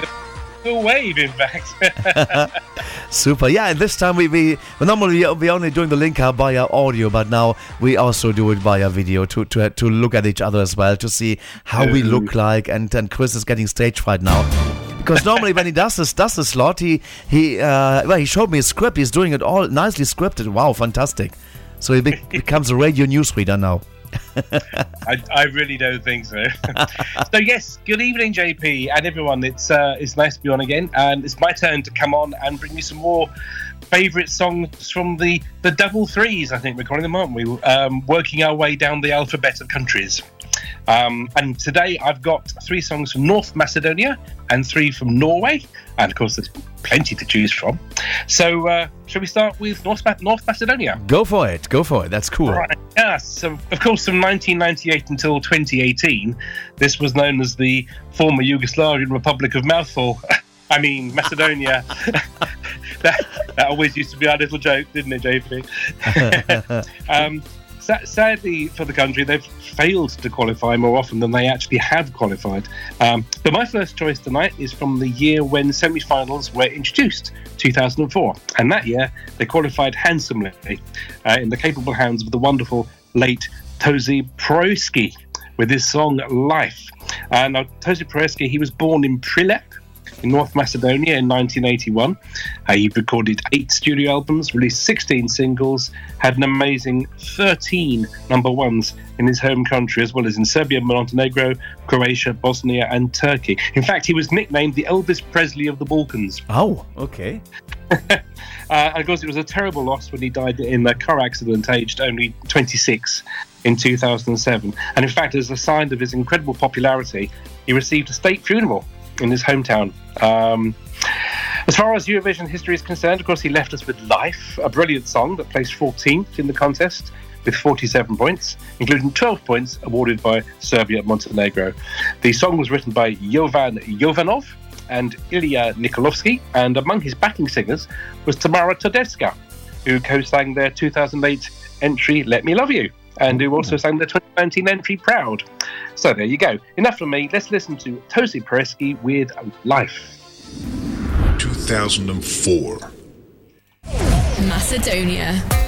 the wave, in fact. Super. Yeah, and this time we, we normally we- we only doing the link up via audio, but now we also do it via video to to to look at each other as well to see how we look like. And and Chris is getting stage fright now. Because normally when he does this does the slot, he he uh, well he showed me a script. He's doing it all nicely scripted. Wow, fantastic! So he be- becomes a radio newsreader now. I, I really don't think so. so yes, good evening, JP, and everyone. It's uh, it's nice to be on again, and it's my turn to come on and bring you some more favourite songs from the the double threes. I think we're calling them, aren't we? Um, working our way down the alphabet of countries. Um, and today I've got three songs from North Macedonia and three from Norway, and of course there's plenty to choose from. So uh, shall we start with North, Ma- North Macedonia? Go for it. Go for it. That's cool. Right. Yes. So, of course, from 1998 until 2018, this was known as the former Yugoslavian Republic of Mouthful. I mean, Macedonia. that, that always used to be our little joke, didn't it, JP? um, sadly for the country, they've failed to qualify more often than they actually have qualified. Um, but my first choice tonight is from the year when semi finals were introduced, 2004. And that year, they qualified handsomely uh, in the capable hands of the wonderful late Toše Proeski with his song Life. Uh, now, Toše Proeski, he was born in Prilep in North Macedonia in 1981. Uh, he recorded eight studio albums, released 16 singles, had an amazing 13 number ones in his home country, as well as in Serbia, Montenegro, Croatia, Bosnia, and Turkey. In fact, he was nicknamed the Elvis Presley of the Balkans. Oh, okay. Uh, and of course, it was a terrible loss when he died in a car accident, aged only 26 in 2007. And in fact, as a sign of his incredible popularity, he received a state funeral in his hometown. Um, as far as Eurovision history is concerned, of course, he left us with Life, a brilliant song that placed 14th in the contest with 47 points, including 12 points awarded by Serbia Montenegro. The song was written by Jovan Jovanov and Ilya Nikolovski, and among his backing singers was Tamara Todevska, who co sang their 2008 entry Let Me Love You, and who also sang the 2019 entry Proud. So there you go. Enough from me. Let's listen to Toše Proeski with Life. 2004. Macedonia.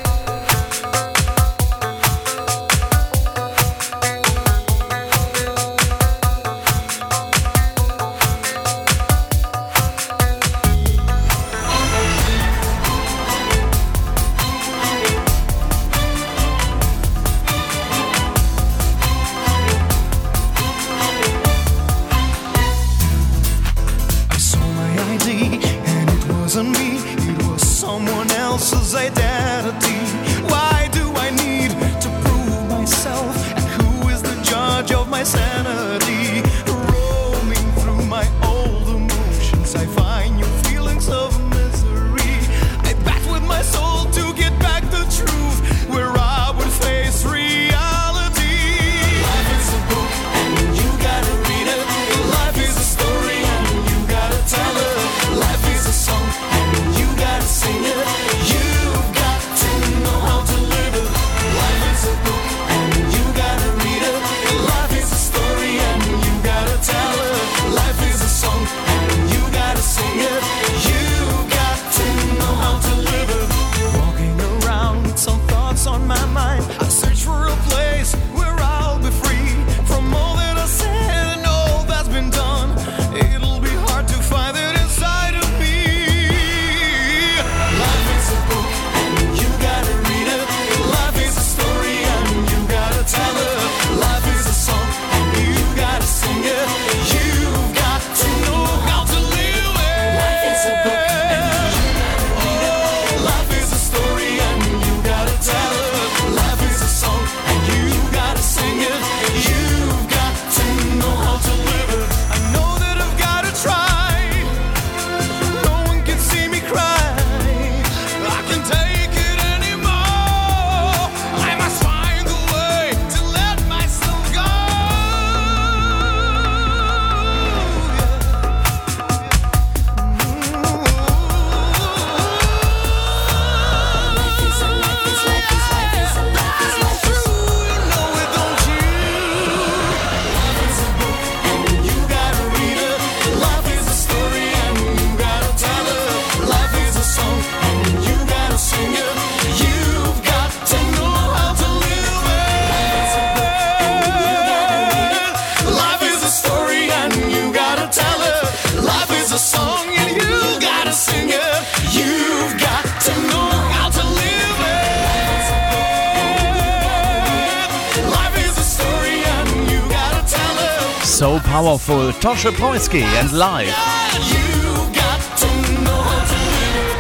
Toše Proeski and live.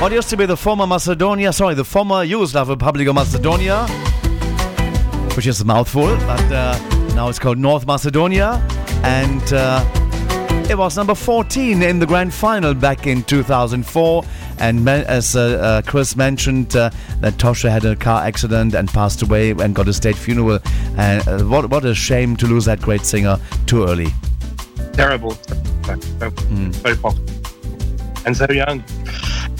What used to be the former Macedonia, sorry, the former Yugoslav Republic of Macedonia, which is a mouthful, but uh, now it's called North Macedonia, and uh, it was number 14 in the grand final back in 2004. And as uh, uh, Chris mentioned, uh, that Tosha had a car accident and passed away and got a state funeral. And uh, what what a shame to lose that great singer too early. Terrible. So, so pop. And so young.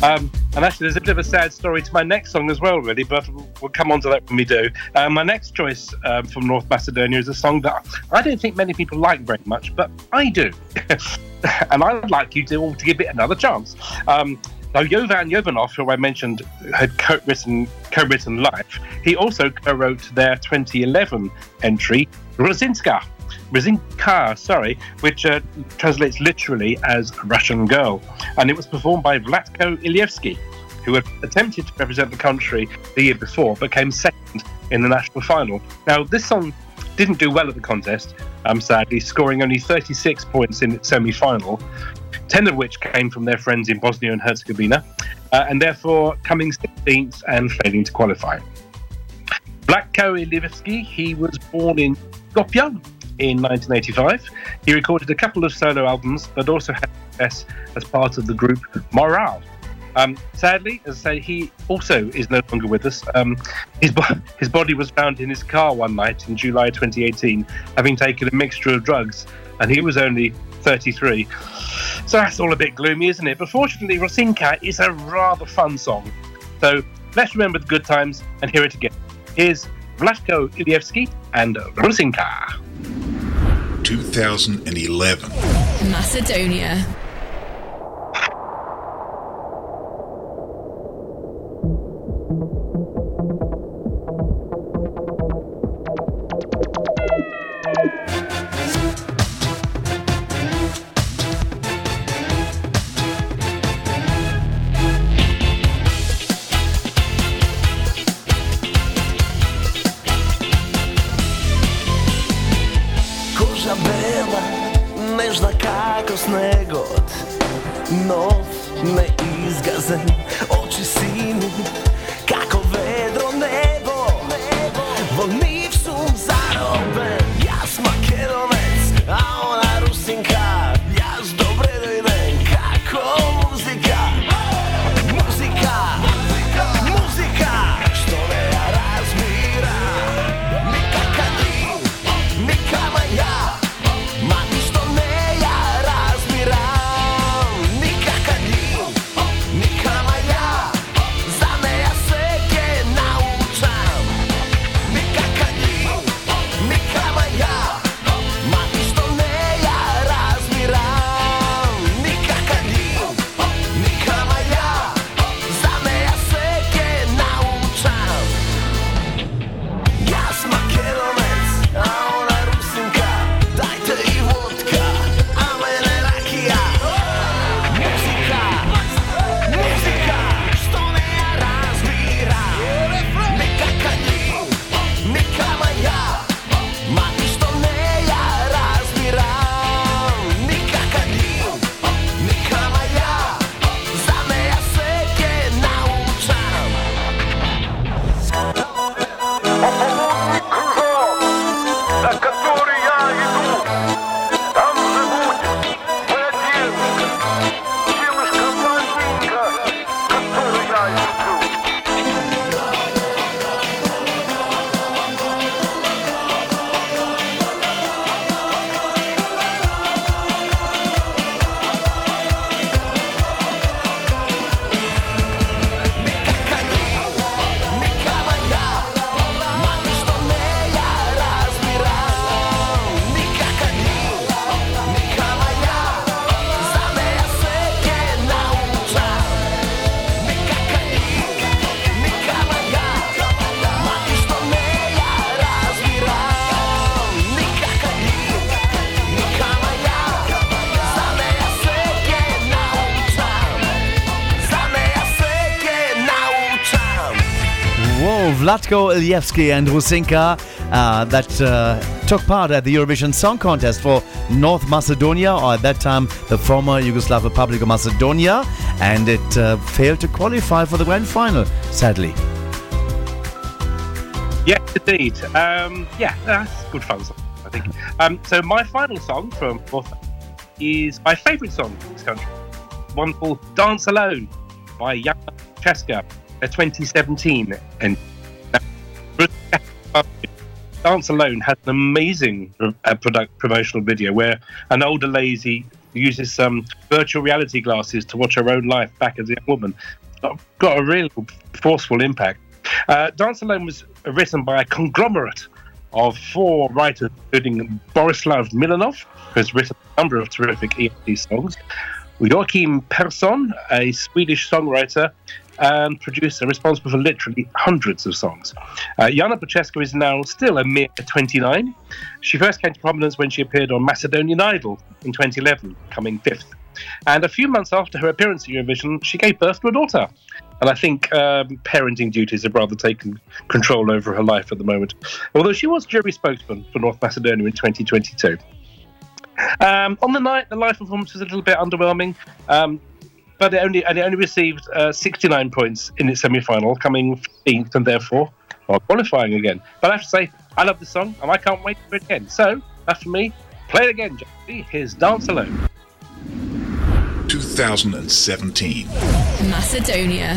Um, and actually, there's a bit of a sad story to my next song as well, really, but we'll come on to that when we do. Uh, my next choice um, from North Macedonia is a song that I don't think many people like very much, but I do. and I'd like you to all to give it another chance. Um, now, Jovan Jovanov, who I mentioned had co-written co-written Life, he also co-wrote their 2011 entry, Rosinska. Rosinka, sorry, which uh, translates literally as Russian girl. And it was performed by Vlatko Ilievski, who had attempted to represent the country the year before, but came second in the national final. Now, this song didn't do well at the contest, um, sadly, scoring only 36 points in its semi final, 10 of which came from their friends in Bosnia and Herzegovina, uh, and therefore coming 16th and failing to qualify. Vlatko Ilievski, he was born in Skopje in 1985. He recorded a couple of solo albums, but also had success as part of the group Morale. Um, sadly, as I say, he also is no longer with us. Um, his, bo- his body was found in his car one night in July 2018, having taken a mixture of drugs, and he was only 33. So that's all a bit gloomy, isn't it? But fortunately, Rosinka is a rather fun song. So let's remember the good times and hear it again. Here's Vlatko Ilievski and Rosinka. 2011. Macedonia. negod, nov neizgazen Vlatko and Rusinka. Uh, that uh, took part at the Eurovision Song Contest for North Macedonia, or at that time the former Yugoslav Republic of Macedonia, and it uh, failed to qualify for the grand final, sadly. Yes, indeed. Um, yeah, that's good fun, song, I think. Um, so my final song from North is my favourite song in this country. One called "Dance Alone" by Jana Burčeska, a 2017 and Dance Alone has an amazing uh, product promotional video where an older lady uses some virtual reality glasses to watch her own life back as a young woman. Got, a real forceful impact. Uh, Dance Alone was written by a conglomerate of four writers, including Borislav Milanov, who has written a number of terrific ELT songs, Joachim Persson, a Swedish songwriter and producer responsible for literally hundreds of songs. Uh, Jana Burčeska is now still a mere 29. She first came to prominence when she appeared on Macedonian Idol in 2011, coming fifth. And a few months after her appearance at Eurovision, she gave birth to a daughter. And I think um, parenting duties have rather taken control over her life at the moment. Although she was jury spokesman for North Macedonia in 2022. Um, on the night, the live performance was a little bit underwhelming, um, but it only and it only received uh, 69 points in its semi-final, coming 15th and therefore not qualifying again. But I have to say, I love the song and I can't wait for it again. So that's for me. Play it again, Jeffrey. Here's "Dance Alone." 2017. Macedonia.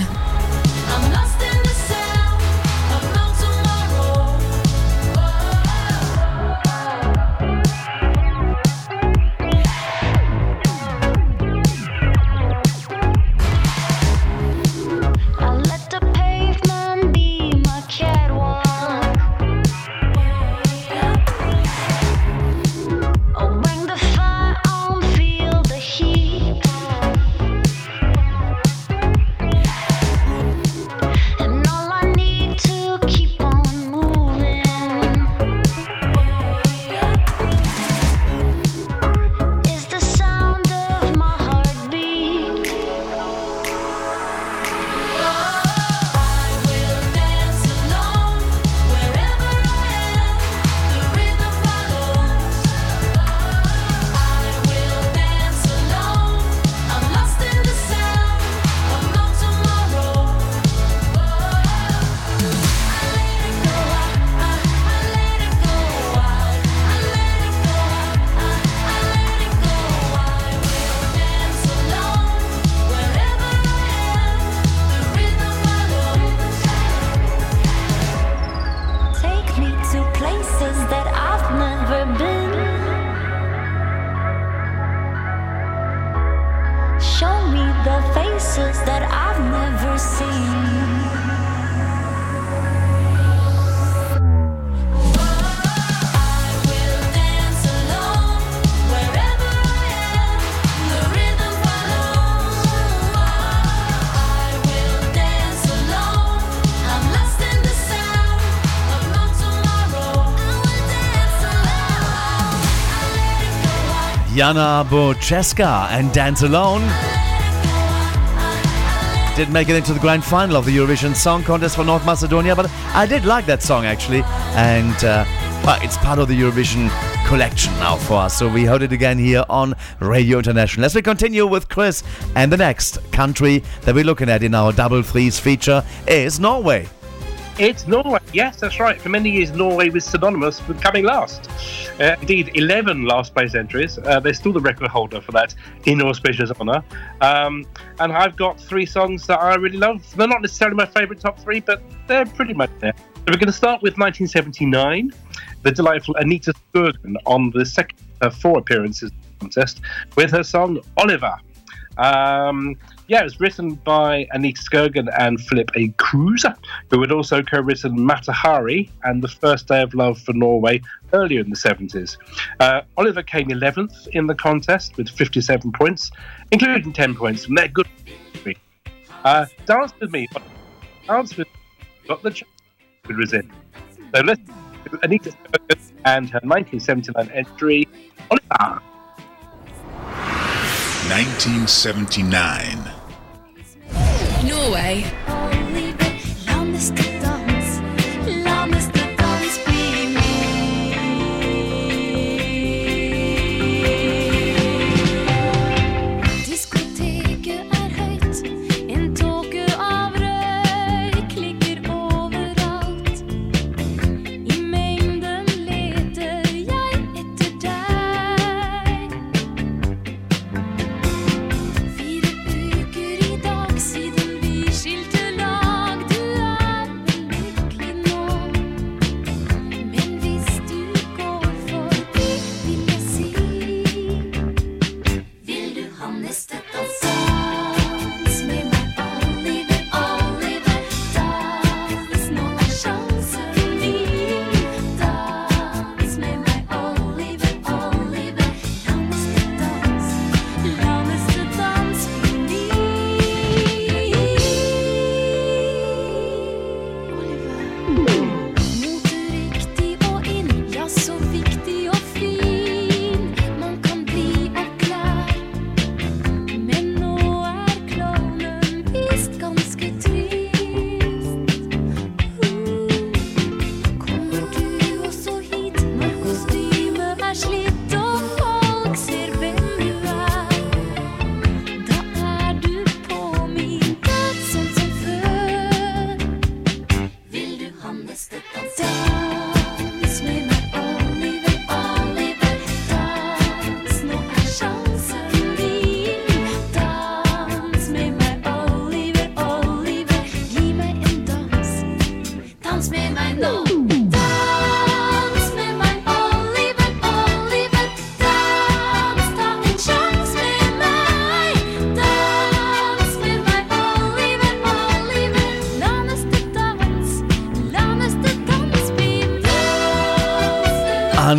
Jana Burčeska and Dance Alone did make it into the grand final of the Eurovision Song Contest for North Macedonia, but I did like that song actually, and uh, well, it's part of the Eurovision collection now for us. So we heard it again here on Radio International. As we continue with Chris, and the next country that we're looking at in our Double threes feature is Norway. It's Norway. Yes, that's right. For many years, Norway was synonymous with coming last. Uh, indeed, 11 last place entries. Uh, they're still the record holder for that inauspicious honour. Um, and I've got three songs that I really love. They're not necessarily my favourite top three, but they're pretty much there. So we're going to start with 1979, the delightful Anita Skorgan on the second of four appearances in the contest with her song Oliver. Um, yeah, it was written by Anita Skorgan and Philip A. Kruse, who had also co-written Mata Hari and The First Day of Love for Norway earlier in the 70s. Uh, Oliver came 11th in the contest with 57 points, including 10 points from their good uh, Dance With Me, Dance With Me, got the ch- was in. So let's Anita Skorgan and her 1979 entry, Oliver. 1979. Norway.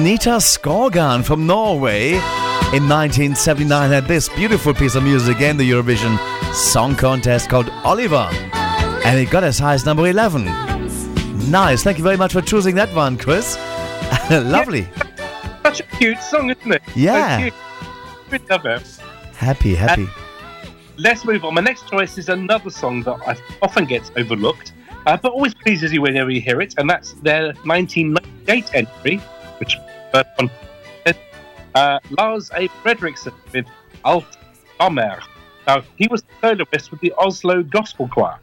Anita Skorgan from Norway in 1979 had this beautiful piece of music in the Eurovision Song Contest called Oliver. And it got as high as number 11. Nice. Thank you very much for choosing that one, Chris. Lovely. Such a cute song, isn't it? Yeah. So. Love it. Happy, happy. Let's move on. My next choice is another song that I often gets overlooked, uh, but always pleases you whenever you hear it, and that's their 1998 entry, first one, uh, Lars A. Fredriksen with Alt Sommer. Now, he was the soloist with the Oslo Gospel Choir.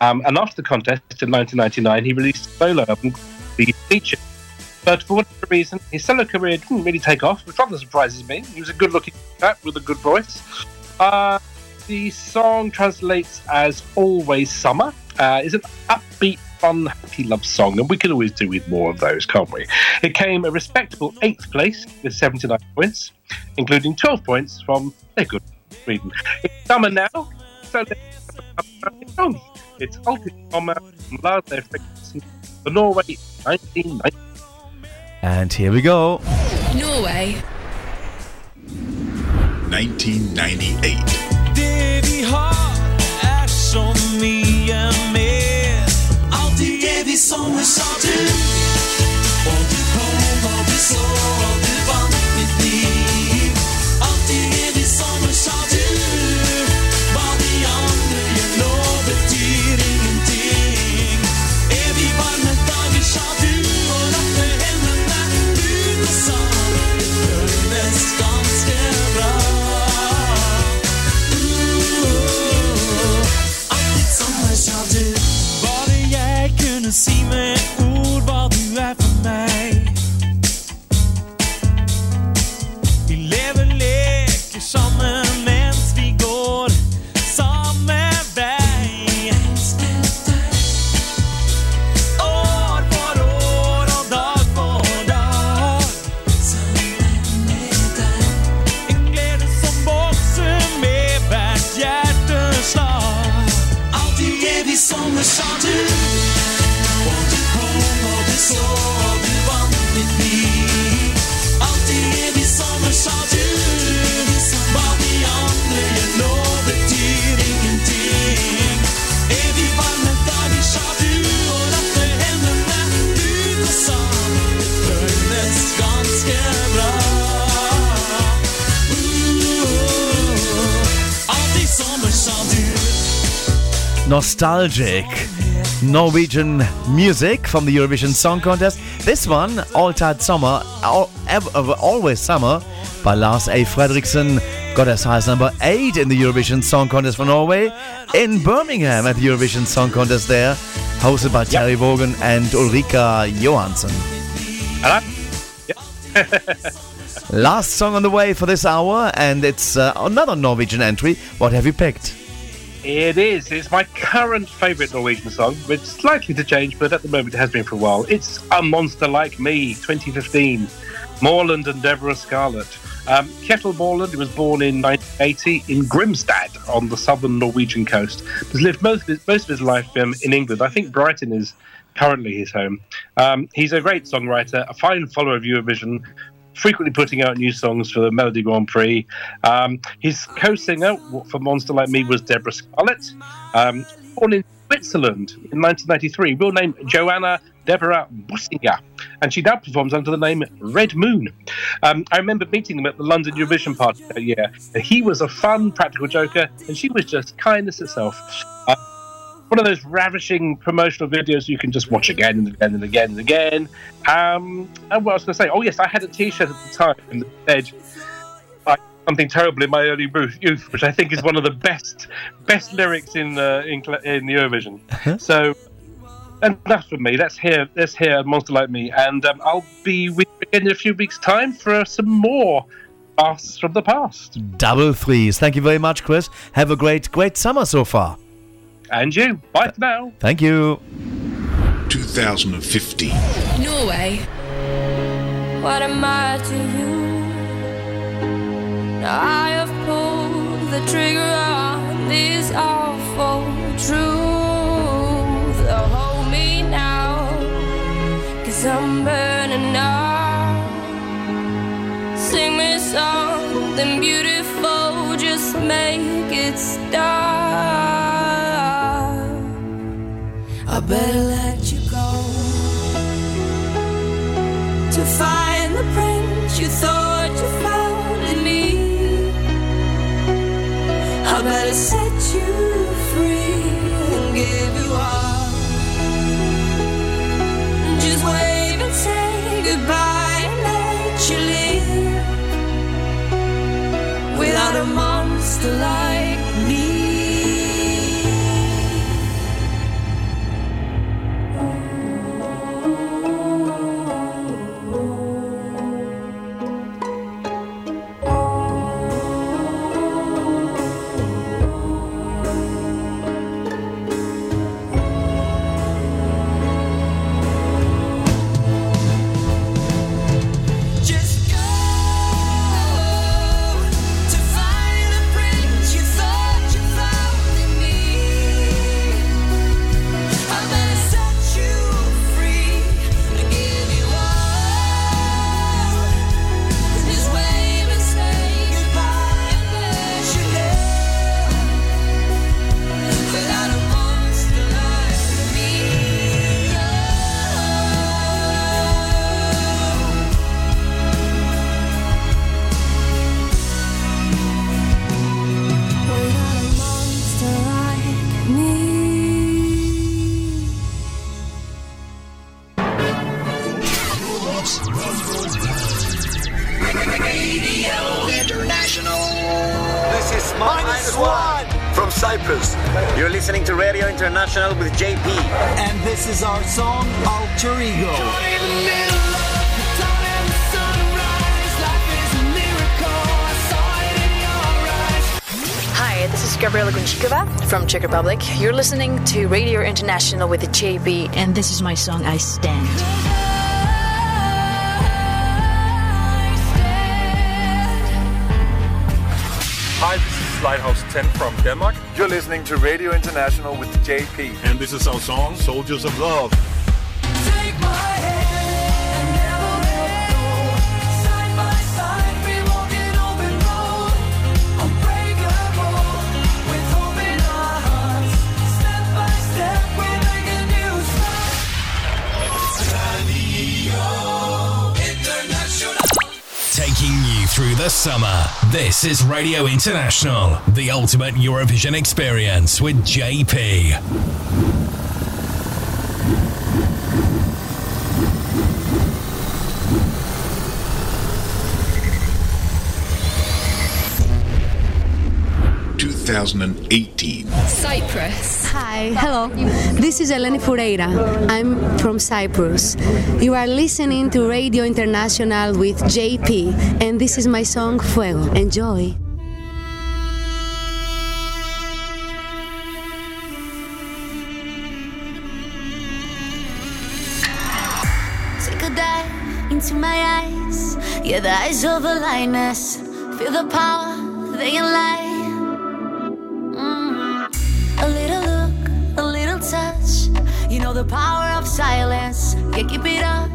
Um, and after the contest in 1999, he released a solo album The Feature. But for whatever reason, his solo career didn't really take off, which rather surprises me. He was a good looking chap with a good voice. Uh, the song translates as Always Summer. Uh, is an upbeat, fun, happy love song, and we could always do with more of those, can't we? It came a respectable eighth place with 79 points, including 12 points from their good Sweden. It's summer now, so let's have song. It's Ultimate Summer from Lars Fredriksen for Norway 1990. And here we go. Norway. 1998. Det vi har er så mye mer. Alltid evig sommer, sa du. Og du kom, og du så, si med ord hva du er for meg. Vi lever, leker sammen mens vi går samme vei. År for år og dag for dag. En glede som vokser med hvert hjerteslag. Alltid evig sommer, så. Nostalgic Norwegian music from the Eurovision Song Contest. This one, All Tide Summer, all, ev- uh, Always Summer, by Lars A. Fredriksen, got as high as number 8 in the Eurovision Song Contest for Norway in Birmingham at the Eurovision Song Contest there, hosted by Terry Wogan and Ulrika Jonsson. Hello. Last song on the way for this hour, and it's uh, another Norwegian entry. What have you picked? It is. It's my current favourite Norwegian song. It's likely to change, but at the moment it has been for a while. It's A Monster Like Me, 2015. Mørland and Debrah Scarlett. Um, Kjetil Mørland was born in 1980 in Grimstad on the southern Norwegian coast. Has lived most of his, most of his life um, in England. I think Brighton is currently his home. Um, he's a great songwriter, a fine follower of Eurovision, frequently putting out new songs for the Melodi Grand Prix. Um, his co-singer for Monster Like Me was Debrah Scarlett, um, born in Switzerland in 1993. Real name Joanna Deborah Bussinger, and she now performs under the name Red Moon. Um, I remember meeting them at the London Eurovision party that year. He was a fun, practical joker, and she was just kindness itself. Uh, one of those ravishing promotional videos you can just watch again and again and again and again. Um, and what I was going to say, oh yes, I had a T-shirt at the time that said uh, something terrible in my early youth, which I think is one of the best best lyrics in uh, in, in Eurovision. So. Enough from me. Let's hear. Let's hear a monster like me, and um, I'll be with you in a few weeks' time for some more blasts from the past. Double threes. Thank you very much, Chris. Have a great, great summer so far. And you. Bye for now. Thank you. 2015. Norway. What am I to you? Now I have pulled the trigger on this awful truth. Oh, hold me now, cause I'm burning up. Sing me something beautiful, just make it stop. Better let you go to find the prince you thought you found in me. I better set you free and give Czech Republic. You're listening to Radio International with the JB, and this is my song I Stand. Hi, this is Lighthouse 10 from Denmark. You're listening to Radio International with JP. And this is our song, Soldiers of Love. Summer. This is Radio International, the ultimate Eurovision experience with JP. Two thousand and eighteen. Cyprus. Hi, hello. This is Eleni Foureira. I'm from Cyprus. You are listening to Radio International with JP, and this is my song Fuego. Enjoy. Take a dive into my eyes. Yeah, the eyes of a lioness. Feel the power, they can the power of silence. Yeah, keep it up,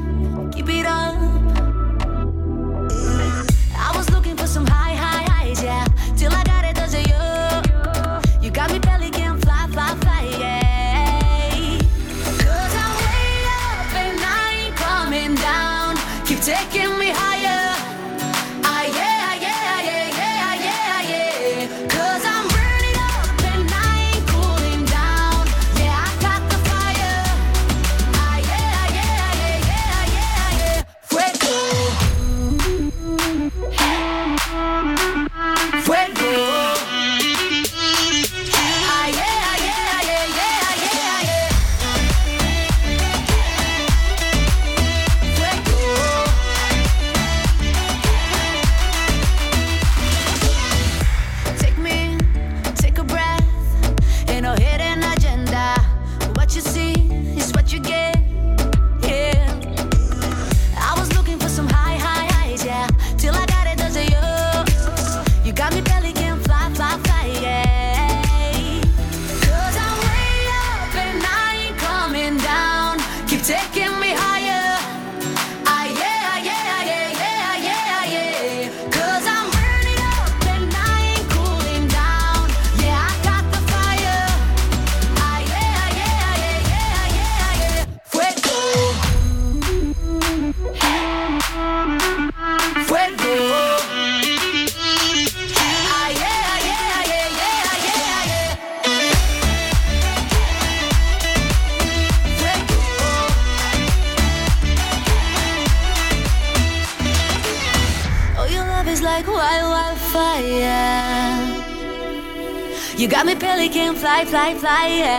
fly, fly. Yeah.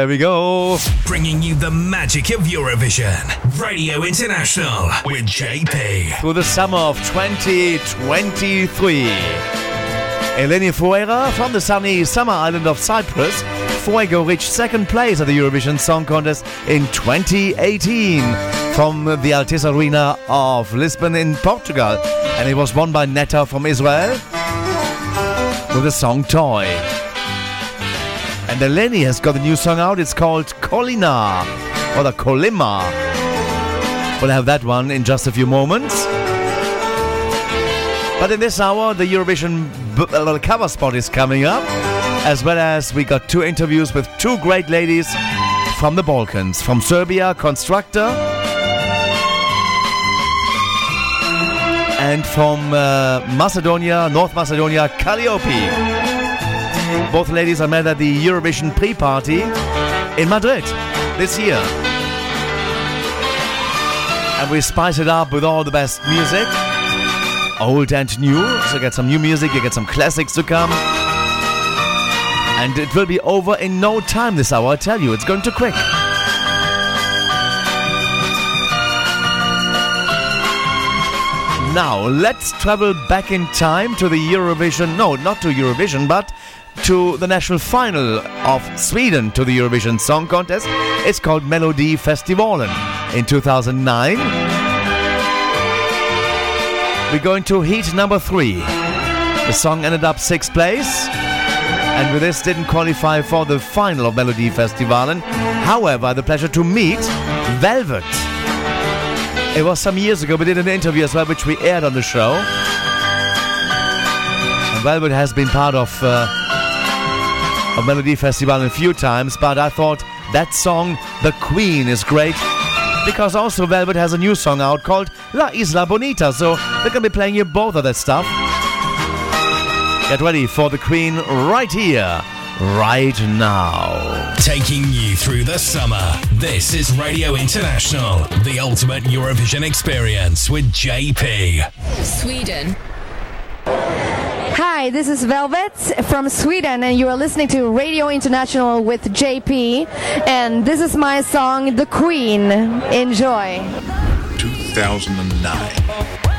There we go. Bringing you the magic of Eurovision. Radio International with JP. Through the summer of 2023. Eleni Foureira from the sunny summer island of Cyprus. Fuego reached second place at the Eurovision Song Contest in 2018 from the Altice Arena of Lisbon in Portugal. And it was won by Netta from Israel with the song Toy. And Eleni has got a new song out. It's called Kolina or the Kolima. We'll have that one in just a few moments. But in this hour, the Eurovision b- uh, cover spot is coming up, as well as we got two interviews with two great ladies from the Balkans. From Serbia, Konstrakta, and from uh, Macedonia, North Macedonia, Kaliopi. Both ladies are met at the Eurovision pre-party in Madrid this year. And we spice it up with all the best music, old and new. So get some new music, you get some classics to come. And it will be over in no time this hour, I tell you, it's going too quick. Now, let's travel back in time to the Eurovision. No, not to Eurovision, but to the national final of Sweden to the Eurovision Song Contest. It's called Melodifestivalen in 2009. We're going to heat number three. The song ended up sixth place, and with this didn't qualify for the final of Melodifestivalen. However, the pleasure to meet Velvet. It was some years ago. We did an interview as well, which we aired on the show. And Velvet has been part of uh, of Melodifestival a few times, but I thought that song, The Queen, is great because also Velvet has a new song out called La Isla Bonita, so they're gonna be playing you both of that stuff. Get ready for The Queen right here, right now. Taking you through the summer. This is Radio International, the ultimate Eurovision experience with JP. Sweden. Hi, this is Velvet from Sweden, and you are listening to Radio International with JP. And this is my song, The Queen. Enjoy. 2009.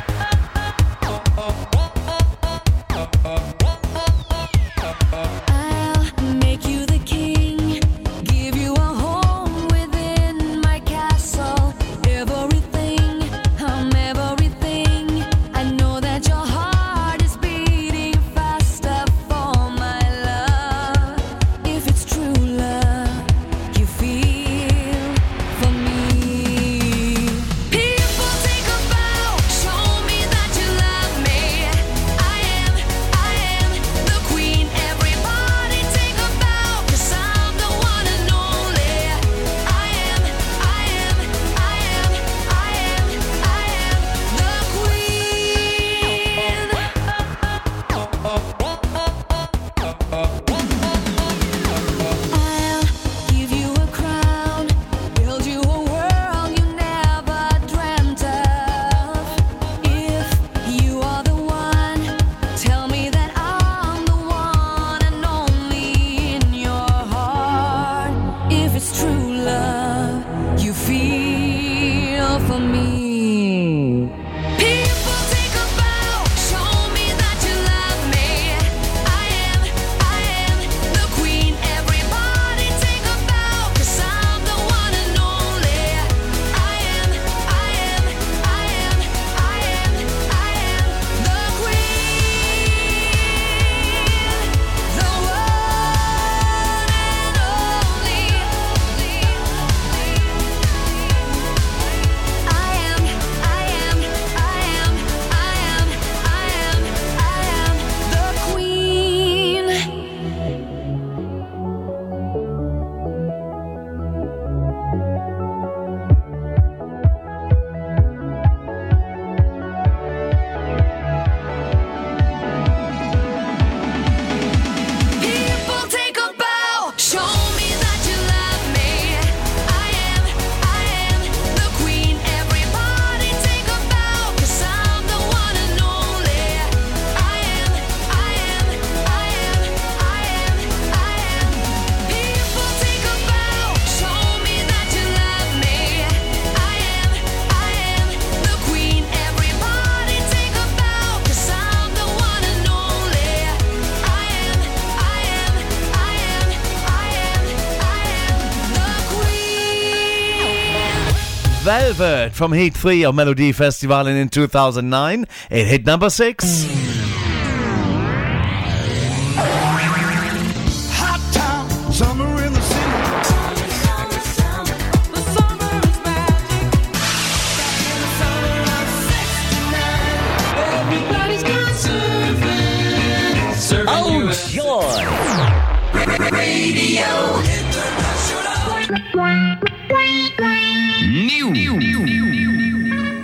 Velvet from Heat 3 of Melodifestival in 2009. It hit number 6.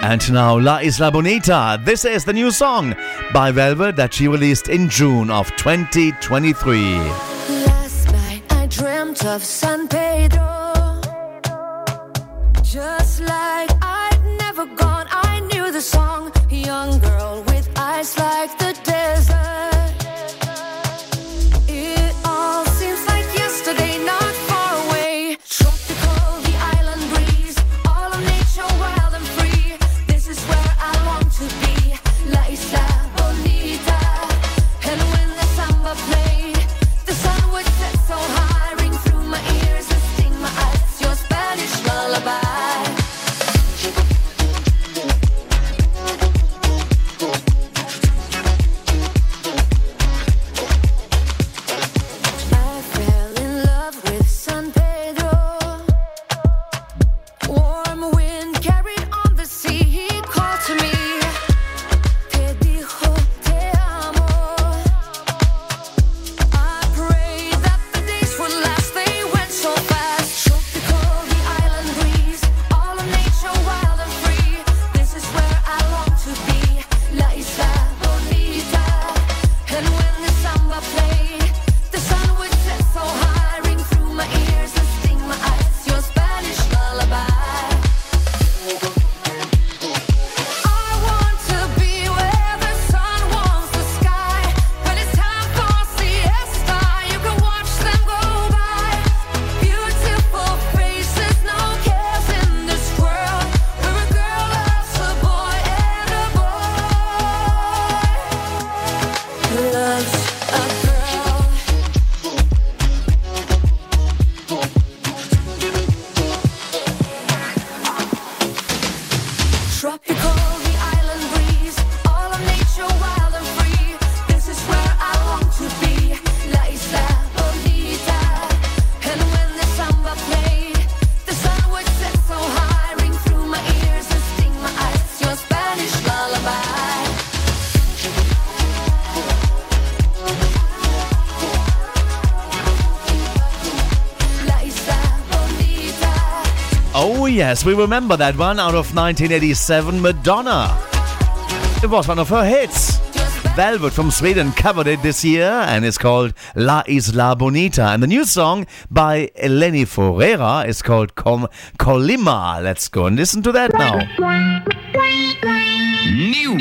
And now La Isla Bonita. This is the new song by Velvet that she released in June of 2023. Last night I dreamt of Yes, we remember that one out of 1987 Madonna. It was one of her hits. Velvet from Sweden covered it this year and it's called La Isla Bonita. And the new song by Eleni Foureira is called Com- Colima. Let's go and listen to that now. New.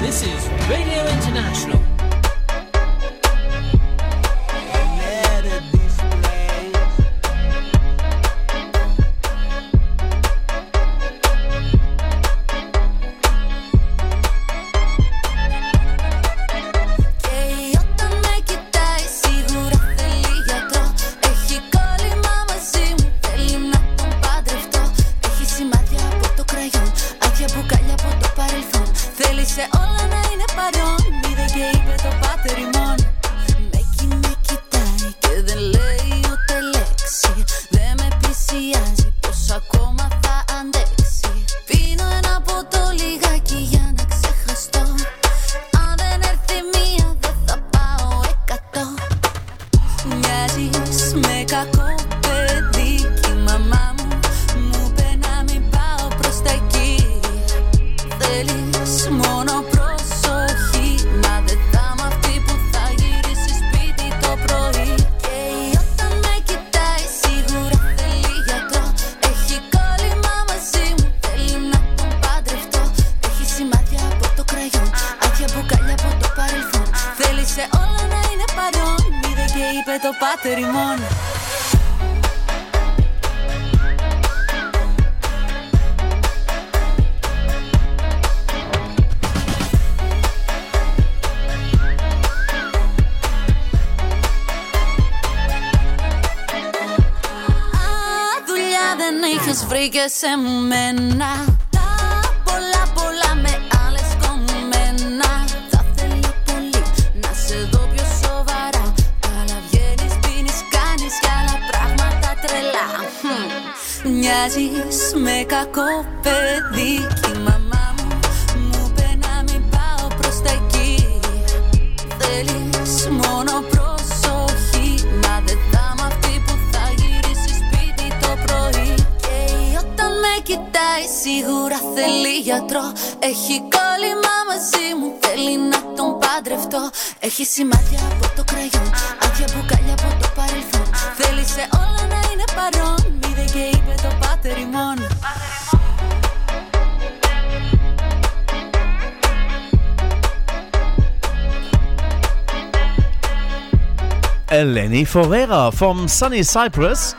This is Radio International. ese momento. Eleni Foureira from sunny Cyprus.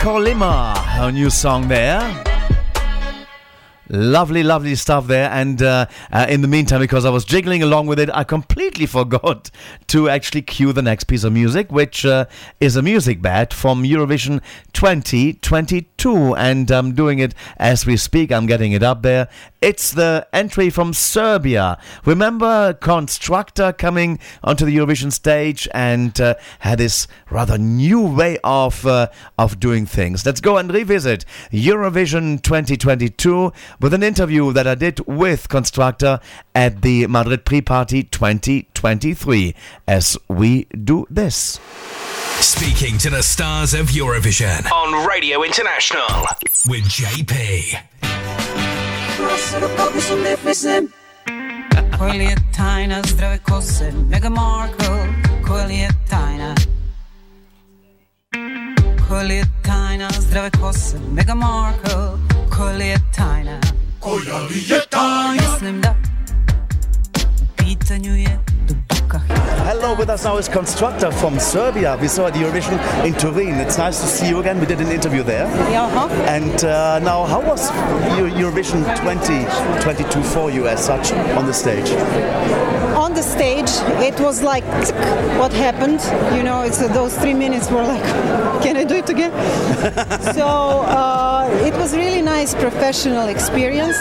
Kolima, her new song there. Lovely, lovely stuff there. And uh, uh, in the meantime, because I was jiggling along with it, I completely forgot to actually cue the next piece of music, which uh, is a music bed from Eurovision 2022. And I'm doing it as we speak. I'm getting it up there. It's the entry from Serbia. Remember Konstrakta coming onto the Eurovision stage and uh, had this rather new way of uh, of doing things. Let's go and revisit Eurovision 2022 with an interview that I did with Konstrakta at the Madrid Pre-Party 2023 as we do this. Speaking to the stars of Eurovision. On Radio International. With JP. Koji je tajna zdrave kose Meghan Markle Koji je tajna Koji je tajna zdrave kose Meghan Markle Koji je tajna Koja li je tajna? Mislim da u pitanju je Hello, with us now is Konstrakta from Serbia. We saw the Eurovision in Turin. It's nice to see you again. We did an interview there. Uh-huh. And uh, now, how was Eu- Eurovision 2022 for you as such on the stage? On the stage, it was like what happened. You know, it's uh, those three minutes were like, can I do it again? so uh, it was really nice professional experience.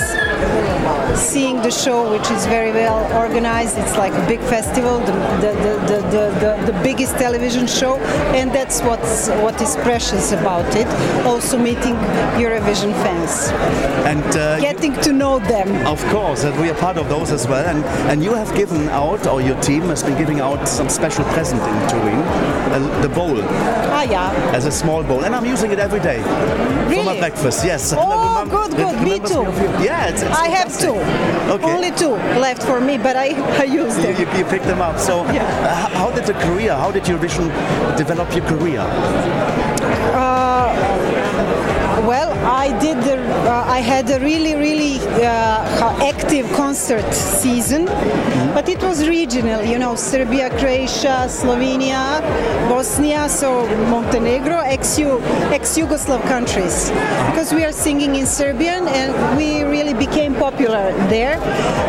Seeing the show, which is very well organized, it's like a big festival, the, the, the, the, the, the, the biggest television show, and that's what's what is precious about it. Also meeting Eurovision fans, And uh, getting to know them. Of course, and we are part of those as well. And, and you have given out, or your team has been giving out some special present in Turin, uh, the bowl, Ah, yeah. as a small bowl. And I'm using it every day for my breakfast. Yes. Oh, good, good. Me too. Yeah, it's, it's I have two. Okay. Only two left for me, but I, I use You, them. you, you picked them up. So, uh, how did the career, how did Eurovision develop your career? Uh, well, I did the. Uh, I had a really, really uh, active concert season, but it was regional. You know, Serbia, Croatia, Slovenia, Bosnia, so Montenegro, ex-Yu- ex-Yugoslav countries, because we are singing in Serbian and we really became popular there.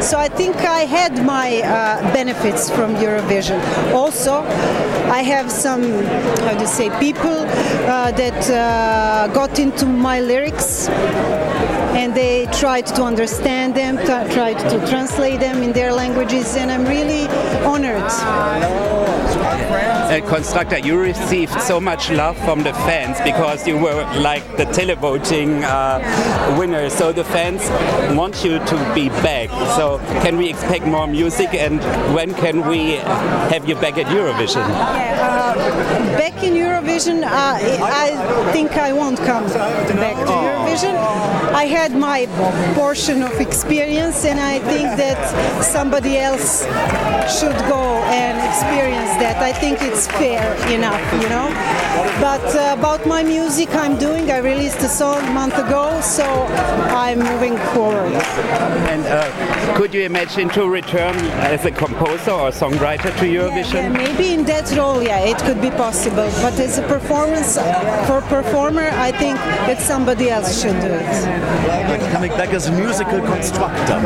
So I think I had my uh, benefits from Eurovision. Also, I have some, how do you say, people uh, that uh, got into my lyrics lyrics and they tried to understand them, t- tried to translate them in their languages, and I'm really honored. uh, Konstrakta, you received so much love from the fans because you were like the televoting uh, winner. So the fans want you to be back. So can we expect more music and when can we have you back at Eurovision? Uh, back in Eurovision, uh, I think I won't come back to Eurovision. I had my portion of experience, and I think that somebody else should go and experience that. I think it's fair enough, you know. But uh, about my music, I'm doing. I released a song a month ago, so I'm moving forward. And uh, could you imagine to return as a composer or songwriter to Eurovision? Yeah, maybe in that role, yeah, it could be possible. But as a performance, for performer, I think that somebody else should do it. coming back as a musical constructor.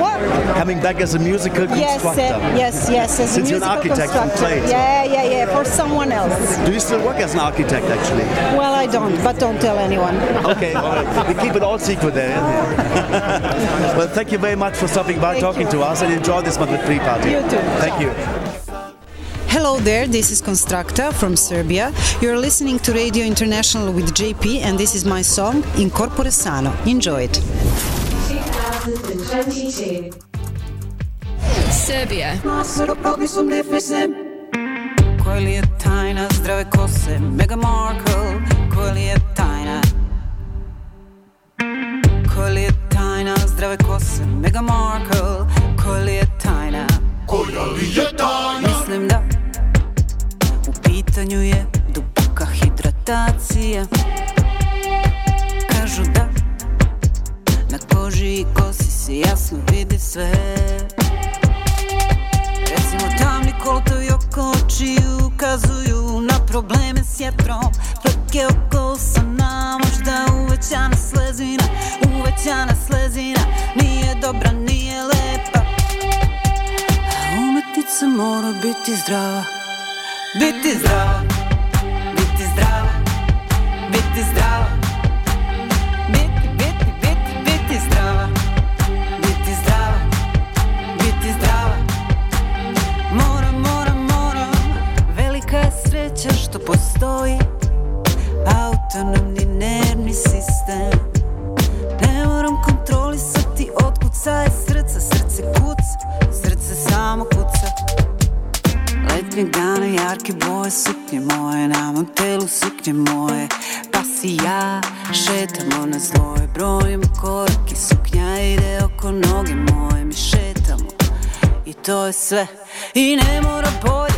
What? Coming back as a musical Yes, constructor. uh, yes, yes. As Since a you're an architect constructor. trade. Yeah, yeah, yeah. For someone else. Do you still work as an architect, actually? Well, I don't, but don't tell anyone. Okay, all right. we keep it all secret there. well, thank you very much for stopping by, talking to us, and enjoy this Madrid Free Party. You too. Thank you. Hello there, this is Konstrakta from Serbia. You're listening to Radio International with JP, and this is my song In corpore sano. Enjoy it. 2022. Serbia. Koja li je tajna zdrave kose? Mega Markle, koja li je tajna? Koja je tajna zdrave kose? Mega Markle, koja li je tajna? Koja li je tajna? Mislim da u pitanju je duboka hidratacija. Kažu da na koži i kosi se jasno vidi sve. Recimo tamni kolotovi oko očiju ukazuju na probleme s jetrom Plake oko usana, možda uvećana slezina Uvećana slezina, nije dobra, nije lepa umetnica mora biti zdrava Biti zdrava, suknje moje Pa si ja šetamo na zloje Brojimo korake, suknja ide oko noge moje Mi šetamo. I to je sve. I ne mora bolje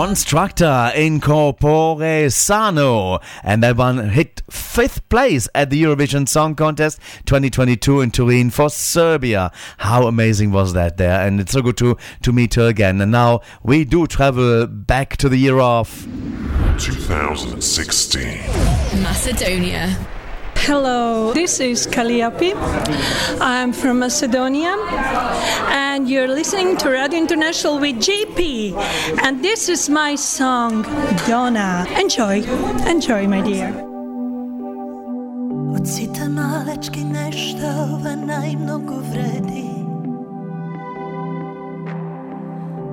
Konstrakta Incorpore Sano. And that one hit fifth place at the Eurovision Song Contest 2022 in Turin for Serbia. How amazing was that there? And it's so good to, to meet her again. And now we do travel back to the year of 2016. Macedonia. Hello, this is Kaliopi. I'm from Macedonia, and you're listening to Radio International with JP. And this is my song, Donna. Enjoy, enjoy, my dear. Od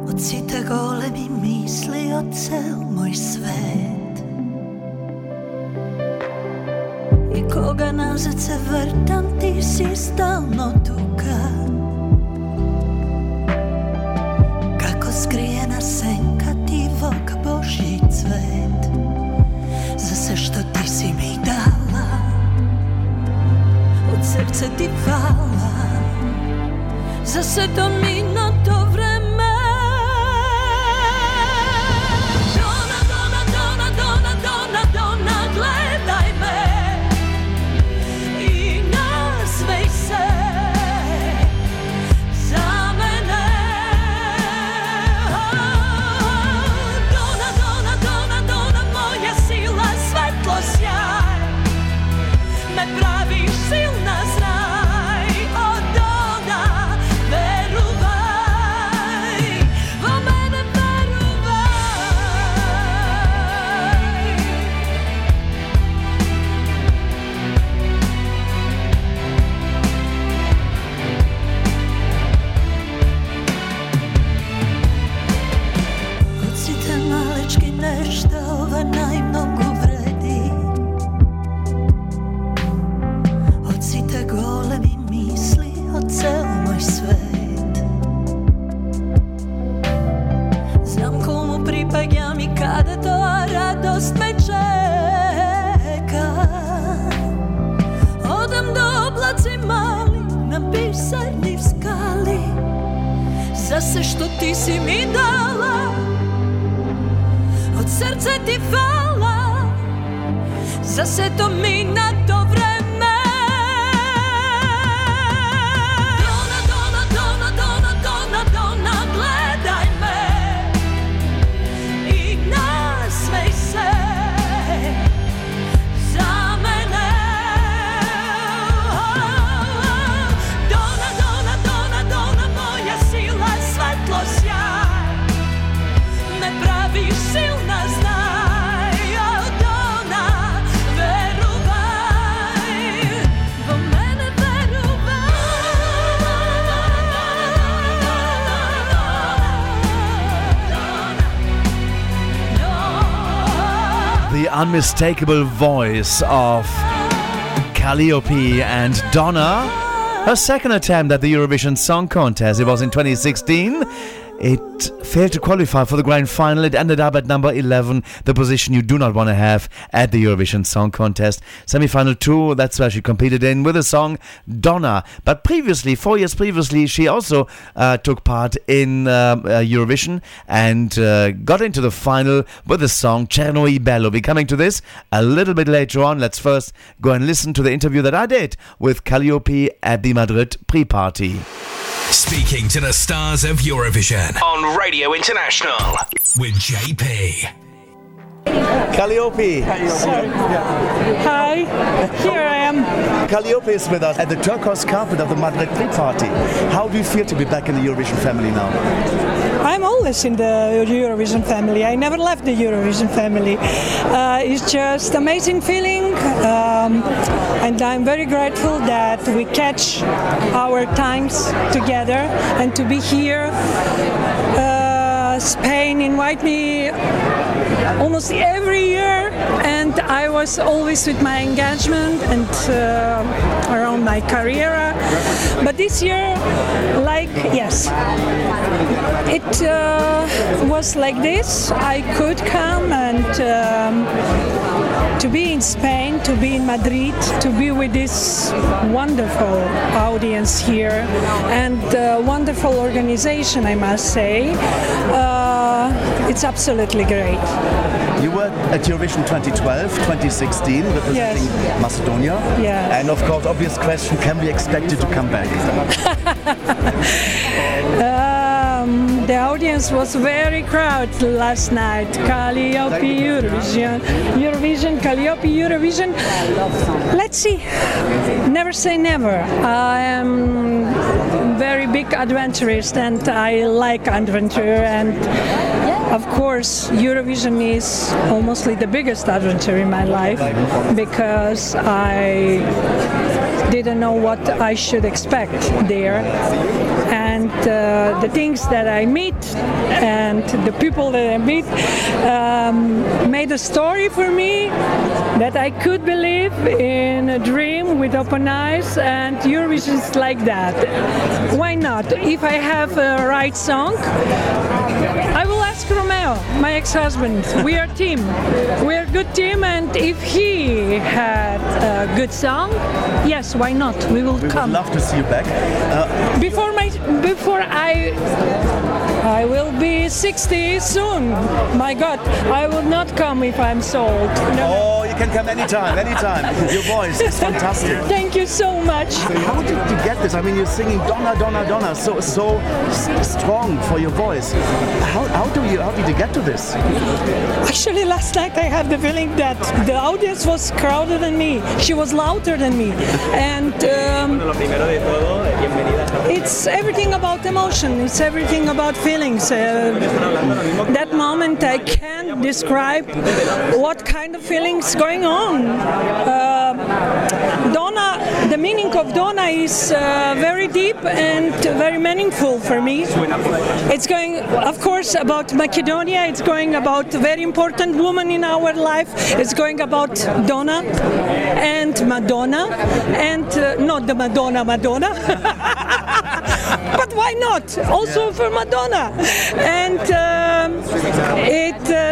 Od misli o cel moj svet I koga nazad se vrtam ti si stalno tuka Kako skrijena senka ti vok Božji cvet? Za sve što ti si mi dala? Od srca ti hvala Za sve to minuto за се што ти си ми дала. Од срце ти фала. За сето минато unmistakable voice of Kaliopi and Donna. Her second attempt at the Eurovision Song Contest. It was in 2016. It failed to qualify for the grand final. It ended up at number 11, the position you do not want to have at the Eurovision Song Contest. Semi final two, that's where she competed in with the song Donna. But previously, four years previously, she also uh, took part in um, uh, Eurovision and uh, got into the final with the song Crno i Belo. We're coming to this a little bit later on. Let's first go and listen to the interview that I did with Kaliopi at the Madrid pre party. Speaking to the stars of Eurovision on Radio International with JP. Kaliopi. Hi, here I am. Kaliopi is with us at the turquoise carpet of the Madrid pre party. How do you feel to be back in the Eurovision family now? I'm always in the Eurovision family. I never left the Eurovision family. Uh, it's just amazing feeling, um, and I'm very grateful that we catch our times together and to be here. Uh, Spain invite me almost every year, and I was always with my engagement and uh, around my career. But this year, like yes, it uh, was like this. I could come and um, to be in Spain, to be in Madrid, to be with this wonderful audience here and uh, wonderful organization, I must say. Uh, it's absolutely great. You were at Eurovision 2012, 2016, representing Yes. Macedonia. Yes. And of course, obvious question: Can we expect you to come back? Um, the audience was very crowded last night. Kaliopi Eurovision, Eurovision, Kaliopi Eurovision. Let's see. Never say never. I am very big adventurist and I like adventure and of course Eurovision is almost the biggest adventure in my life because I didn't know what I should expect there. And uh, the things that I meet and the people that I meet um, made a story for me that I could believe in a dream with open eyes, and Eurovision is like that. Why not? If I have a right song, I will ask Romeo, my ex-husband. We are team. We are good team, and if he had a good song, yes, why not? We will We come. would love to see you back. Uh, Before before I I will be 60 soon. My God, I will not come if I'm sold. Oh, you can come anytime, anytime. Your voice is fantastic. Thank you so much. How did you get this? I mean, you're singing Donna, Donna, Donna, so so strong for your voice. How, how do you how did you get to this? Actually, last night I had the feeling that the audience was crowded than me. She was louder than me, and um, it's everything about emotion. It's everything about feelings. Uh, that moment I can't describe what kind of feelings going going on. Uh, Donna, the meaning of Donna is uh, very deep and very meaningful for me. It's going, of course, about Macedonia. It's going about very important woman in our life. It's going about Donna and Madonna, and uh, not the Madonna, Madonna. but why not? Also for Madonna. And um, it uh,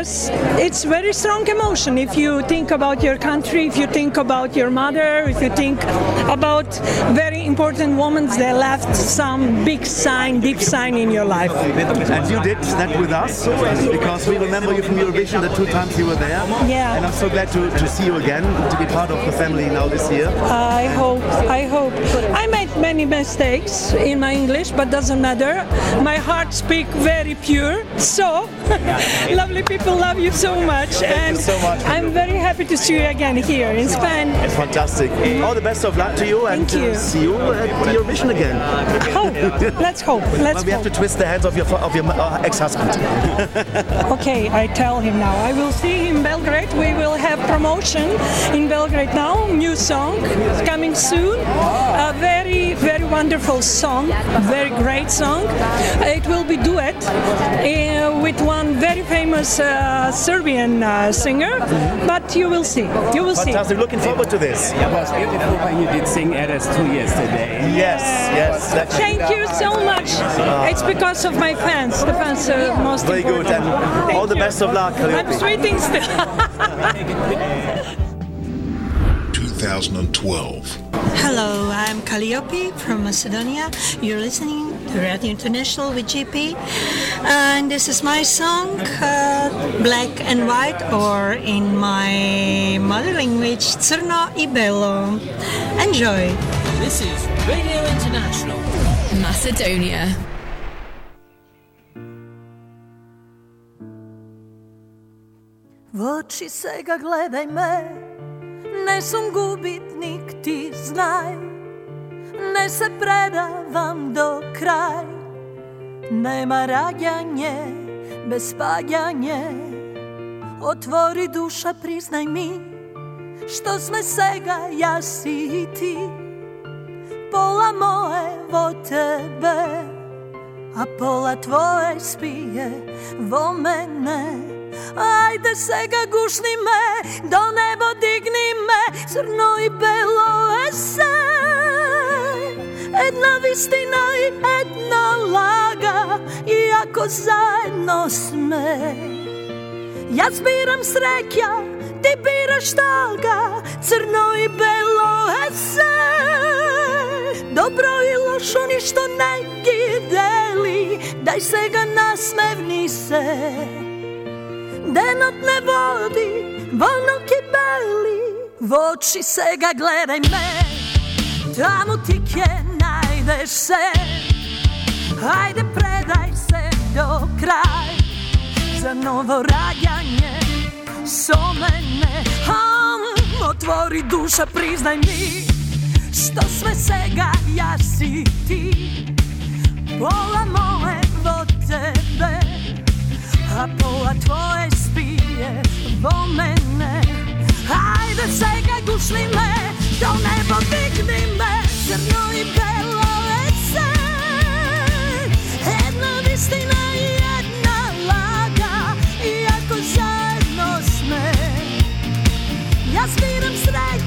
it's very strong emotion if you think about your country, if you think about your mother, if you think about very important women that left some big sign, deep sign in your life. And you did that with us because we remember you from Eurovision the two times you were there. Yeah. And I'm so glad to, to see you again, to be part of the family now this year. I hope, I hope. I made many mistakes in my English, but doesn't matter. My heart speak very pure. So, lovely people love you so much. Thank you and so much. I'm very happy to see you again here in Spain. It's fantastic. All the best of luck to you and Thank you. Uh, see you at Eurovision again. Hope. Let's hope. Let's well, we have to twist the hands of your of your uh, ex-husband. Okay, I tell him now. I will see him in Belgrade. We will have promotion in Belgrade now. New song coming soon. A very, very wonderful song. Very great song. It will be duet uh, with one very famous uh, Serbian uh, singer. But you will see. You will see. Fantastic. Looking forward to this. It was beautiful when you did sing Eres tú yesterday. Yes, yes. that- Thank you so much. It's because of my fans. The fans are most Very good. important. And all the best of luck. I'm sweating still. 2012. Hello, I'm Kaliopi from Macedonia. You're listening to Radio International with JP, and this is my song, uh, Black and White, or in my mother language, Crno i Belo. Enjoy. This is Radio International. Macedonia. V oči se ga gledaj me, ne sam gubitnik ti znaj, не се предавам до крај. Нема раѓање без паѓање. Отвори душа, признај ми, што сме сега јас и ти. Пола мое во тебе, а пола твое спие во мене. Ајде сега гушни ме, до небо дигни ме, црно и бело е се. Jedna vistina i jedna laga Iako zajedno sme. Ja zbiram srekja Ti biraš talga Crno i belo ese Dobro i lošo ništa neki deli Daj se ga nasmevni se. Denot ne vodi Vonok i beli Voči se ga gledaj me. Tamo ti kjen najdeš se, ajde predaj se do kraj, za novo rađanje, so mene, otvori duša, priznaj mi, što sve svega ja si ti, pola moje vo tebe, a pola tvoje spije vo mene Ajde se ga gušli me, do nebo digni me Crno i belo Ja zbiram sreća,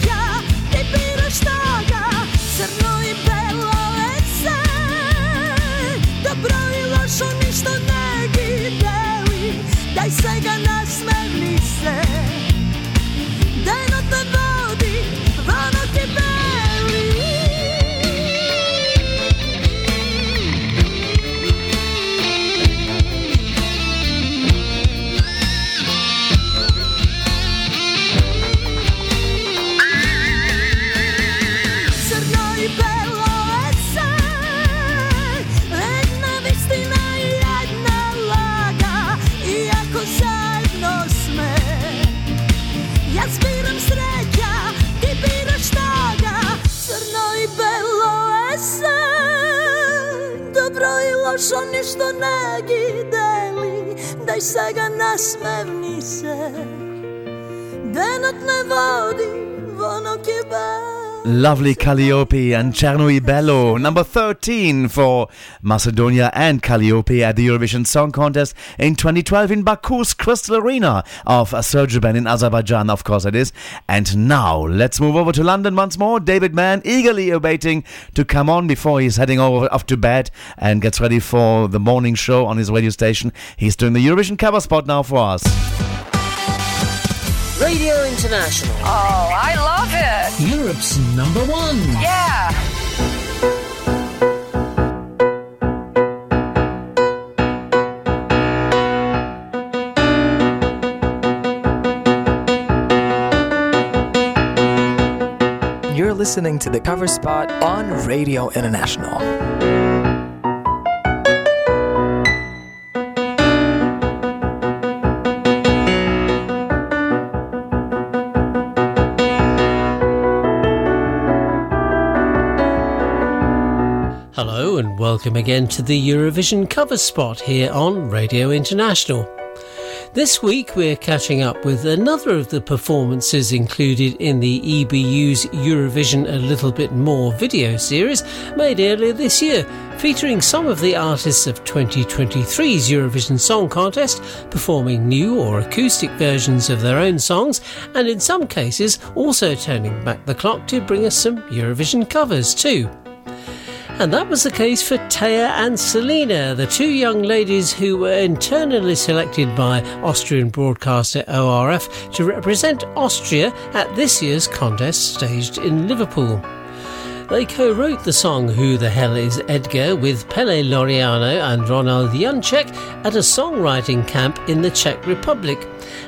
σκοτώσουν εις τον αγκυντέλη Δε Δεν ατνεβόδι βόνο και Lovely Kaliopi and Crno i belo, number 13 for Macedonia and Kaliopi at the Eurovision Song Contest in 2012 in Baku's Crystal Arena of Azerbaijan in Azerbaijan, of course it is. And now let's move over to London once more. David Mann eagerly awaiting to come on before he's heading over off to bed and gets ready for the morning show on his radio station. He's doing the Eurovision cover spot now for us. Radio International. Oh, I love it. Europe's number one. Yeah. You're listening to the cover spot on Radio International. Hello and welcome again to the Eurovision cover spot here on Radio International. This week we're catching up with another of the performances included in the EBU's Eurovision A Little Bit More video series made earlier this year, featuring some of the artists of 2023's Eurovision Song Contest performing new or acoustic versions of their own songs, and in some cases also turning back the clock to bring us some Eurovision covers too. And that was the case for Teya and Salena, the two young ladies who were internally selected by Austrian broadcaster ORF to represent Austria at this year's contest staged in Liverpool. They co wrote the song Who the Hell is Edgar with Pele Loriano and Ronald Janček at a songwriting camp in the Czech Republic,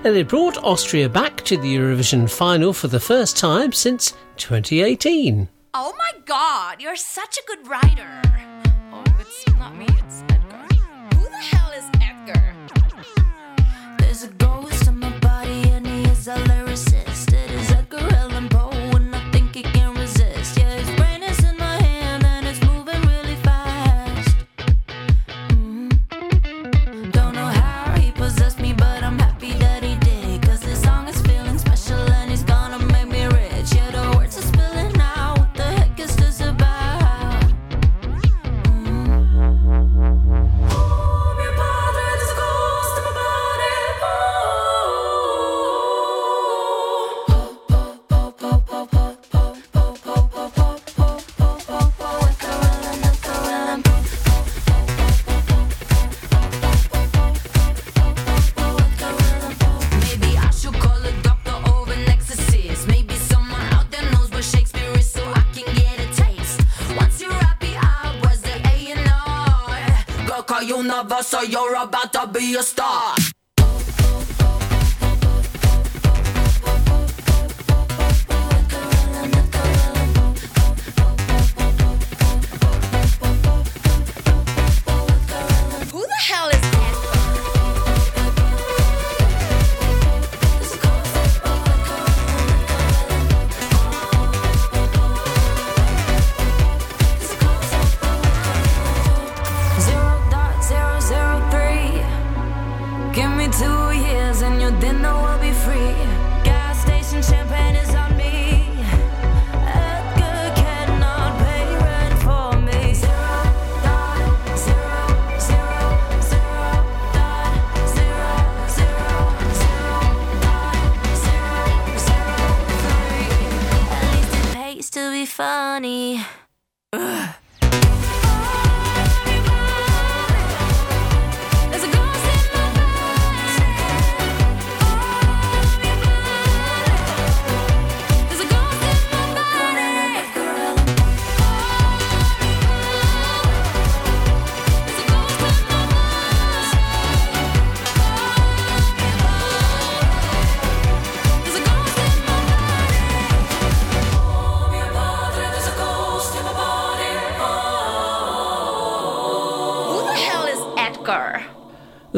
and it brought Austria back to the Eurovision final for the first time since 2018. Oh my god, you're such a good writer. Oh, it's not me, it's Edgar. Who the hell is Edgar? There's a ghost my body and he is a lyricist. You're about to be a star.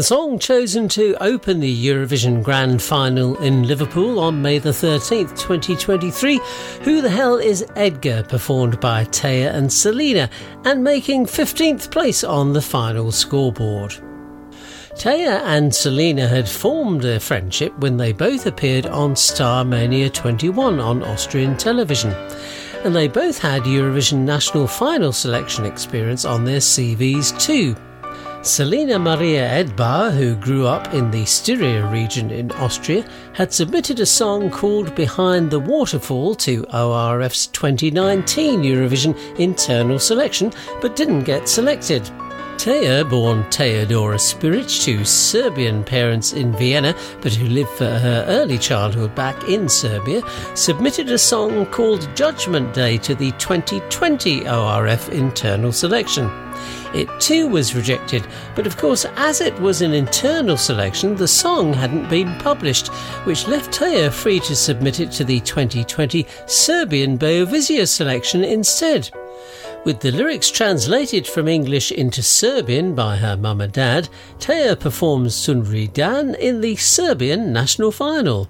The song chosen to open the Eurovision Grand Final in Liverpool on May the 13th, 2023, Who the Hell is Edgar, performed by Teya and Salena, and making 15th place on the final scoreboard. Teya and Salena had formed a friendship when they both appeared on Star Mania 21 on Austrian television. And they both had Eurovision National Final selection experience on their CVs too. Selena Maria Edbauer, who grew up in the Styria region in Austria, had submitted a song called Behind the Waterfall to ORF's 2019 Eurovision internal selection, but didn't get selected. Teya, born Teodora Spiric to Serbian parents in Vienna, but who lived for her early childhood back in Serbia, submitted a song called Judgment Day to the 2020 ORF internal selection. It too was rejected, but of course, as it was an internal selection, the song hadn't been published, which left Teya free to submit it to the 2020 Serbian Beovizija selection instead. With the lyrics translated from English into Serbian by her mum and dad, Teya performs Sudnji dan in the Serbian national final.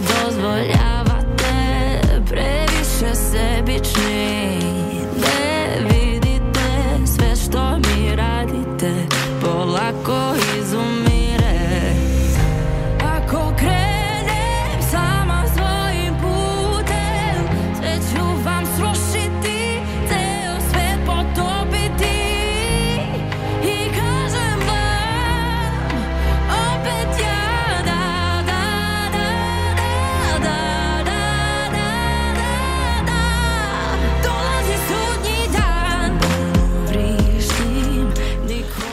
doors volar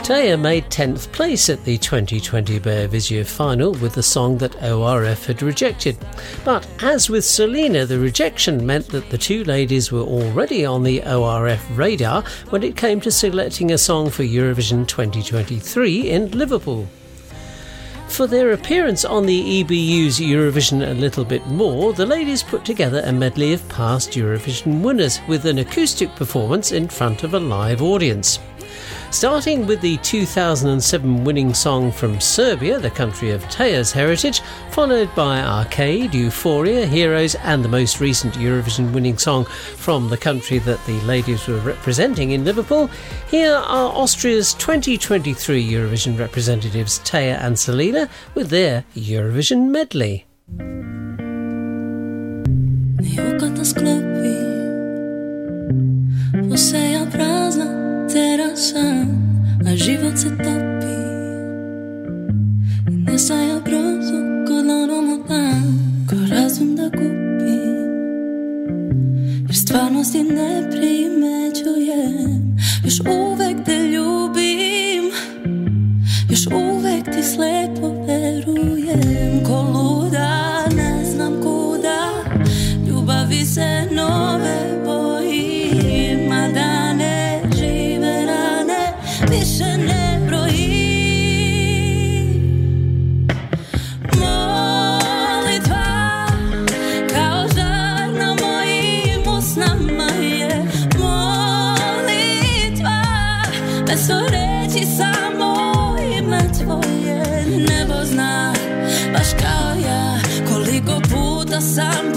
Teya made 10th place at the 2020 Beovizija final with the song that ORF had rejected. But as with Salena, the rejection meant that the two ladies were already on the ORF radar when it came to selecting a song for Eurovision 2023 in Liverpool. For their appearance on the EBU's Eurovision a little bit more, the ladies put together a medley of past Eurovision winners with an acoustic performance in front of a live audience. Starting with the 2007 winning song from Serbia, the country of Teya's heritage, followed by Arcade, Euphoria, Heroes, and the most recent Eurovision winning song from the country that the ladies were representing in Liverpool, here are Austria's 2023 Eurovision representatives Teya and Salena with their Eurovision medley. Prazna terasa A život se topi. I nestaja brzo ko dlanom dan Ko razum da kupi. Jer stvarnosti ne primećujem Još uvek te ljubim. Još uvek ti slepo verujem Ko luda ne znam kuda. Ljubavi se nove some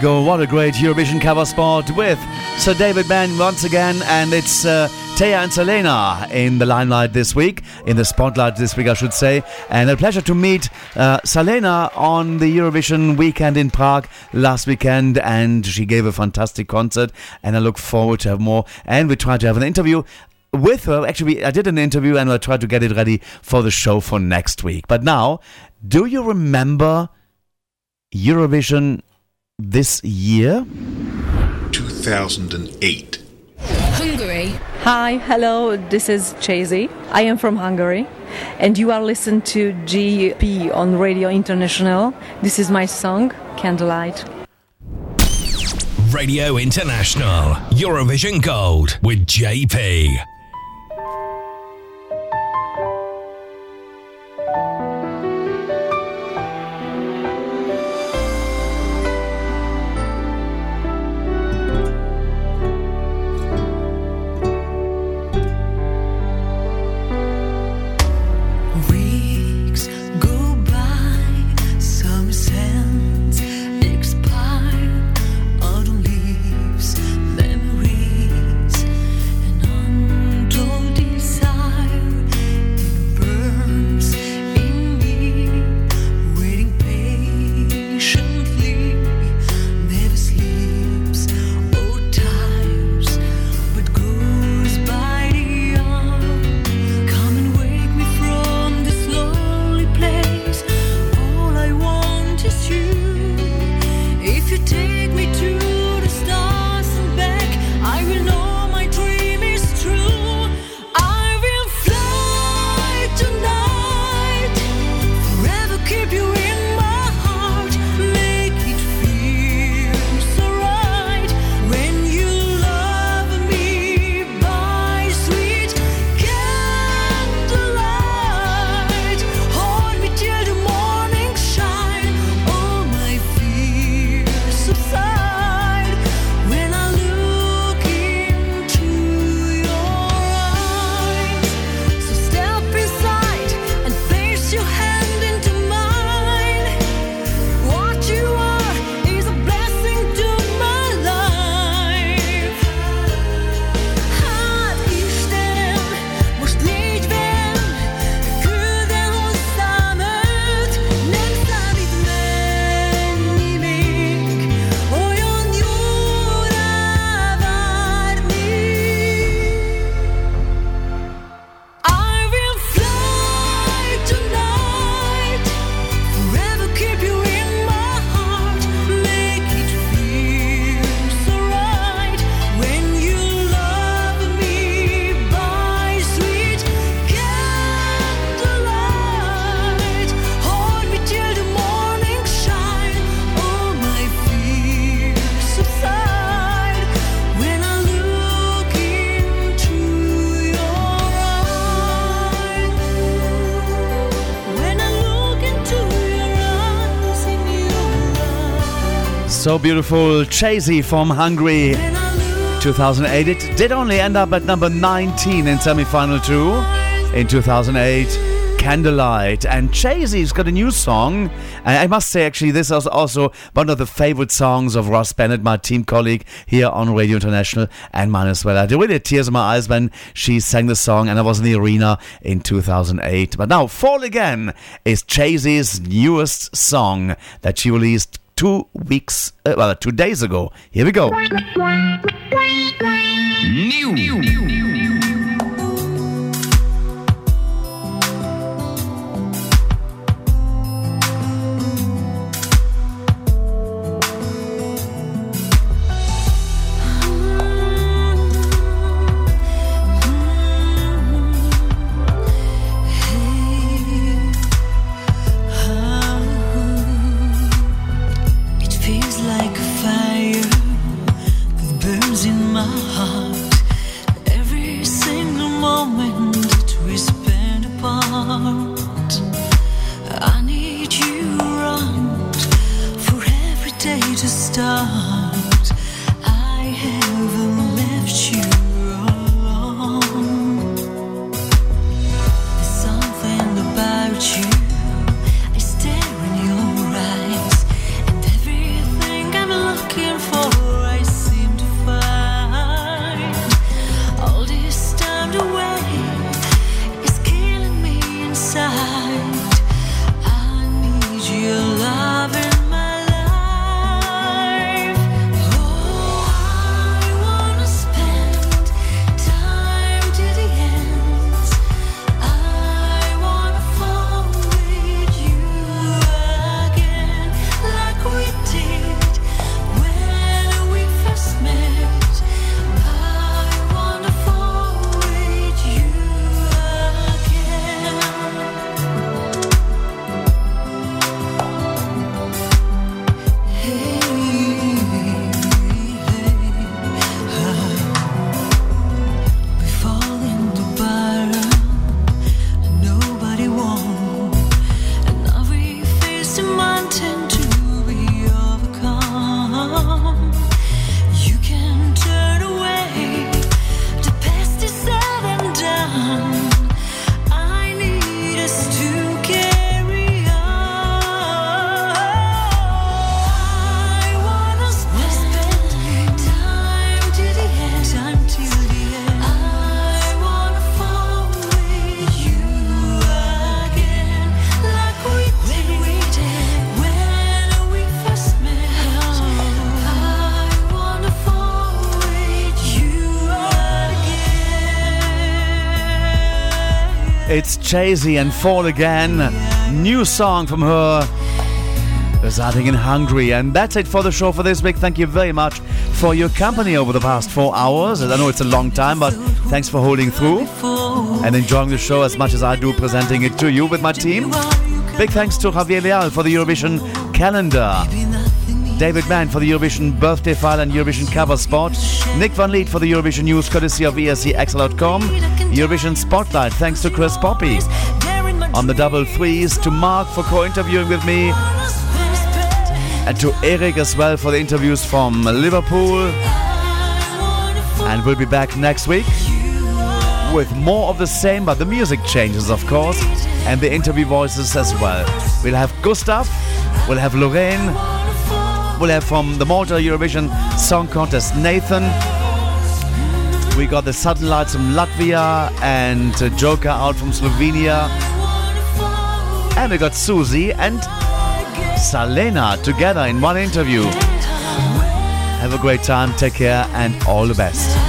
go. What a great Eurovision cover spot with Sir David Mann once again, and it's uh, and Salena in the limelight this week, in the spotlight this week, I should say. And a pleasure to meet uh, Salena on the Eurovision weekend in Prague last weekend, and she gave a fantastic concert. And I look forward to have more. And we tried to have an interview with her. Actually, I did an interview, and I tried to get it ready for the show for next week. But now, do you remember? Eurovision this year? 2008. Hungary. Hi, hello, this is Csézy. I am from Hungary, and you are listening to GP on Radio International. This is my song, Candlelight. Radio International, Eurovision Gold with JP. So beautiful. Csézy from Hungary. 2008. It did only end up at number 19 in semi-final two. In 2008, Candlelight. And Csézy's got a new song. And I must say, actually, this is also one of the favorite songs of Ross Bennett, my team colleague here on Radio International, and mine as well. I really tears in my eyes when she sang the song, and I was in the arena in 2008. But now, Fall Again is Csézy's newest song that she released two weeks, uh, well, two days ago. Here we go. It Csézy and Fall Again. New song from her. Residing in Hungary. And that's it for the show for this week. Thank you very much for your company over the past four hours. I know it's a long time, but thanks for holding through and enjoying the show as much as I do presenting it to you with my team. Big thanks to Javier Leal for the Eurovision calendar. David Mann for the Eurovision birthday file and Eurovision cover spot. Nick Van Lith for the Eurovision news courtesy of escXtra.com. Eurovision Spotlight thanks to Chris Poppe. On the double threes to Mark for co-interviewing with me. And to Eric as well for the interviews from Liverpool. And we'll be back next week with more of the same, but the music changes, of course, and the interview voices as well. We'll have Gustaph, we'll have Loreen, we'll have from the Malta Eurovision Song Contest Nathan. We got the Sudden Lights from Latvia and Joker out from Slovenia. And we got Suzy and Salena together in one interview. Have a great time, take care, and all the best.